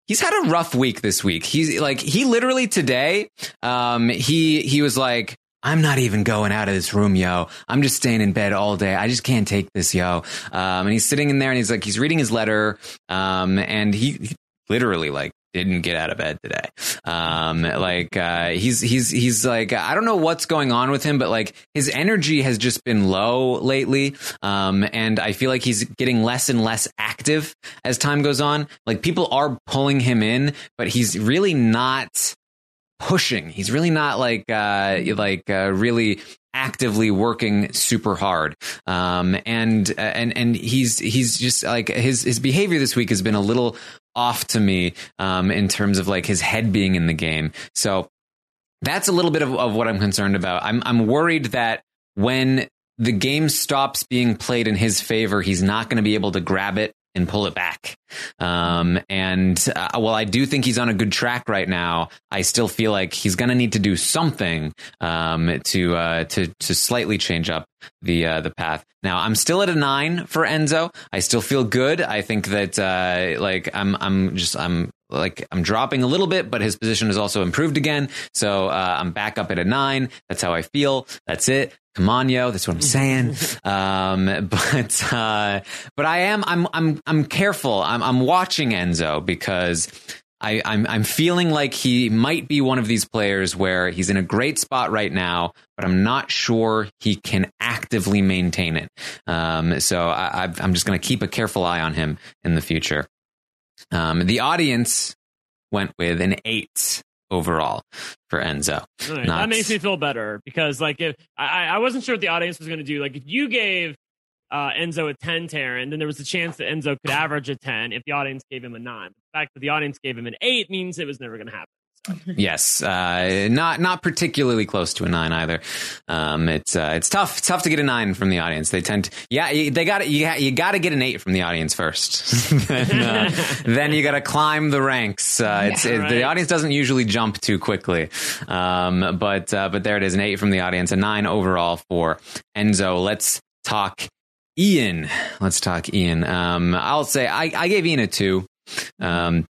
He's had a rough week this week. He's like he literally today um he he was like I'm not even going out of this room, yo. I'm just staying in bed all day. I just can't take this, yo. Um, and he's sitting in there and he's like, he's reading his letter. Um, and he, he literally like didn't get out of bed today. Um, like, uh, he's, he's, he's like, I don't know what's going on with him, but like his energy has just been low lately. Um, and I feel like he's getting less and less active as time goes on. Like people are pulling him in, but he's really not pushing. He's really not like uh, like uh, really actively working super hard. Um, and uh, and and he's he's just like his his behavior this week has been a little off to me um, in terms of like his head being in the game. So that's a little bit of, of what I'm concerned about. I'm I'm worried that when the game stops being played in his favor, he's not going to be able to grab it and pull it back. Um, and uh, while I do think he's on a good track right now, I still feel like he's going to need to do something um, to uh, to to slightly change up the uh, the path. Now I'm still at a nine for Enzo. I still feel good. I think that uh, like I'm I'm just I'm like I'm dropping a little bit, but his position has also improved again. So uh, I'm back up at a nine. That's how I feel. That's it. Come on, yo. That's what I'm saying. um, but uh, but I am I'm I'm I'm careful. I'm I'm watching Enzo because. I, I'm I'm feeling like he might be one of these players where he's in a great spot right now, but I'm not sure he can actively maintain it. Um, so I, I've- I'm just going to keep a careful eye on him in the future. Um, the audience went with an eight overall for Enzo. Right, Not- That makes me feel better because, like, if I, I wasn't sure what the audience was going to do. Like, if you gave uh, Enzo a 10, Taran, then there was a chance that Enzo could average a 10 if the audience gave him a 9. The fact that the audience gave him an 8 means it was never going to happen. Yes, uh, not not particularly close to a nine either. Um, it's uh, it's tough. It's tough to get a nine from the audience. They tend to, yeah, you- they got you, you got to get an eight from the audience first. then, uh, then you got to climb the ranks. Uh, it's it, the audience doesn't usually jump too quickly. Um, but uh, but there it is, an eight from the audience, a nine overall for Enzo. Let's talk Ian. Let's talk Ian. Um, I'll say I, I gave Ian a two. Um,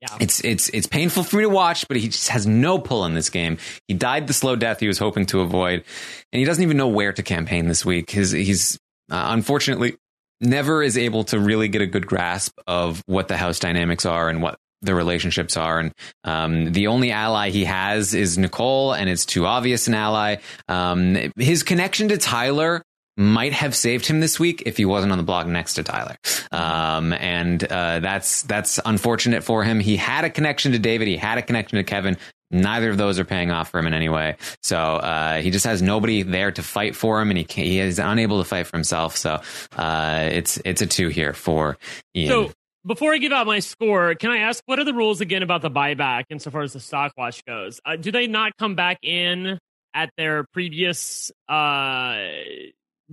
Yeah. it's it's it's painful for me to watch, but he just has no pull in this game. He died the slow death he was hoping to avoid, and he doesn't even know where to campaign this week. His he's uh, unfortunately never is able to really get a good grasp of what the house dynamics are and what the relationships are. And um, the only ally he has is Nicole, and it's too obvious an ally. Um, his connection to Tyler might have saved him this week if he wasn't on the block next to Tyler. Um, and uh, that's that's unfortunate for him. He had a connection to David. He had a connection to Kevin. Neither of those are paying off for him in any way. So uh, he just has nobody there to fight for him, and he can't, he is unable to fight for himself. So uh, it's it's a two here for Ian. So before I give out my score, can I ask what are the rules again about the buyback insofar as the stock watch goes? Uh, do they not come back in at their previous uh,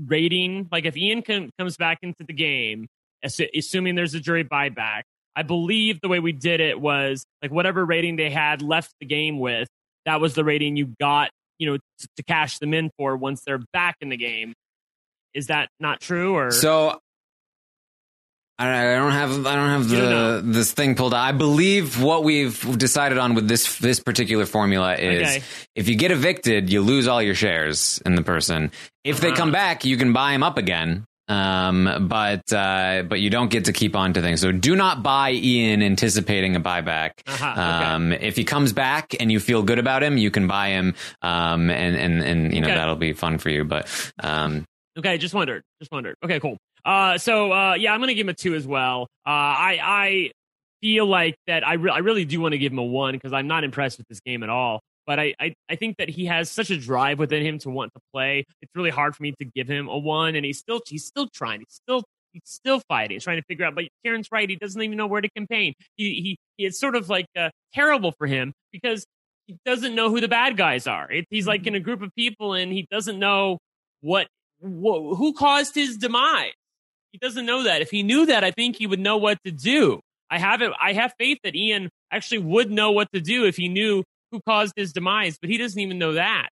rating? Like if Ian com- comes back into the game, assu- assuming there's a jury buyback, I believe the way we did it was like whatever rating they had left the game with, that was the rating you got you know, to, to cash them in for once they're back in the game. Is that not true? Or So I don't have I don't have the this thing pulled out. I believe what we've decided on with this this particular formula is Okay. if you get evicted, you lose all your shares in the person. If they Uh-huh. come back, you can buy them up again. Um, but uh, but you don't get to keep on to things. So do not buy Ian anticipating a buyback. Uh-huh, okay. Um, if he comes back and you feel good about him, you can buy him. Um, and and and you know Okay. that'll be fun for you. But um, Okay, just wondered. Just wondered. Okay, cool. Uh, so uh, yeah, I'm gonna give him a two as well. Uh, I I feel like that I re- I really do want to give him a one because I'm not impressed with this game at all. But I, I I think that he has such a drive within him to want to play. It's really hard for me to give him a one, and he's still he's still trying. He's still he's still fighting. He's trying to figure out. But Taran's right. He doesn't even know where to campaign. He he it's sort of like uh, terrible for him because he doesn't know who the bad guys are. It, he's like in a group of people and he doesn't know what, wh- who caused his demise. He doesn't know that. If he knew that, I think he would know what to do. I have it. I have faith that Ian actually would know what to do if he knew who caused his demise, but he doesn't even know that.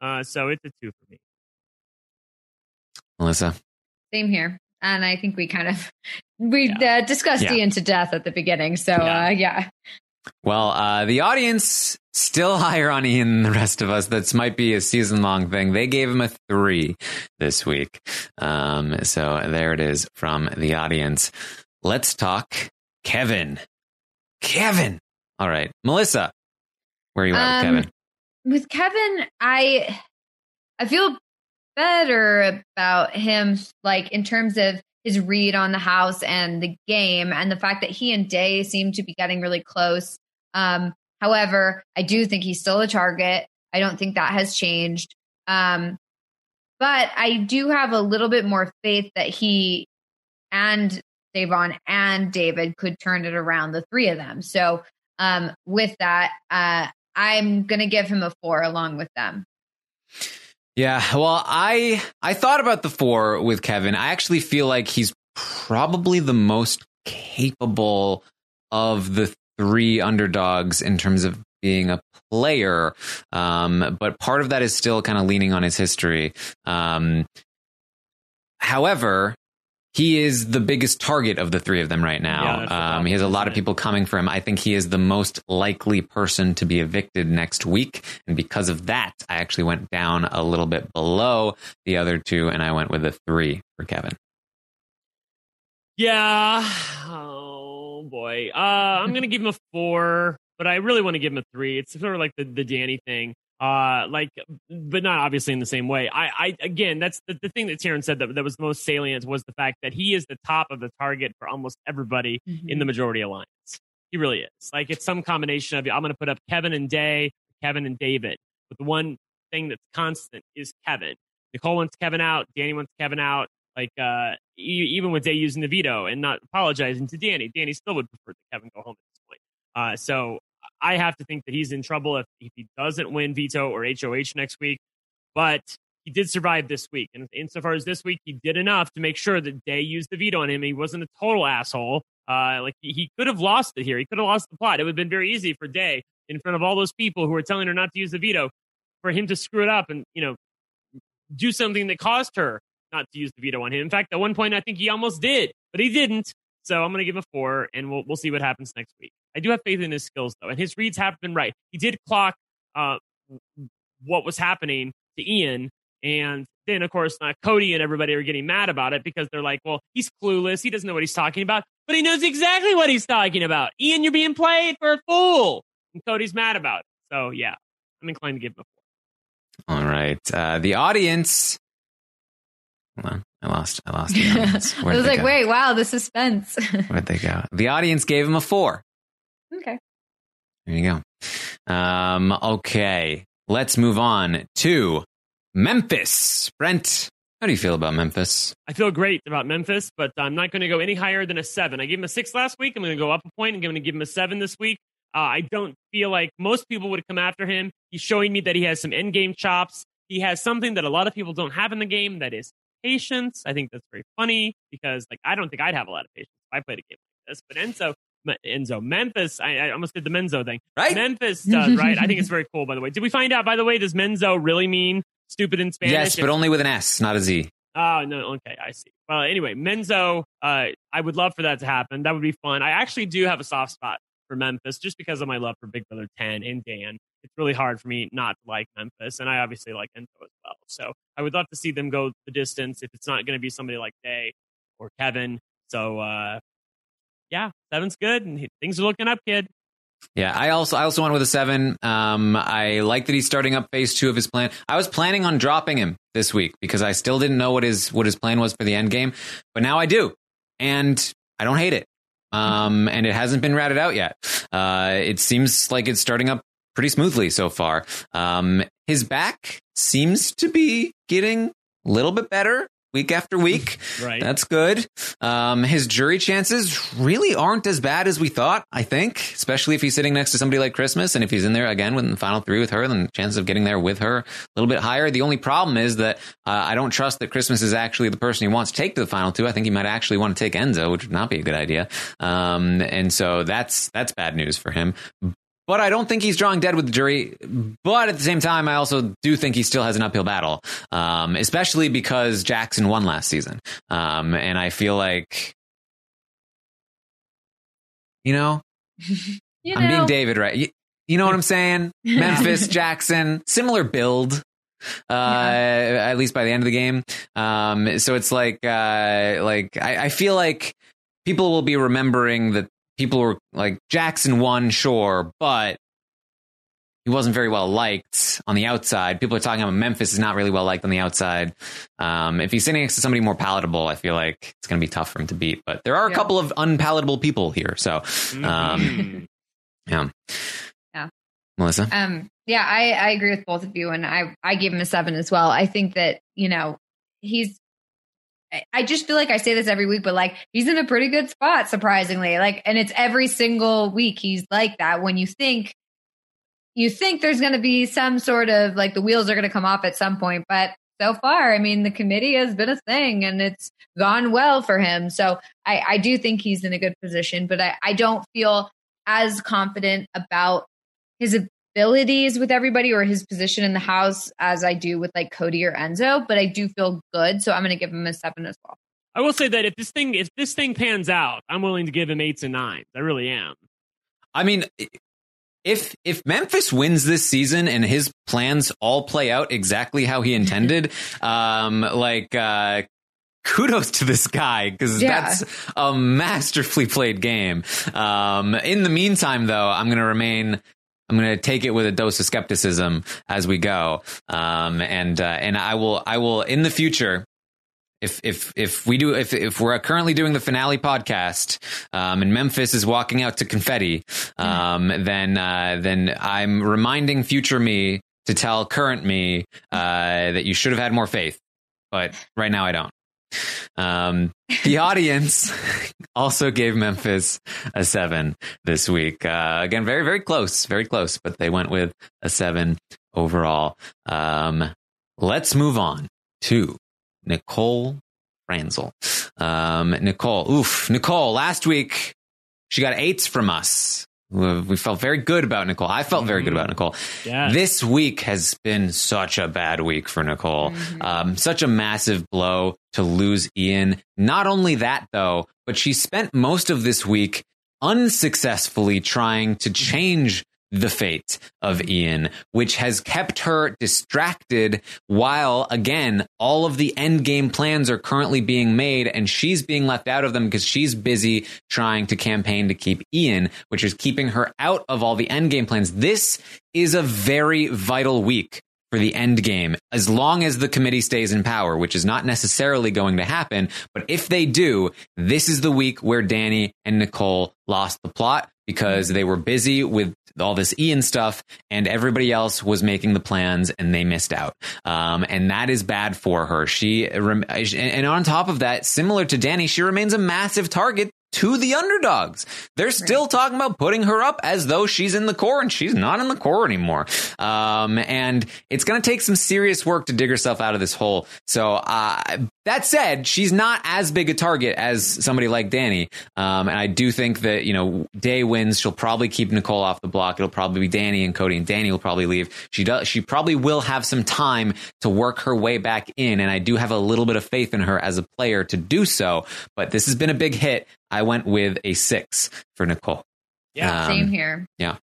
Uh, so it's a two for me. Melissa. Same here. And I think we kind of we Yeah. uh, discussed Yeah. Ian to death at the beginning. So Yeah. uh, yeah. Well, uh, the audience still higher on Ian than the rest of us. This might be a season long thing. They gave him a three this week. Um, so there it is from the audience. Let's talk Kevin. Kevin. All right. Melissa, where are you at with Um, Kevin? with Kevin, I I feel better about him, like in terms of his read on the house and the game, and the fact that he and Day seem to be getting really close. Um, however, I do think he's still a target. I don't think that has changed. Um, but I do have a little bit more faith that he and Da'Vonne and David could turn it around, the three of them. So um, with that, uh, I'm going to give him a four along with them. Yeah, well, I I thought about the four with Kevin. I actually feel like he's probably the most capable of the three underdogs in terms of being a player. Um, but part of that is still kind of leaning on his history. Um, however, he is the biggest target of the three of them right now. the um, he has a lot of people coming for him. I think he is the most likely person to be evicted next week. And because of that, I actually went down a little bit below the other two and I went with a three for Kevin. Yeah. Oh boy. Uh, I'm gonna give him a four, but I really want to give him a three. It's sort of like the the Dani thing. Uh, like, but not obviously in the same way. I, I again, that's the, the thing that Taran said that, that was the most salient was the fact that he is the top of the target for almost everybody in the majority alliance. He really is. Like it's some combination of I'm going to put up Kevin and Day, Kevin and David. But the one thing that's constant is Kevin. Nicole wants Kevin out. Dani wants Kevin out. Like uh, e- even with Day using the veto and not apologizing to Dani, Dani still would prefer that Kevin go home at this point. Uh, so I have to think that he's in trouble if, if he doesn't win veto or HOH next week. But he did survive this week. And insofar as this week, he did enough to make sure that Day used the veto on him. He wasn't a total asshole. Uh, like he, he could have lost it here. He could have lost the plot. It would have been very easy for Day in front of all those people who were telling her not to use the veto for him to screw it up and, you know, do something that caused her not to use the veto on him. In fact, at one point, I think he almost did, but he didn't. So I'm going to give him a four, and we'll we'll see what happens next week. I do have faith in his skills though, and his reads have been right. He did clock uh, what was happening to Ian, and then of course uh, Cody and everybody are getting mad about it because they're like, "Well, he's clueless. He doesn't know what he's talking about, but he knows exactly what he's talking about." Ian, you're being played for a fool, and Cody's mad about it. So yeah, I'm inclined to give him a four. All right. Uh, the audience. Hold on. I lost. I lost the I audience. Where'd was like, go? wait, wow, the suspense. Where'd they go? The audience gave him a four. Okay. There you go. Um, okay. Let's move on to Memphis. Brent, how do you feel about Memphis? I feel great about Memphis, but I'm not going to go any higher than a seven. I gave him a six last week. I'm going to go up a point. I'm going to give him a seven this week. Uh, I don't feel like most people would come after him. He's showing me that he has some end game chops. He has something that a lot of people don't have in the game that is patience. I think that's very funny because, like, I don't think I'd have a lot of patience if I played a game like this. But Enzo Enzo. Memphis, I, I almost did the Menzo thing. Right? Memphis does, right? I think it's very cool, by the way. Did we find out, by the way, does Menzo really mean stupid in Spanish? Yes, but only with an S, not a Z. Oh, no. Okay, I see. Well, anyway, Menzo, uh, I would love for that to happen. That would be fun. I actually do have a soft spot for Memphis just because of my love for Big Brother 10 and Dan. It's really hard for me not to like Memphis, and I obviously like Enzo as well. So I would love to see them go the distance if it's not going to be somebody like Day or Kevin. So, uh, yeah, seven's good, and he, things are looking up, kid. Yeah, I also I also went with a seven. Um, I like that he's starting up phase two of his plan. I was planning on dropping him this week because I still didn't know what his what his plan was for the end game, but now I do, and I don't hate it. Um, and it hasn't been ratted out yet. Uh, it seems like it's starting up pretty smoothly so far. Um, his back seems to be getting a little bit better week after week. Right. That's good. Um, his jury chances really aren't as bad as we thought, I think, especially if he's sitting next to somebody like Christmas. And if he's in there again with the final three with her, then the chances of getting there with her a little bit higher. The only problem is that uh, I don't trust that Christmas is actually the person he wants to take to the final two. I think he might actually want to take Enzo, which would not be a good idea. Um, and so that's, that's bad news for him. But I don't think he's drawing dead with the jury. But at the same time, I also do think he still has an uphill battle, um, especially because Jackson won last season. Um, and I feel like, you know, You I'm being David, right? You, you know what I'm saying? Memphis, Jackson, similar build. Uh, at least by the end of the game. Um, so it's like, uh, like I, I feel like people will be remembering that people were like Jackson won, sure, but he wasn't very well liked on the outside. People are talking about Memphis is not really well liked on the outside. Um, if he's sitting next to somebody more palatable, I feel like it's going to be tough for him to beat. But there are a Yeah. couple of unpalatable people here, so um, Mhm. yeah, Yeah. Melissa. Um, yeah, I, I agree with both of you, and I I gave him a seven as well. I think that you know he's. I- just feel like I say this every week, but like he's in a pretty good spot, surprisingly. Like, and it's every single week he's like that. When you think, you think there's going to be some sort of like the wheels are going to come off at some point, but so far, I mean, the committee has been a thing and it's gone well for him. So I, I do think he's in a good position, but I, I don't feel as confident about his abilities with everybody or his position in the house as I do with like Cody or Enzo, but I do feel good. So I'm going to give him a seven as well. I will say that if this thing if this thing pans out, I'm willing to give him eights and nines. I really am. I mean, if if Memphis wins this season and his plans all play out exactly how he intended, um, like uh, kudos to this guy because Yeah. that's a masterfully played game. Um, in the meantime, though, I'm going to remain. I'm going to take it with a dose of skepticism as we go, um, and uh, and I will I will in the future if if if we do if if we're currently doing the finale podcast um, and Memphis is walking out to confetti, um, then uh, then I'm reminding future me to tell current me uh, that you should have had more faith, but right now I don't. Um, the audience also gave Memphis a seven this week. Uh, again, very very close, very close, but they went with a seven overall. Um, let's move on to Nicole Franzel. Um, Nicole, oof, Nicole, last week she got eights from us. We felt very good about Nicole. I felt very good about mm-hmm. Nicole. Yeah. This week has been such a bad week for Nicole. Mm-hmm. Um, such a massive blow to lose Ian. Not only that, though, but she spent most of this week unsuccessfully trying to mm-hmm. change the fate of Ian, which has kept her distracted while, again, all of the end game plans are currently being made and she's being left out of them because she's busy trying to campaign to keep Ian, which is keeping her out of all the end game plans. This is a very vital week for the end game as long as the committee stays in power, which is not necessarily going to happen. But if they do, this is the week where Dani and Nicole lost the plot because they were busy with all this Ian stuff and everybody else was making the plans and they missed out. Um, and that is bad for her. She, and on top of that, similar to Dani, she remains a massive target to the underdogs. They're still talking about putting her up as though she's in the core and she's not in the core anymore. Um, and it's going to take some serious work to dig herself out of this hole. So, uh, that said, she's not as big a target as somebody like Dani. Um, and I do think that, you know, Day wins. She'll probably keep Nicole off the block. It'll probably be Dani and Cody and Dani will probably leave. She does, she probably will have some time to work her way back in. And I do have a little bit of faith in her as a player to do so. But this has been a big hit. I went with a six for Nicole. Yeah. Um, Same here. Yeah.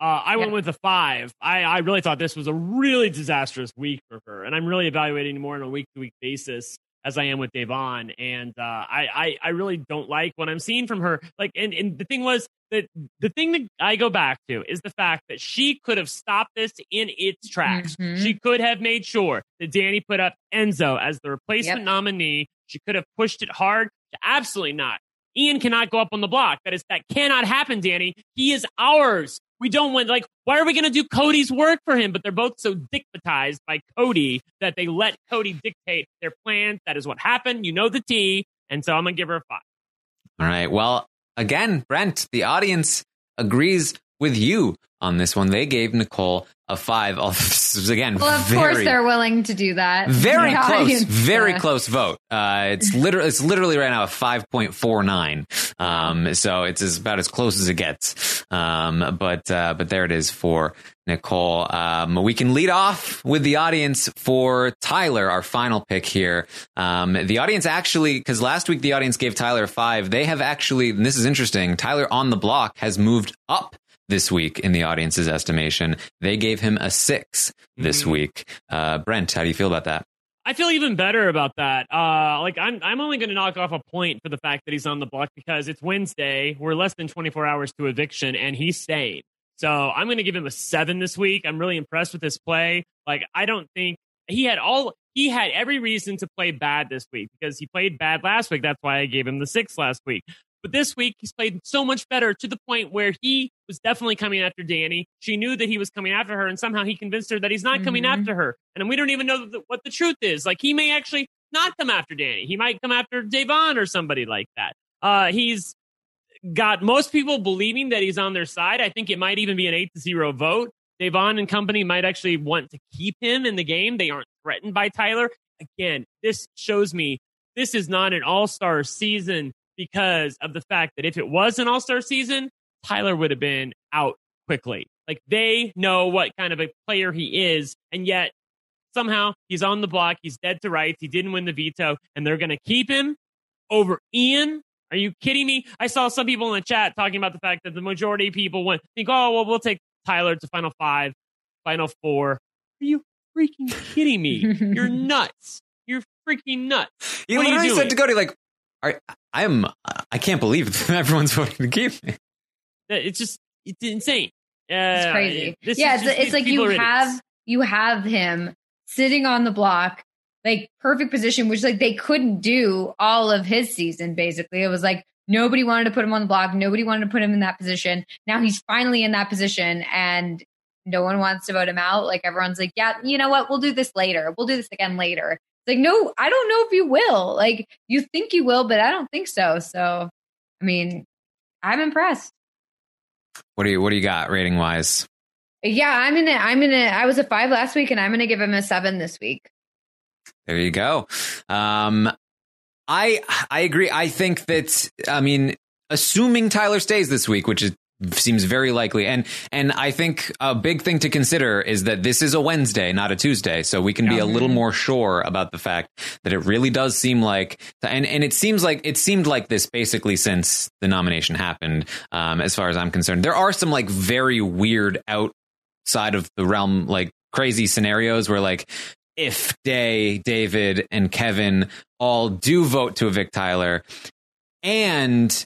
Uh, I went with a five. I, I really thought this was a really disastrous week for her, and I'm really evaluating more on a week to week basis as I am with Da'Vonne. And uh, I, I I really don't like what I'm seeing from her. Like, and, and the thing was that the thing that I go back to is the fact that she could have stopped this in its tracks. Mhm. She could have made sure that Dani put up Enzo as the replacement Yep. nominee. She could have pushed it hard. Absolutely not. Ian cannot go up on the block. That is that cannot happen, Dani. He is ours. We don't want like why are we going to do Cody's work for him? But they're both so dickmatized by Cody that they let Cody dictate their plans. That is what happened. You know the T, and so I'm gonna give her a five. All right. Well, again, Brent, the audience agrees with you on this one. They gave Nicole a five. This is again Well, of very, course they're willing to do that. very The close, very uh, close vote. Uh, it's literally, it's literally right now a five point four nine. Um, so it's as, about as close as it gets. Um, but uh, but there it is for Nicole. Um, we can lead off with the audience for Tyler, our final pick here. Um, the audience actually, because last week the audience gave Tyler five. They have actually, and this is interesting. Tyler on the block has moved up this week in the audience's estimation. They gave him a six this Mhm. week. Uh, Brent, how do you feel about that? I feel even better about that. Uh, like I'm, I'm only going to knock off a point for the fact that he's on the block because it's Wednesday. We're less than 24 hours to eviction, and he's staying. So I'm going to give him a seven this week. I'm really impressed with his play. Like I don't think he had all. He had every reason to play bad this week because he played bad last week. That's why I gave him the six last week. But this week he's played so much better to the point where he was definitely coming after Dani. She knew that he was coming after her, and somehow he convinced her that he's not coming Mhm. after her. And we don't even know the, what the truth is. Like he may actually not come after Dani. He might come after Da'Vonne or somebody like that. Uh, he's got most people believing that he's on their side. I think it might even be an eight to zero vote. Da'Vonne and company might actually want to keep him in the game. They aren't threatened by Tyler. Again, this shows me this is not an all star season because of the fact that if it was an all star season, Tyler would have been out quickly. Like they know what kind of a player he is, and yet somehow he's on the block. He's dead to rights. He didn't win the veto, and they're going to keep him over Ian. Are you kidding me? I saw some people in the chat talking about the fact that the majority of people went think, oh well, we'll take Tyler to final five, final four. Are you freaking kidding me? You're nuts. You're freaking nuts. You What you literally doing? said to Cody, like, are, I'm, I can't believe everyone's voting to keep me. It's just it's insane. Uh, It's crazy. this yeah, it's, just- it's like you are idiots. have you have him sitting on the block, like perfect position, which like they couldn't do all of his season. Basically, it was like nobody wanted to put him on the block, nobody wanted to put him in that position. Now he's finally in that position, and no one wants to vote him out. Like everyone's like, yeah, you know what? We'll do this later. We'll do this again later. Like, no, I don't know if you will. Like you think you will, but I don't think so. So, I mean, I'm impressed. What do you, what do you got rating wise? Yeah, I'm in it. I'm in it. I was a five last week, and I'm going to give him a seven this week. There you go. Um, I, I agree. I think that, I mean, assuming Tyler stays this week, which is, seems very likely. And, and I think a big thing to consider is that this is a Wednesday, not a Tuesday. So we can be a little more sure about the fact that it really does seem like, and, and it seems like, it seemed like this basically since the nomination happened, um, as far as I'm concerned. There are some like very weird outside of the realm, like crazy scenarios where like, if Day, David, and Kevin all do vote to evict Tyler, and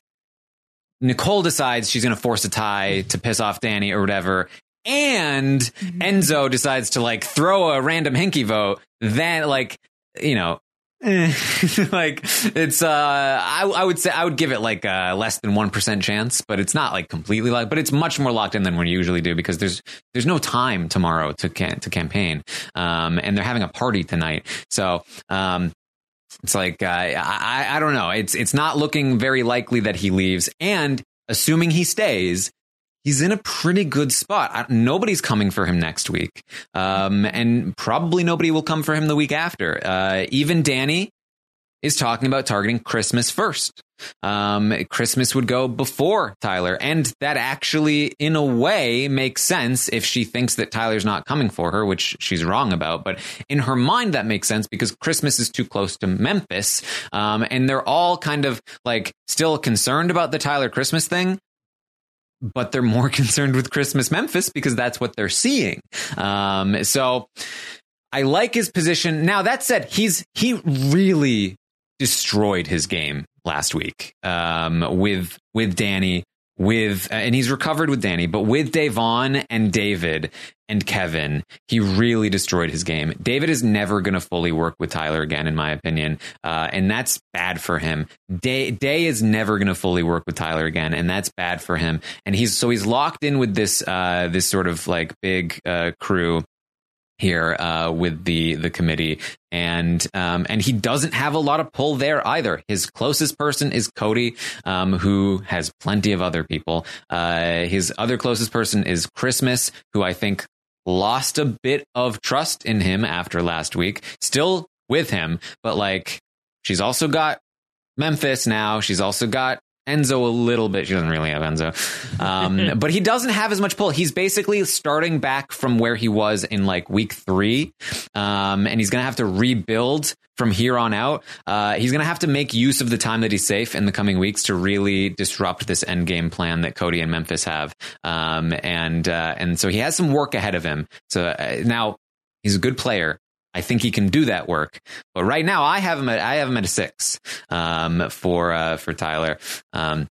Nicole decides she's going to force a tie to piss off Dani or whatever, and Enzo decides to like throw a random hinky vote, then like, you know, eh, like it's uh I, I would say I would give it like a less than 1% chance but it's not like completely locked but it's much more locked in than we usually do because there's there's no time tomorrow to can, to campaign um and they're having a party tonight. So um it's like uh, I I don't know. It's it's not looking very likely that he leaves, and assuming he stays. He's in a pretty good spot. Nobody's coming for him next week, um, and probably nobody will come for him the week after. Uh, even Dani is talking about targeting Christmas first. Um, Christmas would go before Tyler. And that actually, in a way, makes sense if she thinks that Tyler's not coming for her, which she's wrong about. But in her mind, that makes sense because Christmas is too close to Memphis. Um, and they're all kind of like still concerned about the Tyler Christmas thing. But they're more concerned with Christmas Memphis because that's what they're seeing. Um, so I like his position. Now that said, he's he really destroyed his game last week um, with with Dani, with uh, and he's recovered with Dani, but with Da'Vonne and David and Kevin, he really destroyed his game. David is never going to fully work with Tyler again, in my opinion, uh, and that's bad for him. Day Day is never going to fully work with Tyler again, and that's bad for him. And he's so he's locked in with this uh, this sort of like big uh, crew here uh, with the the committee, and um, and he doesn't have a lot of pull there either. His closest person is Cody, um, who has plenty of other people. Uh, his other closest person is Christmas, who I think lost a bit of trust in him after last week. Still with him, but like she's also got Memphis now. She's also got Enzo a little bit. She doesn't really have Enzo, um, but he doesn't have as much pull. He's basically starting back from where he was in like week three, um, and he's gonna have to rebuild from here on out. Uh, he's gonna have to make use of the time that he's safe in the coming weeks to really disrupt this end game plan that Cody and Memphis have, um, and uh, and so he has some work ahead of him. So uh, now he's a good player. I think he can do that work. But right now, I have him at I have him at a six um, for uh, for Tyler. Um,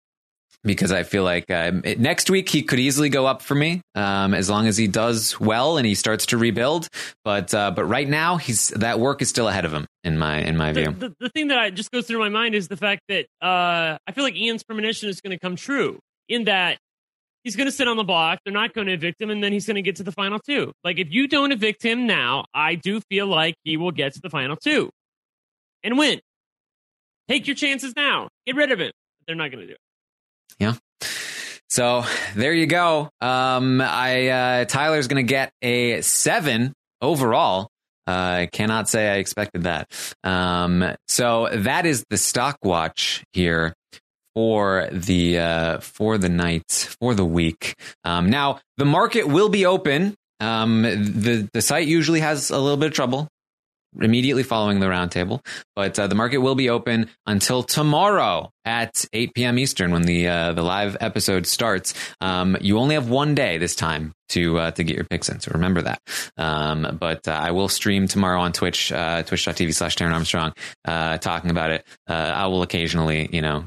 because I feel like uh, next week he could easily go up for me um, as long as he does well and he starts to rebuild. But uh, but right now he's that work is still ahead of him in my in my The, view. the, the thing that I just goes through my mind is the fact that uh, I feel like Ian's premonition is going to come true in that he's going to sit on the block. They're not going to evict him, and then he's going to get to the final two. Like if you don't evict him now, I do feel like he will get to the final two and win. Take your chances now. Get rid of him. They're not going to do it. Yeah. So there you go. Um, I uh, Tyler's going to get a seven overall. Uh, I cannot say I expected that. Um, so that is the stock watch here for the uh, for the night for the week. Um, now the market will be open. Um, the the site usually has a little bit of trouble immediately following the roundtable, but uh, the market will be open until tomorrow at 8 p.m. Eastern when the uh, the live episode starts. Um, you only have one day this time to uh, to get your picks in, so remember that. Um, but uh, I will stream tomorrow on Twitch, uh, twitch.tv slash Taran Armstrong, uh, talking about it. Uh, I will occasionally, you know,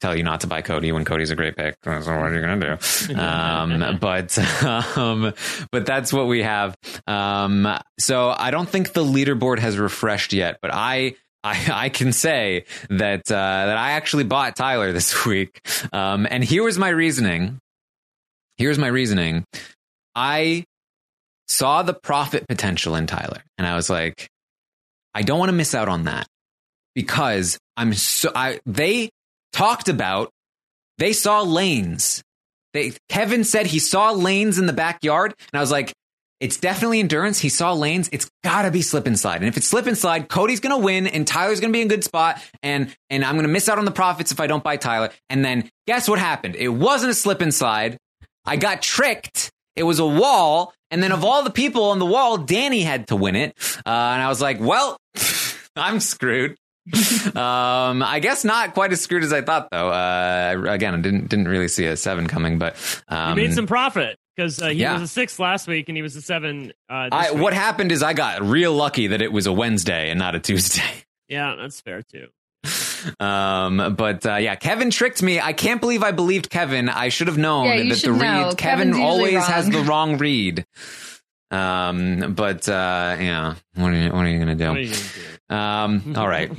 tell you not to buy Cody when Cody's a great pick. So what are you going to do? Um, but um, but that's what we have. Um, so I don't think the leaderboard has refreshed yet, but I. I, I can say that uh, that I actually bought Tyler this week, um, and here was my reasoning. Here's my reasoning. I saw the profit potential in Tyler, and I was like, I don't want to miss out on that because I'm so I they talked about they saw lanes. They Kevin said he saw lanes in the backyard, and I was like, it's definitely endurance. He saw lanes. It's gotta be slip and slide. And if it's slip and slide, Cody's gonna win, and Tyler's gonna be in a good spot, and and I'm gonna miss out on the profits if I don't buy Tyler. And then guess what happened? It wasn't a slip and slide. I got tricked. It was a wall, and then of all the people on the wall, Dani had to win it. Uh, and I was like, well, I'm screwed. um, I guess not quite as screwed as I thought, though. Uh, again, I didn't didn't really see a seven coming, but um, he made some profit because uh, he yeah. was a six last week and he was a seven. Uh, this I, week. what happened is I got real lucky that it was a Wednesday and not a Tuesday. Yeah, that's fair too. Um, but uh, yeah, Kevin tricked me. I can't believe I believed Kevin. I should have known Yeah, that the read know. Kevin Kevin's always has the wrong read. Um, but uh, yeah, what are you what are you gonna do? What are you gonna do? Um, all right,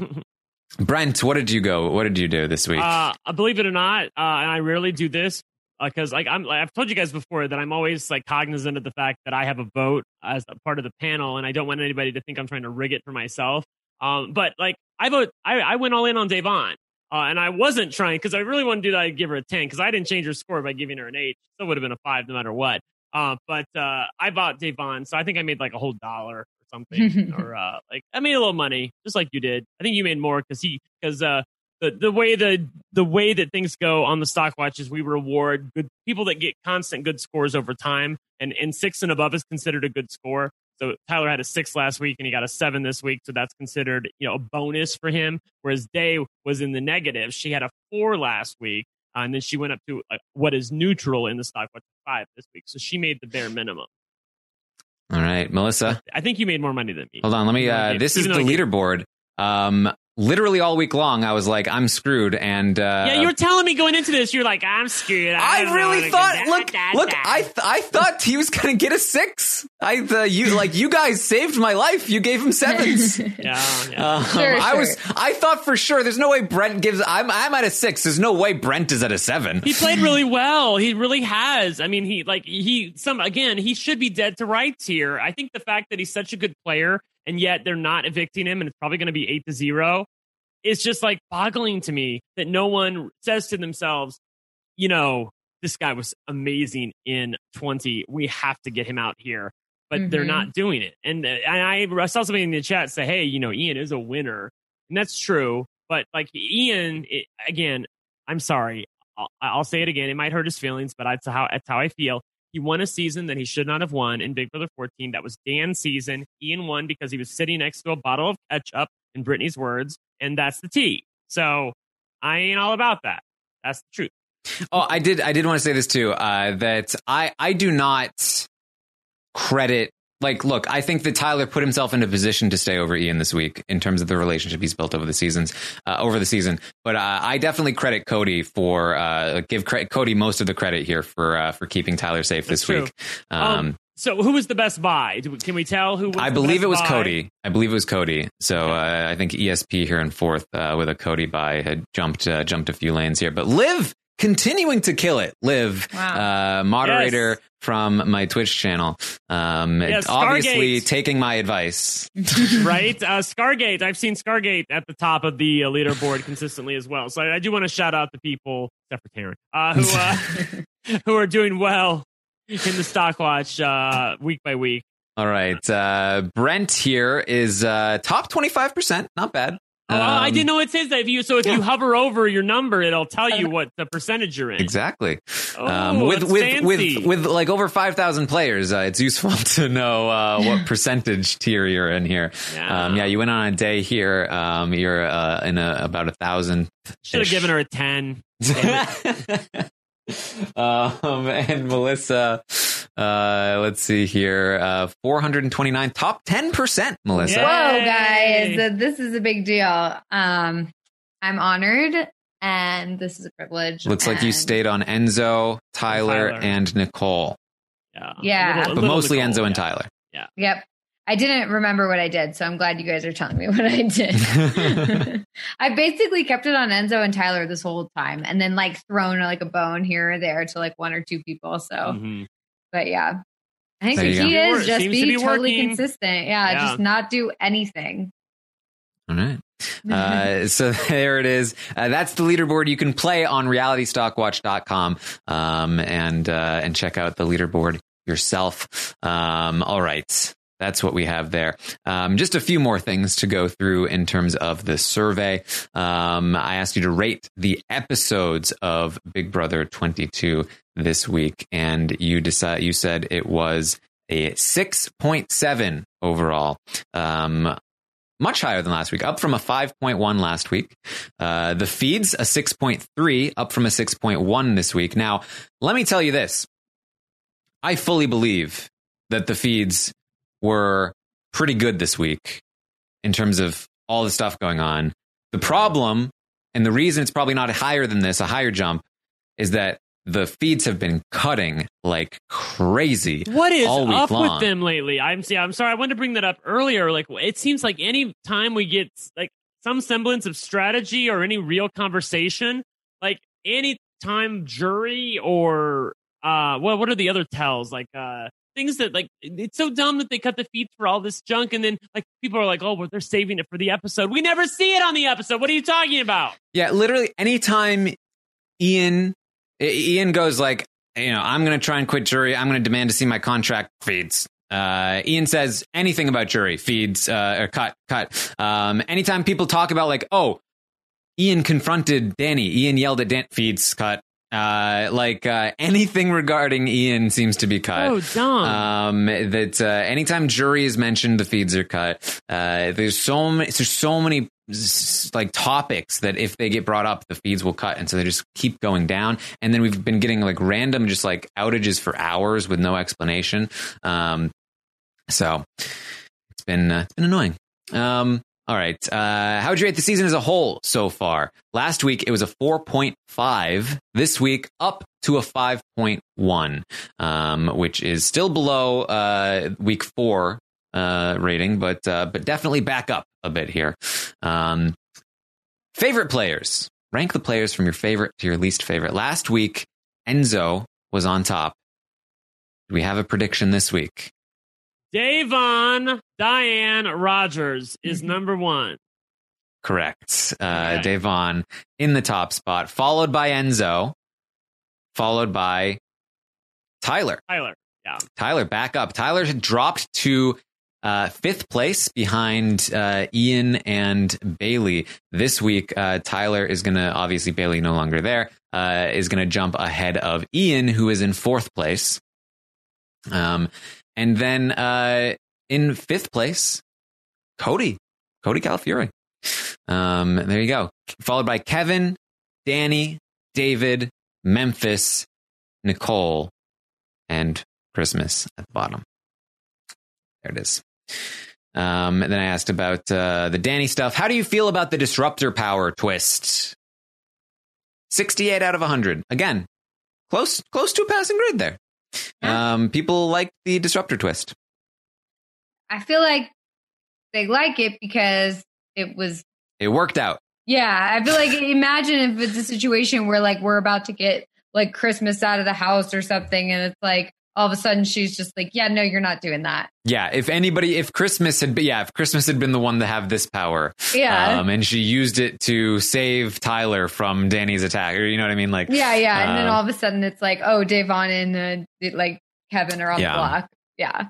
Brent, what did you go? What did you do this week? Uh, believe it or not, uh, and I rarely do this because, like, I'm. I've told you guys before that I'm always like cognizant of the fact that I have a vote as a part of the panel, and I don't want anybody to think I'm trying to rig it for myself. Uh, Um, but like I vote, I, I went all in on Da'Vonne. Uh, and I wasn't trying because I really wanted to do that. I'd give her a 10 because I didn't change her score by giving her an 8. Still would have been a 5 no matter what. Uh, but uh, I bought Da'Vonne. So I think I made like a whole dollar something. or uh, like I made a little money just like you did. I think you made more because he, because uh, the, the way the the way that things go on the stock watch is we reward good people that get constant good scores over time and and six and above is considered a good score so Tyler had a six last week and he got a seven this week. So that's considered, you know, a bonus for him. Whereas Day was in the negative. She had a four last week. Uh, and then she went up to uh, what is neutral in the stock watch five this week. So she made the bare minimum. All right, Melissa. I think you made more money than me. Hold on, let me. Uh, this is the leaderboard. Um, literally all week long, I was like, I'm screwed. And uh, yeah, you were telling me going into this, you're like, I'm screwed. I, I really thought. Look, look, I th- I thought he was gonna get a six. I uh, you like you guys saved my life. You gave him sevens. yeah, yeah. Um, sure, I was. I thought for sure. There's no way Brent gives. I'm I'm at a six. There's no way Brent is at a seven. He played really well. He really has. I mean, he like he some again. He should be dead to rights here. I think the fact that he's such a good player and yet they're not evicting him and it's probably going to be eight to zero it's just like boggling to me that no one says to themselves, you know, this guy was amazing in 20. We have to get him out here. But mm-hmm. they're not doing it. And, and I, I saw somebody in the chat say, hey, you know, Ian is a winner. And that's true. But like Ian, it, again, I'm sorry. I'll, I'll, say it again. It might hurt his feelings, but that's how, that's how I feel. He won a season that he should not have won in Big Brother 14. That was Dan's season. Ian won because he was sitting next to a bottle of ketchup, in Britney's words, and that's the T. So I ain't all about that. That's the truth. oh, I did. I did want to say this too. Uh, that I I do not credit. Like, look, I think that Tyler put himself in a position to stay over Ian this week in terms of the relationship he's built over the seasons, uh, over the season. But uh, I definitely credit Cody for uh, give cre- Cody most of the credit here for uh, for keeping Tyler safe That's this true. week. Um, um, so who was the best buy? Can we tell who? I believe it was buy? Cody. I believe it was Cody. So uh, I think ESP here in fourth uh, with a Cody buy had jumped uh, jumped a few lanes here, but Liv continuing to kill it. Liv, wow. Uh, moderator yes. from my Twitch channel, um, obviously taking my advice. right, uh, Scargate. I've seen Scargate at the top of the uh, leaderboard consistently as well. So I, I do want to shout out the people, except for Taran, who who are doing well in the stock watch uh, week by week. All right. Uh, Brent here is uh, top 25%. Not bad. Oh, um, I didn't know it says that. If you so if yeah. you hover over your number, it'll tell you what the percentage you're in. Exactly. Oh, um, with with fancy. with with like over five thousand players, uh, it's useful to know uh, what percentage tier you're in here. Yeah. Um, yeah, you went on a day here. Um, you're uh, in a, about a thousand. Should have given her a ten. um, and Melissa, uh, let's see here, uh, 429, top 10%, Melissa. Whoa, guys, this is a big deal. Um, I'm honored and this is a privilege. Looks and... like you stayed on Enzo, Tyler, Tyler. and Nicole. Yeah. Yeah. Little, but mostly Nicole, Enzo yeah. and Tyler. Yeah. Yep. I didn't remember what I did, so I'm glad you guys are telling me what I did. I basically kept it on Enzo and Tyler this whole time, and then like thrown like a bone here or there to like one or two people. So, mm-hmm. But yeah, I think the key go. is just be, be totally consistent. Yeah, yeah, just not do anything. All right. Uh, so there it is. Uh, that's the leaderboard. You can play on realitystockwatch.com um, and uh, and check out the leaderboard yourself. Um, all right. That's what we have there. Um, just a few more things to go through in terms of the survey. Um, I asked you to rate the episodes of Big Brother 22 this week, and you decide you said it was a 6.7 overall. Um, much higher than last week, up from a 5.1 last week. Uh, the feeds, a 6.3, up from a 6.1 this week. Now, let me tell you this. I fully believe that the feeds were pretty good this week in terms of all the stuff going on. The problem, and the reason it's probably not higher than this, a higher jump, is that the feeds have been cutting like crazy. What is up long. with them lately? I'm see. I'm sorry. I wanted to bring that up earlier. Like, it seems like any time we get like some semblance of strategy or any real conversation, like any time jury or uh, well, what are the other tells? Like uh, things that like it's so dumb that they cut the feeds for all this junk, and then like people are like, oh, well, they're saving it for the episode. We never see it on the episode. What are you talking about? Yeah, literally anytime Ian Ian goes like, you know, I'm going to try and quit jury. I'm going to demand to see my contract feeds. Uh, Ian says anything about jury feeds uh, or cut cut. Um, anytime people talk about like, oh, Ian confronted Dani. Ian yelled at Dan. Feeds cut. Uh, like uh, anything regarding Ian seems to be cut. Oh, dumb. Um, that uh, anytime jury is mentioned, the feeds are cut. Uh, there's so many. There's so many like topics that if they get brought up, the feeds will cut, and so they just keep going down. And then we've been getting like random, just like outages for hours with no explanation. Um, so it's been uh, it's been annoying. Um, all right. Uh, how would you rate the season as a whole so far? Last week it was a 4.5. This week up to a 5.1, um, which is still below uh, week four uh, rating, but uh, but definitely back up a bit here. Um, favorite players. Rank the players from your favorite to your least favorite. Last week Enzo was on top. Do we have a prediction this week? Da'Vonne Diane Rogers is number one. Correct. Uh, Okay. Da'Vonne in the top spot, followed by Enzo, followed by Tyler. Tyler. Yeah. Tyler back up. Tyler had dropped to uh, fifth place behind uh, Ian and Bayleigh. This week, uh, Tyler is going to, obviously, Bayleigh no longer there, uh, is going to jump ahead of Ian, who is in fourth place. Um, and then uh, in fifth place, Cody, Cody Calafiore. Um, there you go. Followed by Kevin, Dani, David, Memphis, Nicole, and Christmas at the bottom. There it is. Um, and then I asked about uh, the Dani stuff. How do you feel about the disruptor power twist? 68 out of 100. Again, close close to a passing grade there. Um, people like the disruptor twist. I feel like they like it because it was It worked out. Yeah, I feel like imagine if it's a situation where like we're about to get like Christmas out of the house or something, and it's like all of a sudden she's just like, "Yeah, no, you're not doing that." Yeah, if anybody, if Christmas had been, yeah, if Christmas had been the one to have this power, Yeah, um, and she used it to save Tyler from Dani's attack, or you know what I mean, like, yeah, yeah. And then uh, all of a sudden it's like, "Oh, Da'Vonne and uh, like Kevin are on Yeah. the block." Yeah,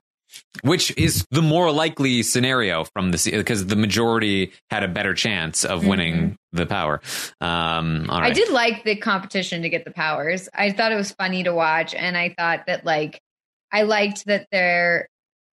which is the more likely scenario from the because the majority had a better chance of winning the power. Um, all right, I did like the competition to get the powers. I thought it was funny to watch, and I thought that like I liked that there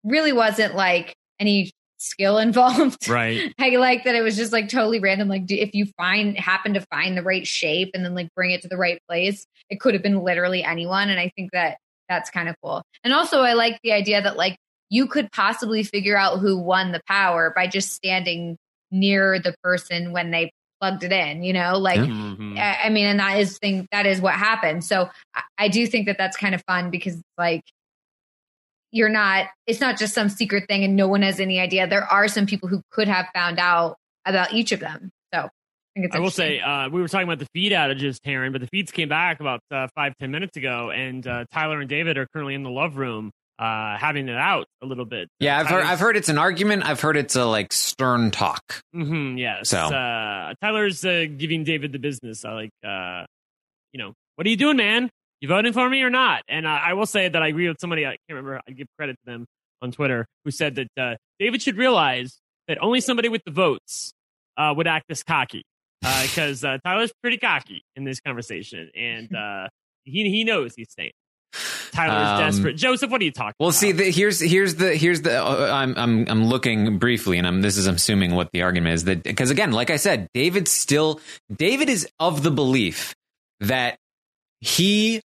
really wasn't like any skill involved. Right. I like that it was just like totally random. Like, do, if you find happen to find the right shape and then like bring it to the right place, it could have been literally anyone. And I think that that's kind of cool. And also, I like the idea that like you could possibly figure out who won the power by just standing near the person when they plugged it in. You know, like. Mhm. I I mean, and that is thing that is what happened. So I, I do think that that's kind of fun because like you're not it's not just some secret thing and no one has any idea. There are some people who could have found out about each of them. So I I will say, uh, we were talking about the feed outages, Taran, but the feeds came back about uh, five, ten minutes ago, and uh, Tyler and David are currently in the love room uh, having it out a little bit. yeah, I've heard, I've heard it's an argument. I've heard it's a like stern talk. Mhm, yes. So. Uh, Tyler's uh, giving David the business. I like, uh, you know, what are you doing, man? You voting for me or not? And uh, I will say that I agree with somebody. I can't remember. I give credit to them on Twitter who said that uh, David should realize that only somebody with the votes uh, would act this cocky because uh, Tyler's pretty cocky in this conversation, and uh, he he knows he's saying. Tyler's Um, desperate. Joseph, what are you talking? Well, about? see, the, here's here's the here's the uh, I'm I'm I'm looking briefly, and I'm this is assuming what the argument is that because again, like I said, David still David is of the belief that he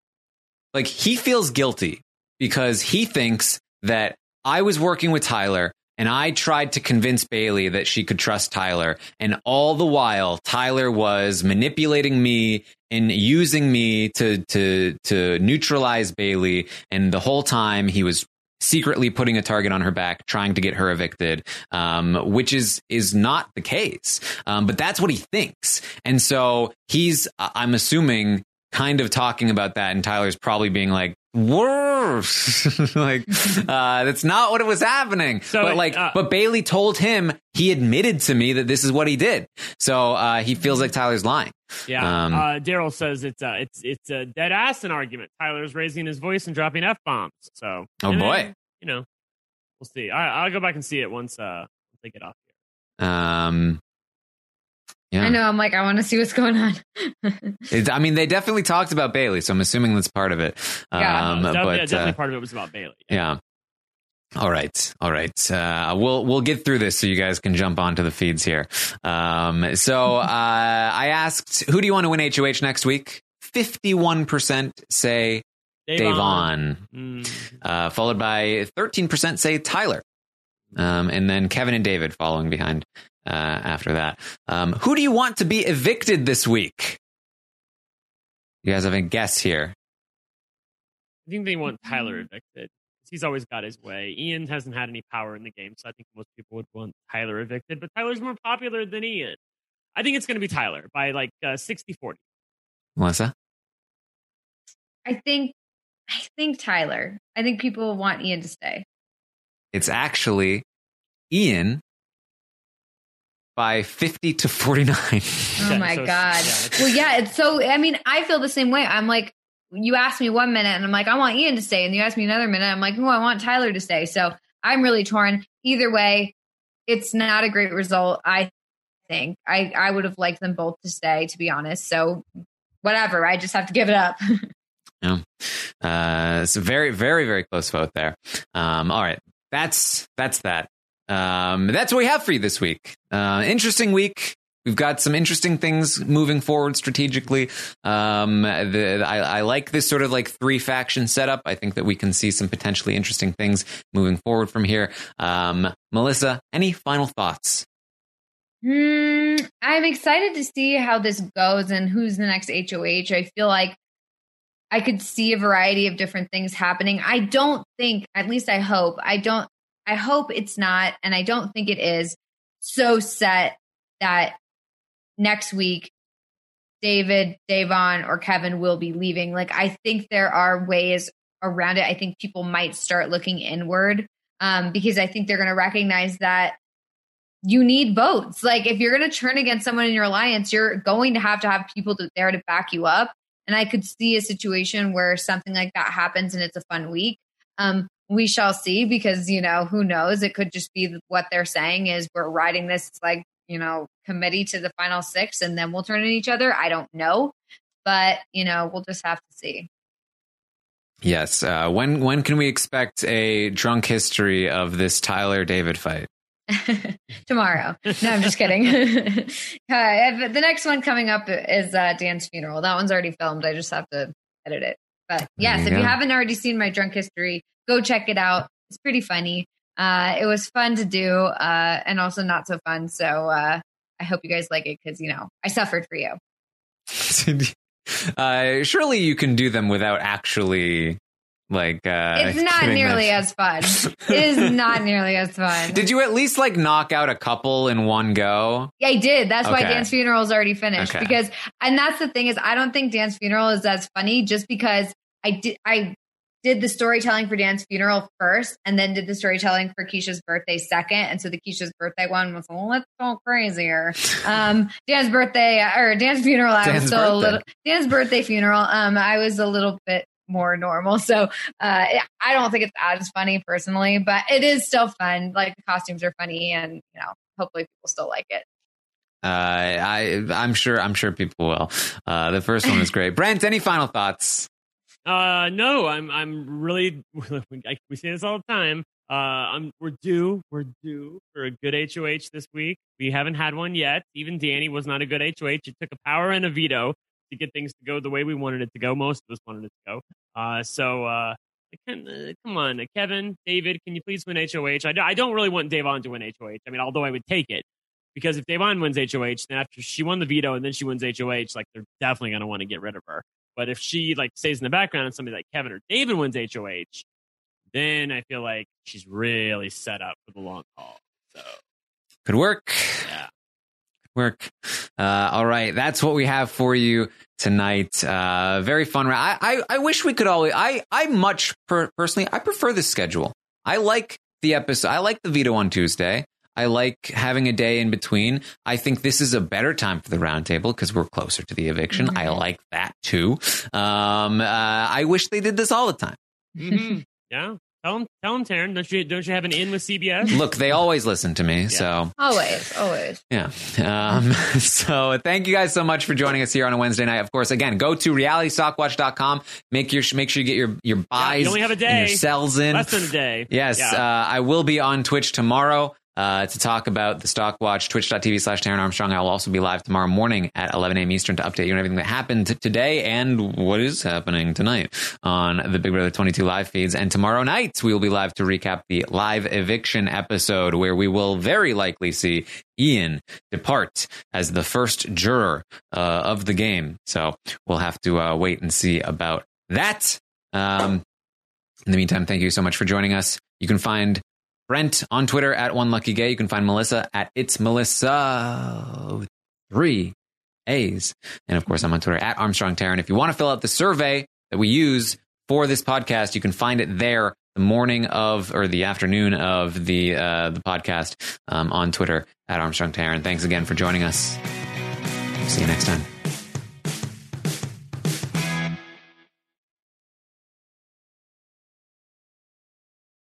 like he feels guilty because he thinks that I was working with Tyler and I tried to convince Bayleigh that she could trust Tyler. And all the while, Tyler was manipulating me and using me to, to, to neutralize Bayleigh. And the whole time he was secretly putting a target on her back, trying to get her evicted, um, which is, is not the case. Um, but that's what he thinks. And so he's, I'm assuming, kind of talking about that, and Tyler's probably being like, "Worse, like uh, that's not what it was happening." So, but like, uh, but Bayleigh told him he admitted to me that this is what he did, so uh, he feels like Tyler's lying. Yeah. Um, uh, Daryl says it's a it's it's a dead ass an argument. Tyler's raising his voice and dropping f bombs. So Oh, and boy. then, you know, we'll see. I, I'll go back and see it once uh once they get off here. Um, yeah, I know. I'm like, I want to see what's going on. It- I mean, they definitely talked about Bayleigh, so I'm assuming that's part of it. Yeah. Um, Def- but yeah, definitely uh, part of it was about Bayleigh. yeah. All right, all right. Uh, we'll we'll get through this so you guys can jump onto the feeds here. Um, so uh, I asked, who do you want to win HOH next week? Fifty-one percent say Da'Vonne, Mm. uh, followed by thirteen percent say Tyler, um, and then Kevin and David following behind uh, after that. Um, who do you want to be evicted this week? You guys have a guess here. I think they want Tyler evicted. 'Cause He's always got his way. Ian hasn't had any power in the game, so I think most people would want Tyler evicted. But Tyler's more popular than Ian. I think it's going to be Tyler by like uh, 60 40. Melissa? I think, I think Tyler. I think people want Ian to stay. It's actually Ian by 50 to 49. Oh Okay, my so god. yeah, well, yeah. It's so. I mean, I feel the same way. I'm like, you asked me one minute, and I'm like, I want Ian to stay, and you asked me another minute, I'm like, oh, I want Tyler to stay. So I'm really torn. Either way, it's not a great result. I think I I would have liked them both to stay, to be honest. So whatever. I just have to give it up. Yeah. Uh, it's a very, very, very close vote there. Um, all right. That's, that's that. Um, that's what we have for you this week. Uh, interesting week. We've got some interesting things moving forward strategically. Um, the, I, I like this sort of like three faction setup. I think that we can see some potentially interesting things moving forward from here. Um, Melissa, any final thoughts? Hmm, I'm excited to see how this goes and who's the next HOH. I feel like I could see a variety of different things happening. I don't think, at least I hope, I don't, I hope it's not, and I don't think it is so set that next week David, Da'Vonne, or Kevin will be leaving. Like, I think there are ways around it. I think people might start looking inward um, because I think they're going to recognize that you need votes. Like if you're going to turn against someone in your alliance, you're going to have to have people to, there to back you up. And I could see a situation where something like that happens and it's a fun week. Um, we shall see because you know who knows. It could just be what they're saying is we're riding this like you know committee to the final six and then we'll turn on each other. I don't know, but you know we'll just have to see. Yes. Uh, when, when can we expect a drunk history of this Tyler David fight? tomorrow. No, I'm just kidding. uh, the next one coming up is uh, Dan's funeral. That one's already filmed. I just have to edit it. But yes, There if you you haven't already seen my drunk history, go check it out. It's pretty funny. Uh, it was fun to do uh, and also not so fun. So uh, I hope you guys like it because, you know, I suffered for you. uh, surely you can do them without actually like uh it's not nearly as fun. it is not nearly as fun. Did you at least like knock out a couple in one go? Yeah, I did. That's why Dan's funeral is already finished. Okay. Because, and that's the thing is, I don't think Dan's funeral is as funny just because I did. I did the storytelling for Dan's funeral first, and then did the storytelling for Keesha's birthday second. And so the Keesha's birthday one was a little crazier. Um, Dan's birthday or Dan's funeral, I Dan's was still a little. Dan's birthday funeral, um, I was a little bit more normal. So uh, I don't think it's as funny personally, but it is still fun. Like the costumes are funny, and you know, hopefully people still like it. Uh, I I'm sure I'm sure people will. Uh, the first one was great. Brent, any final thoughts? Uh, no, I'm I'm really we say this all the time. Uh, I'm we're due we're due for a good HOH this week. We haven't had one yet. Even Dani was not a good HOH. It took a power and a veto to get things to go the way we wanted it to go. Most of us wanted it to go. Uh, so uh, can, uh, come on, uh, Kevin, David, can you please win HOH? I, I don't really want Da'Vonne to win HOH. I mean, although I would take it because if Da'Vonne wins HOH, then after she won the veto and then she wins HOH, like they're definitely going to want to get rid of her. But if she like stays in the background and somebody like Kevin or David wins HOH, then I feel like she's really set up for the long haul. So Could work. Yeah. work. Uh, all right, that's what we have for you tonight. Uh, very fun. I, I, I wish we could always. I, I much per, personally, I prefer this schedule. I like the episode. I like the veto on Tuesday. I like having a day in between. I think this is a better time for the roundtable because we're closer to the eviction. Mm-hmm. I like that too. Um, uh, I wish they did this all the time. Mm-hmm. Yeah. Tell them, tell them, Taran. Don't you don't you have an in with CBS? Look, they always listen to me, yeah. so always, always. Yeah. Um, so thank you guys so much for joining us here on a Wednesday night. Of course, again, go to realitystockwatch.com. Make your make sure you get your your buys. Yeah, you only have a day. your sells in less than a day. Yes, yeah. uh, I will be on Twitch tomorrow uh, to talk about the stock watch, twitch.tv slash Taran Armstrong. I will also be live tomorrow morning at 11 a.m. Eastern to update you on everything that happened today and what is happening tonight on the Big Brother 22 live feeds. And tomorrow night, we will be live to recap the live eviction episode where we will very likely see Ian depart as the first juror uh, of the game. So we'll have to uh, wait and see about that. Um, in the meantime, thank you so much for joining us. You can find Brent on Twitter at One Lucky Gay. You can find Melissa at It's Melissa three A's, and of course I'm on Twitter at Armstrong Taran. If you want to fill out the survey that we use for this podcast, you can find it there the morning of or the afternoon of the uh, the podcast um, on Twitter at Armstrong Taran. Thanks again for joining us. See you next time.